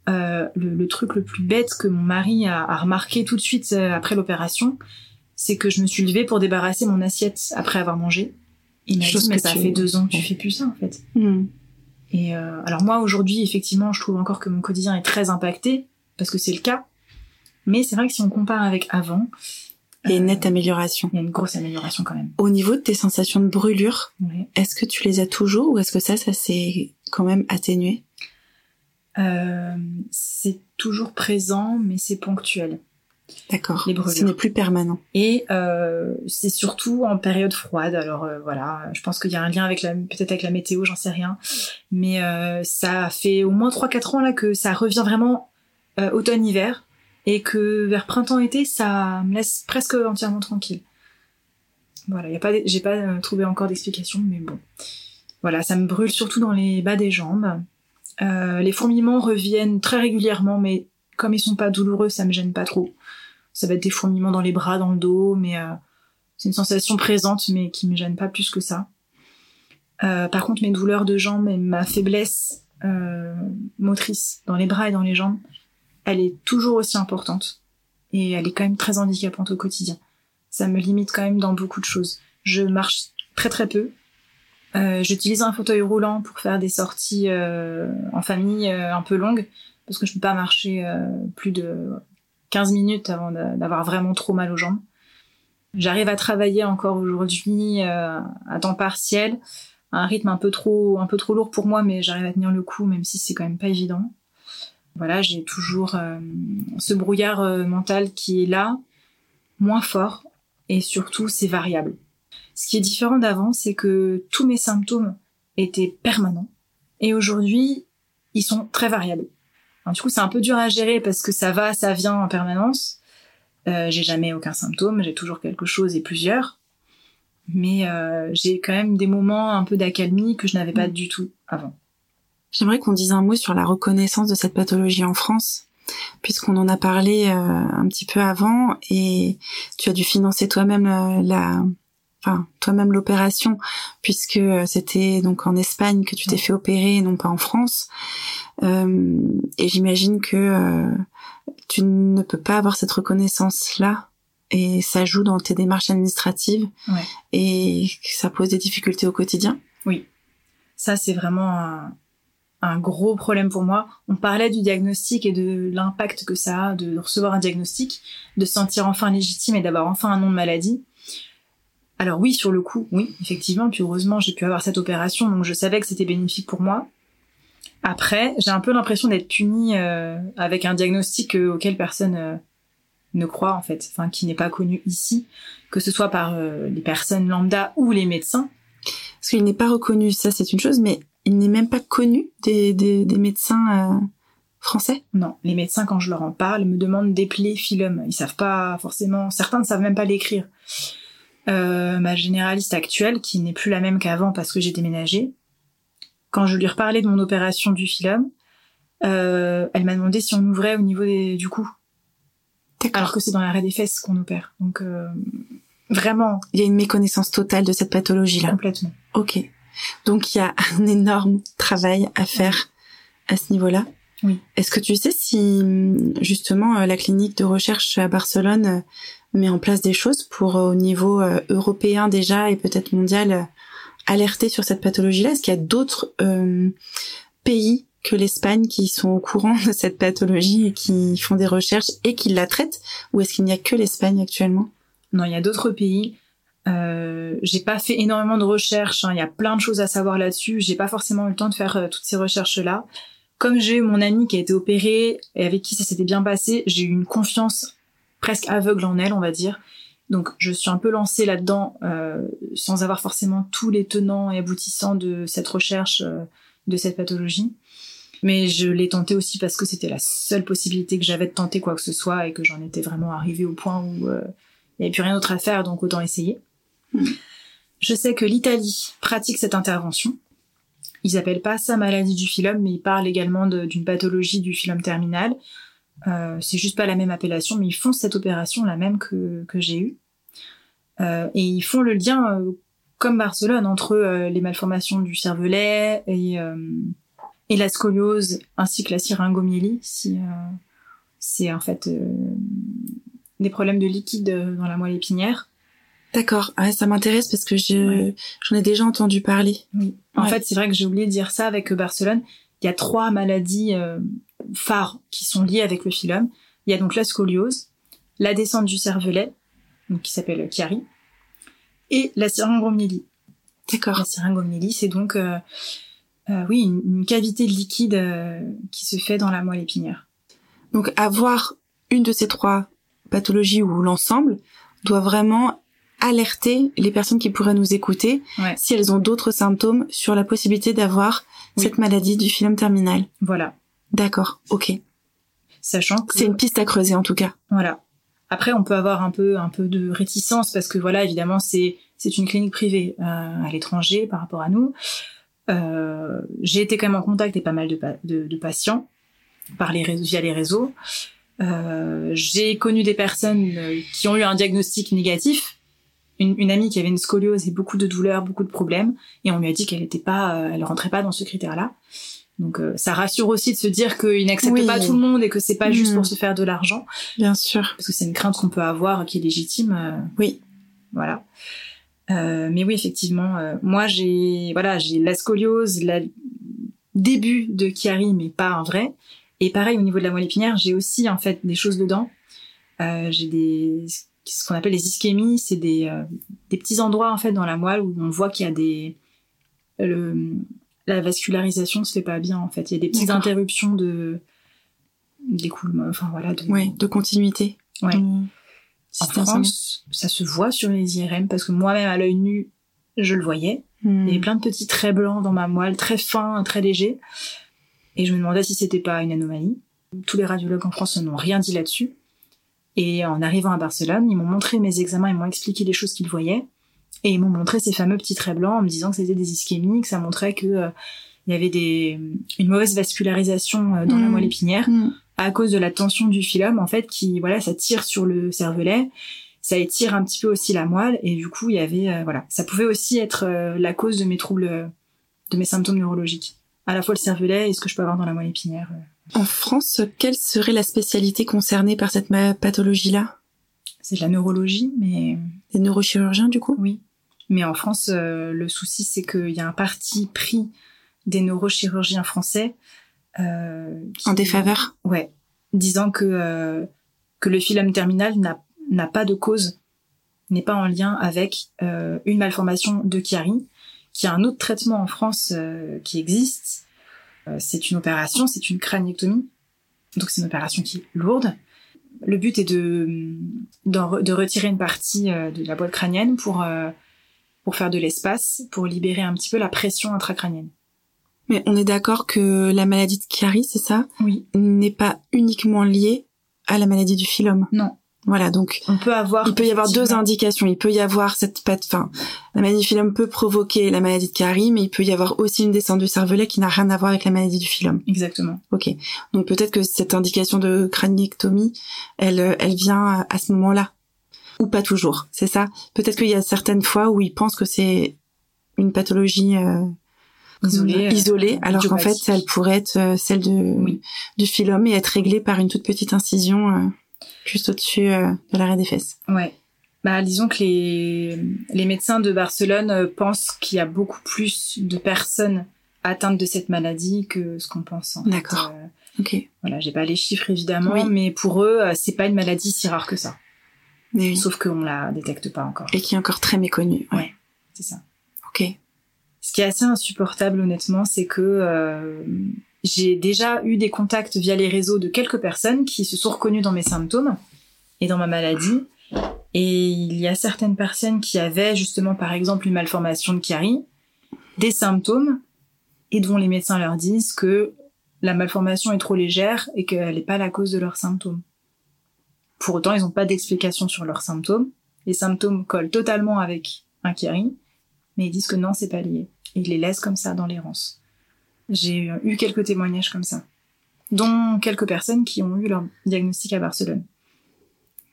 Euh, le, le, truc le plus bête que mon mari a, a remarqué tout de suite euh, après l'opération, c'est que je me suis levée pour débarrasser mon assiette après avoir mangé. Il m'a dit, mais ça fait deux ans que tu fais plus ça, en fait. Hmm. Et euh, alors moi, aujourd'hui, effectivement, je trouve encore que mon quotidien est très impacté, parce que c'est le cas. Mais c'est vrai que si on compare avec avant, il y a une nette amélioration. Il y a une grosse amélioration quand même. Au niveau de tes sensations de brûlure, est-ce que tu les as toujours ou est-ce que ça, ça s'est quand même atténué? Euh, C'est toujours présent, mais c'est ponctuel. D'accord. Les brûlures. Ce n'est plus permanent. Et euh, c'est surtout en période froide. Alors euh, voilà, je pense qu'il y a un lien avec la, peut-être avec la météo, j'en sais rien. Mais euh, ça fait au moins 3-4 ans là que ça revient vraiment automne-hiver et que vers printemps-été, ça me laisse presque entièrement tranquille. Voilà, y a pas, j'ai pas euh, trouvé encore d'explication, mais bon. Voilà, ça me brûle surtout dans les bas des jambes. Euh, les fourmillements reviennent très régulièrement, mais comme ils sont pas douloureux, ça me gêne pas trop. Ça va être des fourmillements dans les bras, dans le dos, mais euh, c'est une sensation présente, mais qui me gêne pas plus que ça. Par contre, mes douleurs de jambes et ma faiblesse motrice dans les bras et dans les jambes, elle est toujours aussi importante. Et elle est quand même très handicapante au quotidien. Ça me limite quand même dans beaucoup de choses. Je marche très très peu. Euh, J'utilise un fauteuil roulant pour faire des sorties euh, en famille euh, un peu longues, parce que je peux pas marcher euh, plus de 15 minutes avant d'avoir vraiment trop mal aux jambes. J'arrive à travailler encore aujourd'hui euh, à temps partiel, un rythme un peu trop un peu trop lourd pour moi, mais j'arrive à tenir le coup, même si c'est quand même pas évident voilà, j'ai toujours euh, ce brouillard euh, mental qui est là, moins fort, et surtout c'est variable. Ce qui est différent d'avant, c'est que tous mes symptômes étaient permanents, et aujourd'hui, ils sont très variables. du coup, c'est un peu dur à gérer parce que ça va, ça vient en permanence. Euh, j'ai jamais aucun symptôme, j'ai toujours quelque chose et plusieurs. mais euh, j'ai quand même des moments un peu d'accalmie que je n'avais pas Mm. du tout avant. J'aimerais qu'on dise un mot sur la reconnaissance de cette pathologie en France, puisqu'on en a parlé euh, un petit peu avant, et tu as dû financer toi-même euh, la, enfin toi-même l'opération, puisque euh, c'était donc en Espagne que tu t'es fait opérer, et non pas en France. Euh, et j'imagine que euh, tu ne peux pas avoir cette reconnaissance-là, et ça joue dans tes démarches administratives, Ouais. et ça pose des difficultés au quotidien? Ça, c'est vraiment un, un gros problème pour moi. On parlait du diagnostic et de l'impact que ça a de recevoir un diagnostic, de se sentir enfin légitime et d'avoir enfin un nom de maladie. Alors oui, sur le coup, oui, effectivement. Puis heureusement, j'ai pu avoir cette opération, donc je savais que c'était bénéfique pour moi. Après, j'ai un peu l'impression d'être punie euh, avec un diagnostic euh, auquel personne euh, ne croit en fait, enfin qui n'est pas connu ici, que ce soit par euh, les personnes lambda ou les médecins. Parce qu'il n'est pas reconnu, ça c'est une chose, mais il n'est même pas connu des, des, des médecins euh, français? Non, les médecins, quand je leur en parle, me demandent d'épeler phylum. Ils savent pas forcément, certains ne savent même pas l'écrire. Euh, ma généraliste actuelle, qui n'est plus la même qu'avant parce que j'ai déménagé, quand je lui reparlais de mon opération du phylum, euh, elle m'a demandé si on ouvrait au niveau des- du cou, alors que c'est dans l'arrêt des fesses qu'on opère. Donc euh, vraiment, Il y a une méconnaissance totale de cette pathologie-là. complètement. Ok. Donc il y a un énorme travail à faire à ce niveau-là. Oui. Est-ce que tu sais si justement euh, la clinique de recherche à Barcelone euh, met en place des choses pour euh, au niveau européen déjà et peut-être mondial alerter sur cette pathologie-là? Est-ce qu'il y a d'autres euh, pays que l'Espagne qui sont au courant de cette pathologie et qui font des recherches et qui la traitent? Ou est-ce qu'il n'y a que l'Espagne actuellement? Non, il y a d'autres pays. Euh, j'ai pas fait énormément de recherches. hein. Il y a plein de choses à savoir là-dessus. J'ai pas forcément eu le temps de faire euh, toutes ces recherches-là. Comme j'ai eu mon ami qui a été opéré et avec qui ça s'était bien passé, j'ai eu une confiance presque aveugle en elle, on va dire. Donc je suis un peu lancée là-dedans euh, sans avoir forcément tous les tenants et aboutissants de cette recherche euh, de cette pathologie. Mais je l'ai tenté aussi parce que c'était la seule possibilité que j'avais de tenter quoi que ce soit et que j'en étais vraiment arrivée au point où il n'y avait plus rien d'autre à faire, donc autant essayer. Je sais que l'Italie pratique cette intervention. Ils appellent pas ça maladie du phylum, mais ils parlent également d'une pathologie du phylum terminal. Euh, c'est juste pas la même appellation, mais ils font cette opération la même que, que j'ai eue. Euh, et ils font le lien, euh, comme Barcelone, entre euh, les malformations du cervelet et, euh, et la scoliose, ainsi que la syringomyélie, si c'est en fait des problèmes de liquide dans la moelle épinière. D'accord. Ah, ça m'intéresse parce que je j'en ai déjà entendu parler. Oui. En Ouais. fait, c'est vrai que j'ai oublié de dire ça avec euh, Barcelone. Il y a trois maladies euh, phares qui sont liées avec le phylum. Il y a donc la scoliose, la descente du cervelet, donc qui s'appelle Chiari, et la syringomyélie. D'accord. La syringomyélie, c'est donc euh, euh, oui une, une cavité de liquide euh, qui se fait dans la moelle épinière. Donc avoir une de ces trois pathologies ou l'ensemble doit vraiment alerter les personnes qui pourraient nous écouter Ouais. si elles ont d'autres symptômes sur la possibilité d'avoir Oui. cette maladie du phylum terminal. Voilà. D'accord. Ok. Sachant que C'est une piste à creuser en tout cas. Voilà. Après, on peut avoir un peu, un peu de réticence parce que voilà, évidemment, c'est, c'est une clinique privée euh, à l'étranger par rapport à nous. Euh, j'ai été quand même en contact avec pas mal de, de, de patients par les réseaux, via les réseaux. Euh, j'ai connu des personnes euh, qui ont eu un diagnostic négatif. Une, une amie qui avait une scoliose et beaucoup de douleurs, beaucoup de problèmes, et on lui a dit qu'elle était pas, euh, elle rentrait pas dans ce critère-là. Donc euh, ça rassure aussi de se dire qu'ils n'acceptent Oui. pas tout le monde et que c'est pas juste Mm. pour se faire de l'argent Bien sûr. parce que c'est une crainte qu'on peut avoir qui est légitime. euh, Oui. Voilà. Euh, mais oui, effectivement, euh, moi j'ai voilà, j'ai la scoliose, la début de Chiari, mais pas un vrai. Et pareil au niveau de la moelle épinière, j'ai aussi en fait des choses dedans. Euh, j'ai des ce qu'on appelle les ischémies, c'est des euh, des petits endroits en fait dans la moelle où on voit qu'il y a des le la vascularisation se fait pas bien en fait. Il y a des petites interruptions de d'écoulement, enfin voilà. De, Ouais. De continuité. Ouais. Mmh. En Système France, ça se voit sur les IRM parce que moi-même à l'œil nu, je le voyais. sanguin. Il y avait plein de petits traits blancs dans ma moelle, très fins, très légers. Et je me demandais si c'était pas une anomalie. Tous les radiologues en France n'ont rien dit là-dessus. Et en arrivant à Barcelone, ils m'ont montré mes examens, ils m'ont expliqué les choses qu'ils voyaient. Et ils m'ont montré ces fameux petits traits blancs en me disant que c'était des ischémies, que ça montrait que euh, il y avait des, une mauvaise vascularisation euh, dans la Mm. moelle épinière Mm. à cause de la tension du phylum en fait qui voilà ça tire sur le cervelet ça étire un petit peu aussi la moelle et du coup il y avait euh, voilà ça pouvait aussi être la cause de mes troubles de mes symptômes neurologiques à la fois le cervelet et ce que je peux avoir dans la moelle épinière. En France, quelle serait la spécialité concernée par cette pathologie-là? C'est de la neurologie mais Les neurochirurgiens, du coup? Oui. Mais en France euh, le souci c'est qu'il y a un parti pris des neurochirurgiens français euh, qui- En défaveur? Ouais, disant que euh, que le phylum terminal n'a n'a pas de cause, n'est pas en lien avec euh, une malformation de Chiari, qui a un autre traitement en France euh, qui existe. Euh, c'est une opération, c'est une craniectomie, donc c'est une opération qui est lourde. Le but est de de retirer une partie euh, de la boîte crânienne pour euh, pour faire de l'espace, pour libérer un petit peu la pression intracrânienne. Mais on est d'accord que la maladie de Chiari, c'est ça, Oui. n'est pas uniquement liée à la maladie du phylum? Non. Voilà, donc On peut avoir. il peut y avoir deux indications. Il peut y avoir cette patte, enfin, la maladie du phylum peut provoquer la maladie de Chiari, mais il peut y avoir aussi une descente du cervelet qui n'a rien à voir avec la maladie du phylum. Exactement. Ok. Donc peut-être que cette indication de craniectomie, elle, euh, elle vient à- ce moment-là. Ou pas toujours, c'est ça? Peut-être qu'il y a certaines fois où ils pensent que c'est une pathologie euh, Isolée. euh, isolée, alors qu'en fait, elle pourrait être euh, celle de, Oui. du phylum et être réglée par une toute petite incision euh, juste au-dessus euh, de l'arrêt des fesses. Ouais. Bah, disons que les, les médecins de Barcelone euh, pensent qu'il y a beaucoup plus de personnes atteintes de cette maladie que ce qu'on pense. D'accord. Euh, Ok. voilà, j'ai pas les chiffres évidemment, Oui. mais pour eux, euh, c'est pas une maladie si rare que ça. Mais oui. Sauf qu'on la détecte pas encore. Et qui est encore très méconnue. Ouais. Ouais. C'est ça. Ok. Ce qui est assez insupportable, honnêtement, c'est que euh, j'ai déjà eu des contacts via les réseaux de quelques personnes qui se sont reconnues dans mes symptômes et dans ma maladie. Et il y a certaines personnes qui avaient justement, par exemple, une malformation de Chiari, des symptômes, et dont les médecins leur disent que la malformation est trop légère et qu'elle n'est pas la cause de leurs symptômes. Pour autant, ils n'ont pas d'explication sur leurs symptômes. Les symptômes collent totalement avec un Chiari, mais ils disent que non, c'est pas lié. Ils les laissent comme ça dans l'errance. J'ai eu quelques témoignages comme ça, dont quelques personnes qui ont eu leur diagnostic à Barcelone.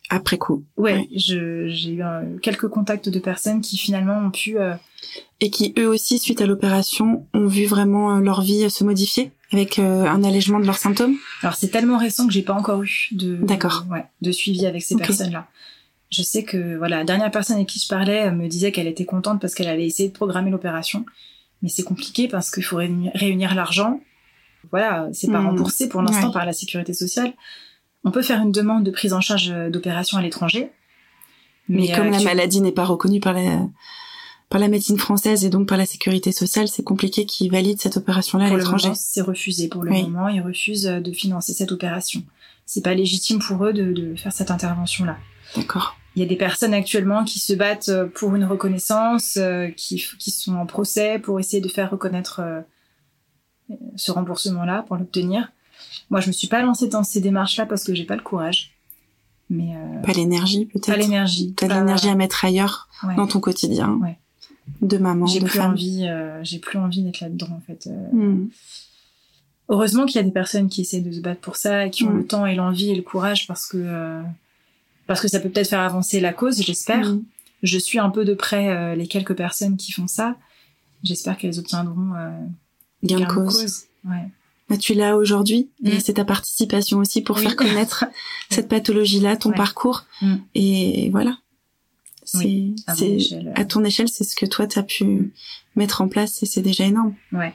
Après coup. Ouais, je- j'ai eu euh, quelques contacts de personnes qui finalement ont pu. euh, Et qui eux aussi, suite à l'opération, ont vu vraiment euh, leur vie euh, se modifier avec euh, un allègement de leurs symptômes? Alors c'est tellement récent que j'ai pas encore eu de. D'accord. ouais, de suivi avec ces personnes-là. Je sais que voilà, la dernière personne avec qui je parlais me disait qu'elle était contente parce qu'elle allait essayer de programmer l'opération, mais c'est compliqué parce qu'il faut réunir, réunir l'argent. Voilà, c'est pas Hmm. remboursé pour l'instant Ouais. par la sécurité sociale. On peut faire une demande de prise en charge euh, d'opération à l'étranger, Mais, euh, comme la actu- maladie n'est pas reconnue par la, par la médecine française et donc par la sécurité sociale, c'est compliqué qu'ils valident cette opération-là à l'étranger. c'est refusé. Pour le Oui. moment, ils refusent euh, de financer cette opération. C'est pas légitime pour eux de, de faire cette intervention-là. D'accord. Il y a des personnes actuellement qui se battent euh, pour une reconnaissance, euh, qui, qui sont en procès pour essayer de faire reconnaître euh, ce remboursement-là, pour l'obtenir. Moi, je me suis pas lancée dans ces démarches-là parce que j'ai pas le courage. Mais euh, Pas l'énergie peut-être? pas l'énergie. T'as de l'énergie à mettre ailleurs ouais. dans ton quotidien. Ouais. De maman, J'ai plus femme? envie, euh, j'ai plus envie d'être là-dedans en fait. Euh, Hmm. Heureusement qu'il y a des personnes qui essaient de se battre pour ça et qui ont Mm. le temps et l'envie et le courage parce que euh, parce que ça peut peut-être faire avancer la cause, j'espère. Hmm. Je suis un peu de près euh, les quelques personnes qui font ça. J'espère qu'elles obtiendront euh, Gain de de cause. Ouais. Bah, tu l'as aujourd'hui et Mm. c'est ta participation aussi pour Oui. faire connaître cette pathologie-là, ton Ouais. parcours. Mm. Et voilà. C'est, Oui, à euh. à ton échelle, c'est ce que toi t'as pu mettre en place et c'est déjà énorme. Ouais.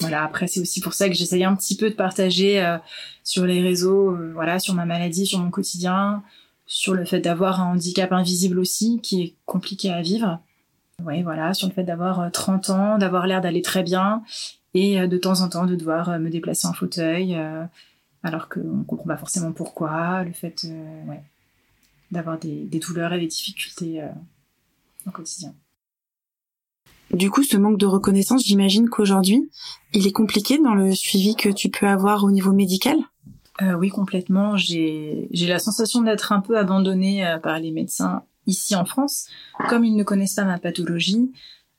Voilà, après c'est aussi pour ça que j'essaye un petit peu de partager euh, sur les réseaux, euh, voilà, sur ma maladie, sur mon quotidien, sur le fait d'avoir un handicap invisible aussi, qui est compliqué à vivre. Ouais, voilà, sur le fait d'avoir euh, 30 ans, d'avoir l'air d'aller très bien, et euh, de temps en temps de devoir euh, me déplacer en fauteuil, euh, alors qu'on comprend pas forcément pourquoi, le fait, euh, ouais, d'avoir des, douleurs et des difficultés euh, au quotidien. Du coup, ce manque de reconnaissance, j'imagine qu'aujourd'hui, il est compliqué dans le suivi que tu peux avoir au niveau médical? Euh, oui, complètement. J'ai la sensation d'être un peu abandonnée euh, par les médecins ici en France, comme ils ne connaissent pas ma pathologie,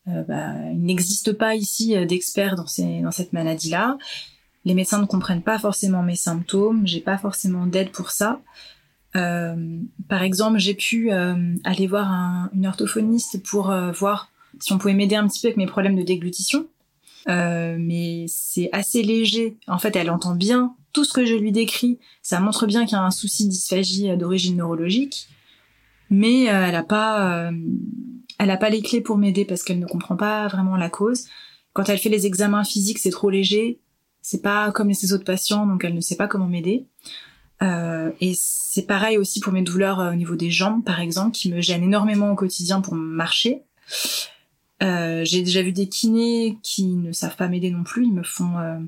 euh, bah, il n'existe pas ici euh, d'experts dans, ces, dans cette maladie-là. Les médecins ne comprennent pas forcément mes symptômes, j'ai pas forcément d'aide pour ça. Euh, par exemple, j'ai pu euh, aller voir un, une orthophoniste pour euh, voir si on pouvait m'aider un petit peu avec mes problèmes de déglutition. mais c'est assez léger. En fait, elle entend bien tout ce que je lui décris. Ça montre bien qu'il y a un souci de dysphagie d'origine neurologique, mais elle a pas, elle a pas les clés pour m'aider parce qu'elle ne comprend pas vraiment la cause. Quand elle fait les examens physiques, c'est trop léger. C'est pas comme les autres patients, donc elle ne sait pas comment m'aider. Euh, et c'est pareil aussi pour mes douleurs euh, au niveau des jambes, par exemple, qui me gênent énormément au quotidien pour marcher. Euh, j'ai déjà vu des kinés qui ne savent pas m'aider non plus. Ils me font euh,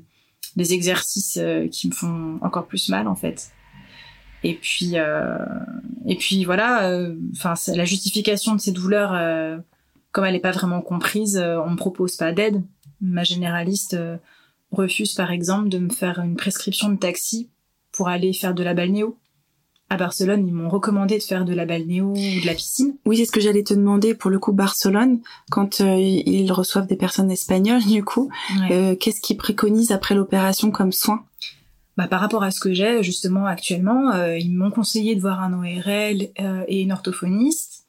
des exercices euh, qui me font encore plus mal, en fait. Et puis, et puis voilà. Enfin, la justification de ces douleurs, comme elle n'est pas vraiment comprise, on me propose pas d'aide. Ma généraliste refuse, par exemple, de me faire une prescription de taxi pour aller faire de la balnéo. À Barcelone, ils m'ont recommandé de faire de la balnéo ou de la piscine. Oui, c'est ce que j'allais te demander pour le coup Barcelone, quand euh, ils reçoivent des personnes espagnoles, du coup, euh, qu'est-ce qu'ils préconisent après l'opération comme soin? Bah, par rapport à ce que j'ai justement actuellement, euh, ils m'ont conseillé de voir un ORL et une orthophoniste.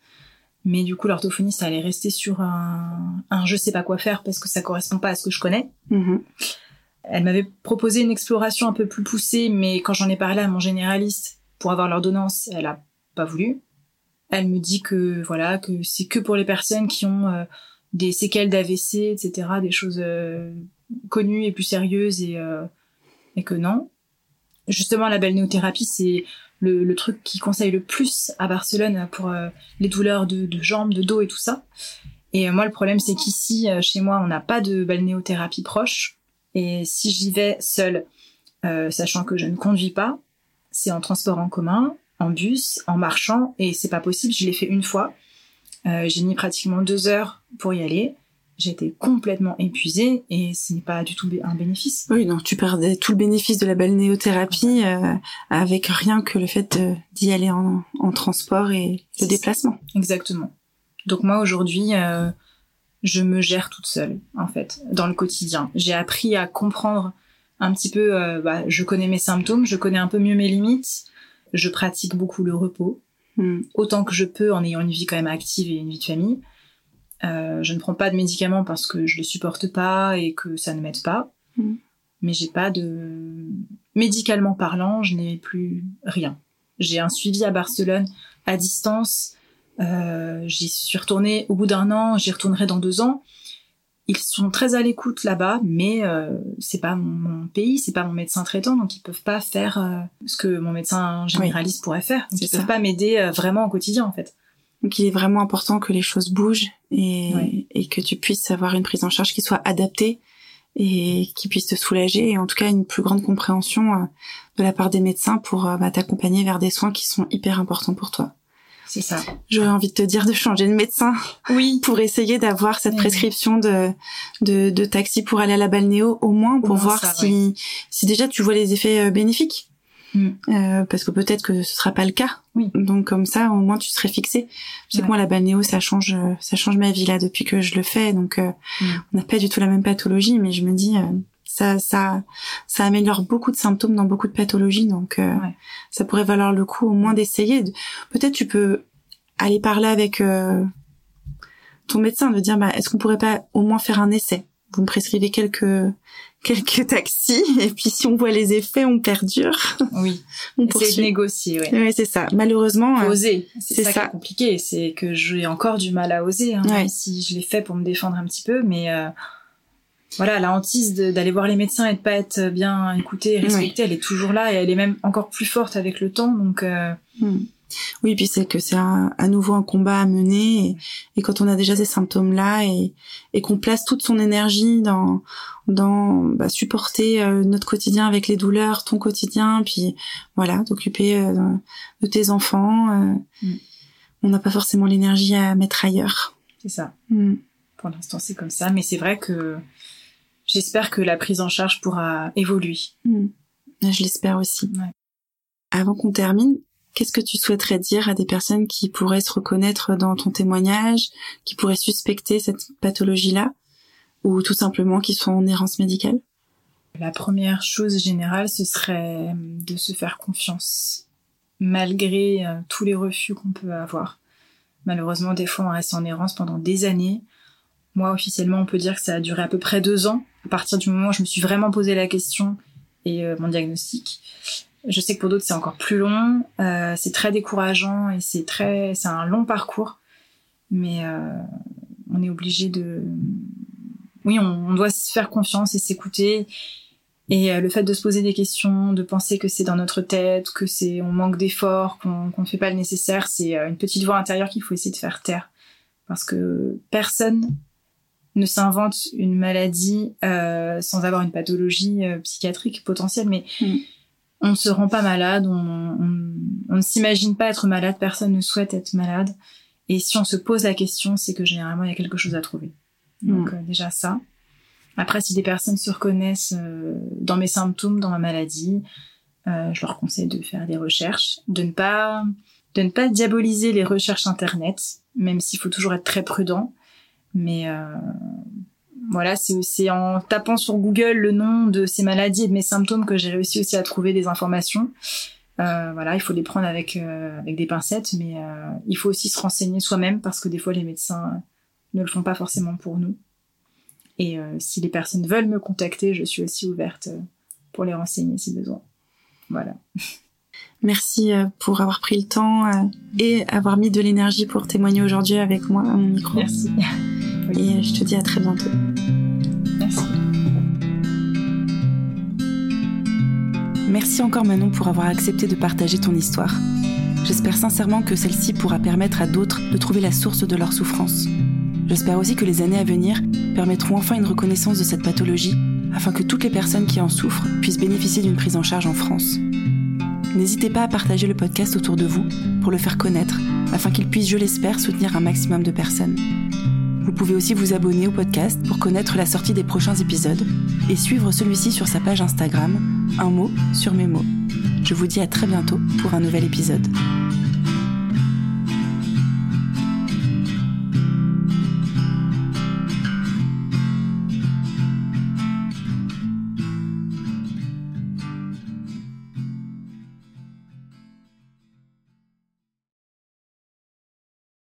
Mais du coup, l'orthophoniste allait rester sur un, un je sais pas quoi faire parce que ça correspond pas à ce que je connais. Mm-hmm. Elle m'avait proposé une exploration un peu plus poussée, mais quand j'en ai parlé à mon généraliste pour avoir l'ordonnance, elle a pas voulu. Elle me dit que voilà que c'est que pour les personnes qui ont euh, des séquelles d'AVC, etc., des choses euh, connues et plus sérieuses et, euh, et que non. Justement, la balnéothérapie, c'est le, le, truc qui conseille le plus à Barcelone pour les douleurs de, de, jambes, de dos et tout ça. Et moi, le problème, c'est qu'ici, chez moi, on n'a pas de balnéothérapie proche. Et si j'y vais seule, euh, sachant que je ne conduis pas, c'est en transport en commun, en bus, en marchant, et c'est pas possible. Je l'ai fait une fois. Euh, j'ai mis pratiquement deux heures pour y aller. J'étais complètement épuisée et ce n'est pas du tout un bénéfice. Oui, non, tu perdais tout le bénéfice de la balnéothérapie euh, avec rien que le fait d'y aller en, en, transport et le déplacement. Exactement. Donc moi aujourd'hui, euh, je me gère toute seule en fait dans le quotidien. J'ai appris à comprendre un petit peu. Euh, bah, je connais mes symptômes, je connais un peu mieux mes limites. Je pratique beaucoup le repos mm. autant que je peux en ayant une vie quand même active et une vie de famille. Euh, je ne prends pas de médicaments parce que je les supporte pas et que ça ne m'aide pas. Mm. Mais j'ai pas de médicalement parlant, je n'ai plus rien. J'ai un suivi à Barcelone à distance euh, j'y suis retournée au bout d'un an, j'y retournerai dans deux ans. Ils sont très à l'écoute là-bas, mais euh, c'est pas mon, pays, c'est pas mon médecin traitant, donc ils peuvent pas faire euh, ce que mon médecin généraliste pourrait faire. Donc ils peuvent pas m'aider euh, vraiment au quotidien en fait. Donc il est vraiment important que les choses bougent et, et que tu puisses avoir une prise en charge qui soit adaptée et qui puisse te soulager et en tout cas une plus grande compréhension euh, de la part des médecins pour bah, t'accompagner vers des soins qui sont hyper importants pour toi. C'est ça. J'aurais envie de te dire de changer de médecin. Oui. Pour essayer d'avoir cette prescription de, de, de taxi pour aller à la balnéo, au moins pour voir si, si déjà tu vois les effets euh, bénéfiques. Mm. Euh, parce que peut-être que ce sera pas le cas. Oui. Donc comme ça, au moins tu serais fixé. Je sais que moi la balnéo, ça change, ça change ma vie là depuis que je le fais. Donc euh, mm. on n'a pas du tout la même pathologie, mais je me dis euh, ça, ça, ça améliore beaucoup de symptômes dans beaucoup de pathologies, donc euh, ouais. ça pourrait valoir le coup au moins d'essayer. Peut-être tu peux aller parler avec euh, ton médecin, de dire bah, est-ce qu'on pourrait pas au moins faire un essai? Vous me prescrivez quelques quelques taxis et puis si on voit les effets, on perdure. Oui. on poursuit. négocier, ouais. Oui, c'est ça. Malheureusement, Faut oser. C'est ça, ça, qui est compliqué, c'est que j'ai encore du mal à oser. Hein, ouais. même si je l'ai fait pour me défendre un petit peu, mais euh, voilà, la hantise d'aller voir les médecins et de pas être bien écouté et respecté, elle est toujours là et elle est même encore plus forte avec le temps. Donc euh... hmm. Oui, puis c'est que c'est à nouveau un combat à mener et, et, quand on a déjà ces symptômes-là et, et qu'on place toute son énergie dans dans bah, supporter euh, notre quotidien avec les douleurs, ton quotidien, puis voilà, t'occuper euh, de tes enfants, euh, mm. on n'a pas forcément l'énergie à mettre ailleurs. C'est ça. Mm. Pour l'instant, c'est comme ça, mais c'est vrai que j'espère que la prise en charge pourra évoluer. Mm. Je l'espère aussi. Ouais. Avant qu'on termine, Qu'est-ce que tu souhaiterais dire à des personnes qui pourraient se reconnaître dans ton témoignage, qui pourraient suspecter cette pathologie-là, ou tout simplement qui sont en errance médicale? La première chose générale, ce serait de se faire confiance, malgré euh, tous les refus qu'on peut avoir. Malheureusement, des fois, on reste en errance pendant des années. Moi, officiellement, on peut dire que ça a duré à peu près deux ans, à partir du moment où je me suis vraiment posé la question et euh, mon diagnostic. Je sais que pour d'autres c'est encore plus long, euh, c'est très décourageant et c'est très, c'est un long parcours, mais euh, on est obligé de, oui, on, doit se faire confiance et s'écouter. Et euh, le fait de se poser des questions, de penser que c'est dans notre tête, que c'est, on manque d'efforts, qu'on ne fait pas le nécessaire, c'est euh, une petite voix intérieure qu'il faut essayer de faire taire, parce que personne ne s'invente une maladie euh, sans avoir une pathologie euh, psychiatrique potentielle, mais mm on ne se rend pas malade, on, ne s'imagine pas être malade, personne ne souhaite être malade. Et si on se pose la question, c'est que généralement il y a quelque chose à trouver. Donc mm. euh, déjà ça. Après, si des personnes se reconnaissent dans mes symptômes, dans ma maladie, je leur conseille de faire des recherches, de ne pas de ne pas diaboliser les recherches internet, même s'il faut toujours être très prudent. Mais voilà, c'est en tapant sur Google le nom de ces maladies et de mes symptômes que j'ai réussi aussi à trouver des informations. Euh, voilà, il faut les prendre avec euh, avec des pincettes, mais euh, il faut aussi se renseigner soi-même parce que des fois les médecins ne le font pas forcément pour nous. Et si les personnes veulent me contacter, je suis aussi ouverte pour les renseigner si besoin. Voilà. Merci pour avoir pris le temps et avoir mis de l'énergie pour témoigner aujourd'hui avec moi à mon micro. Merci. Et je te dis à très bientôt. Merci. Merci encore Manon pour avoir accepté de partager ton histoire. J'espère sincèrement que celle-ci pourra permettre à d'autres de trouver la source de leur souffrance. J'espère aussi que les années à venir permettront enfin une reconnaissance de cette pathologie afin que toutes les personnes qui en souffrent puissent bénéficier d'une prise en charge en France. N'hésitez pas à partager le podcast autour de vous pour le faire connaître afin qu'il puisse, je l'espère, soutenir un maximum de personnes. Vous pouvez aussi vous abonner au podcast pour connaître la sortie des prochains épisodes et suivre celui-ci sur sa page Instagram, un mot sur mes mots. Je vous dis à très bientôt pour un nouvel épisode.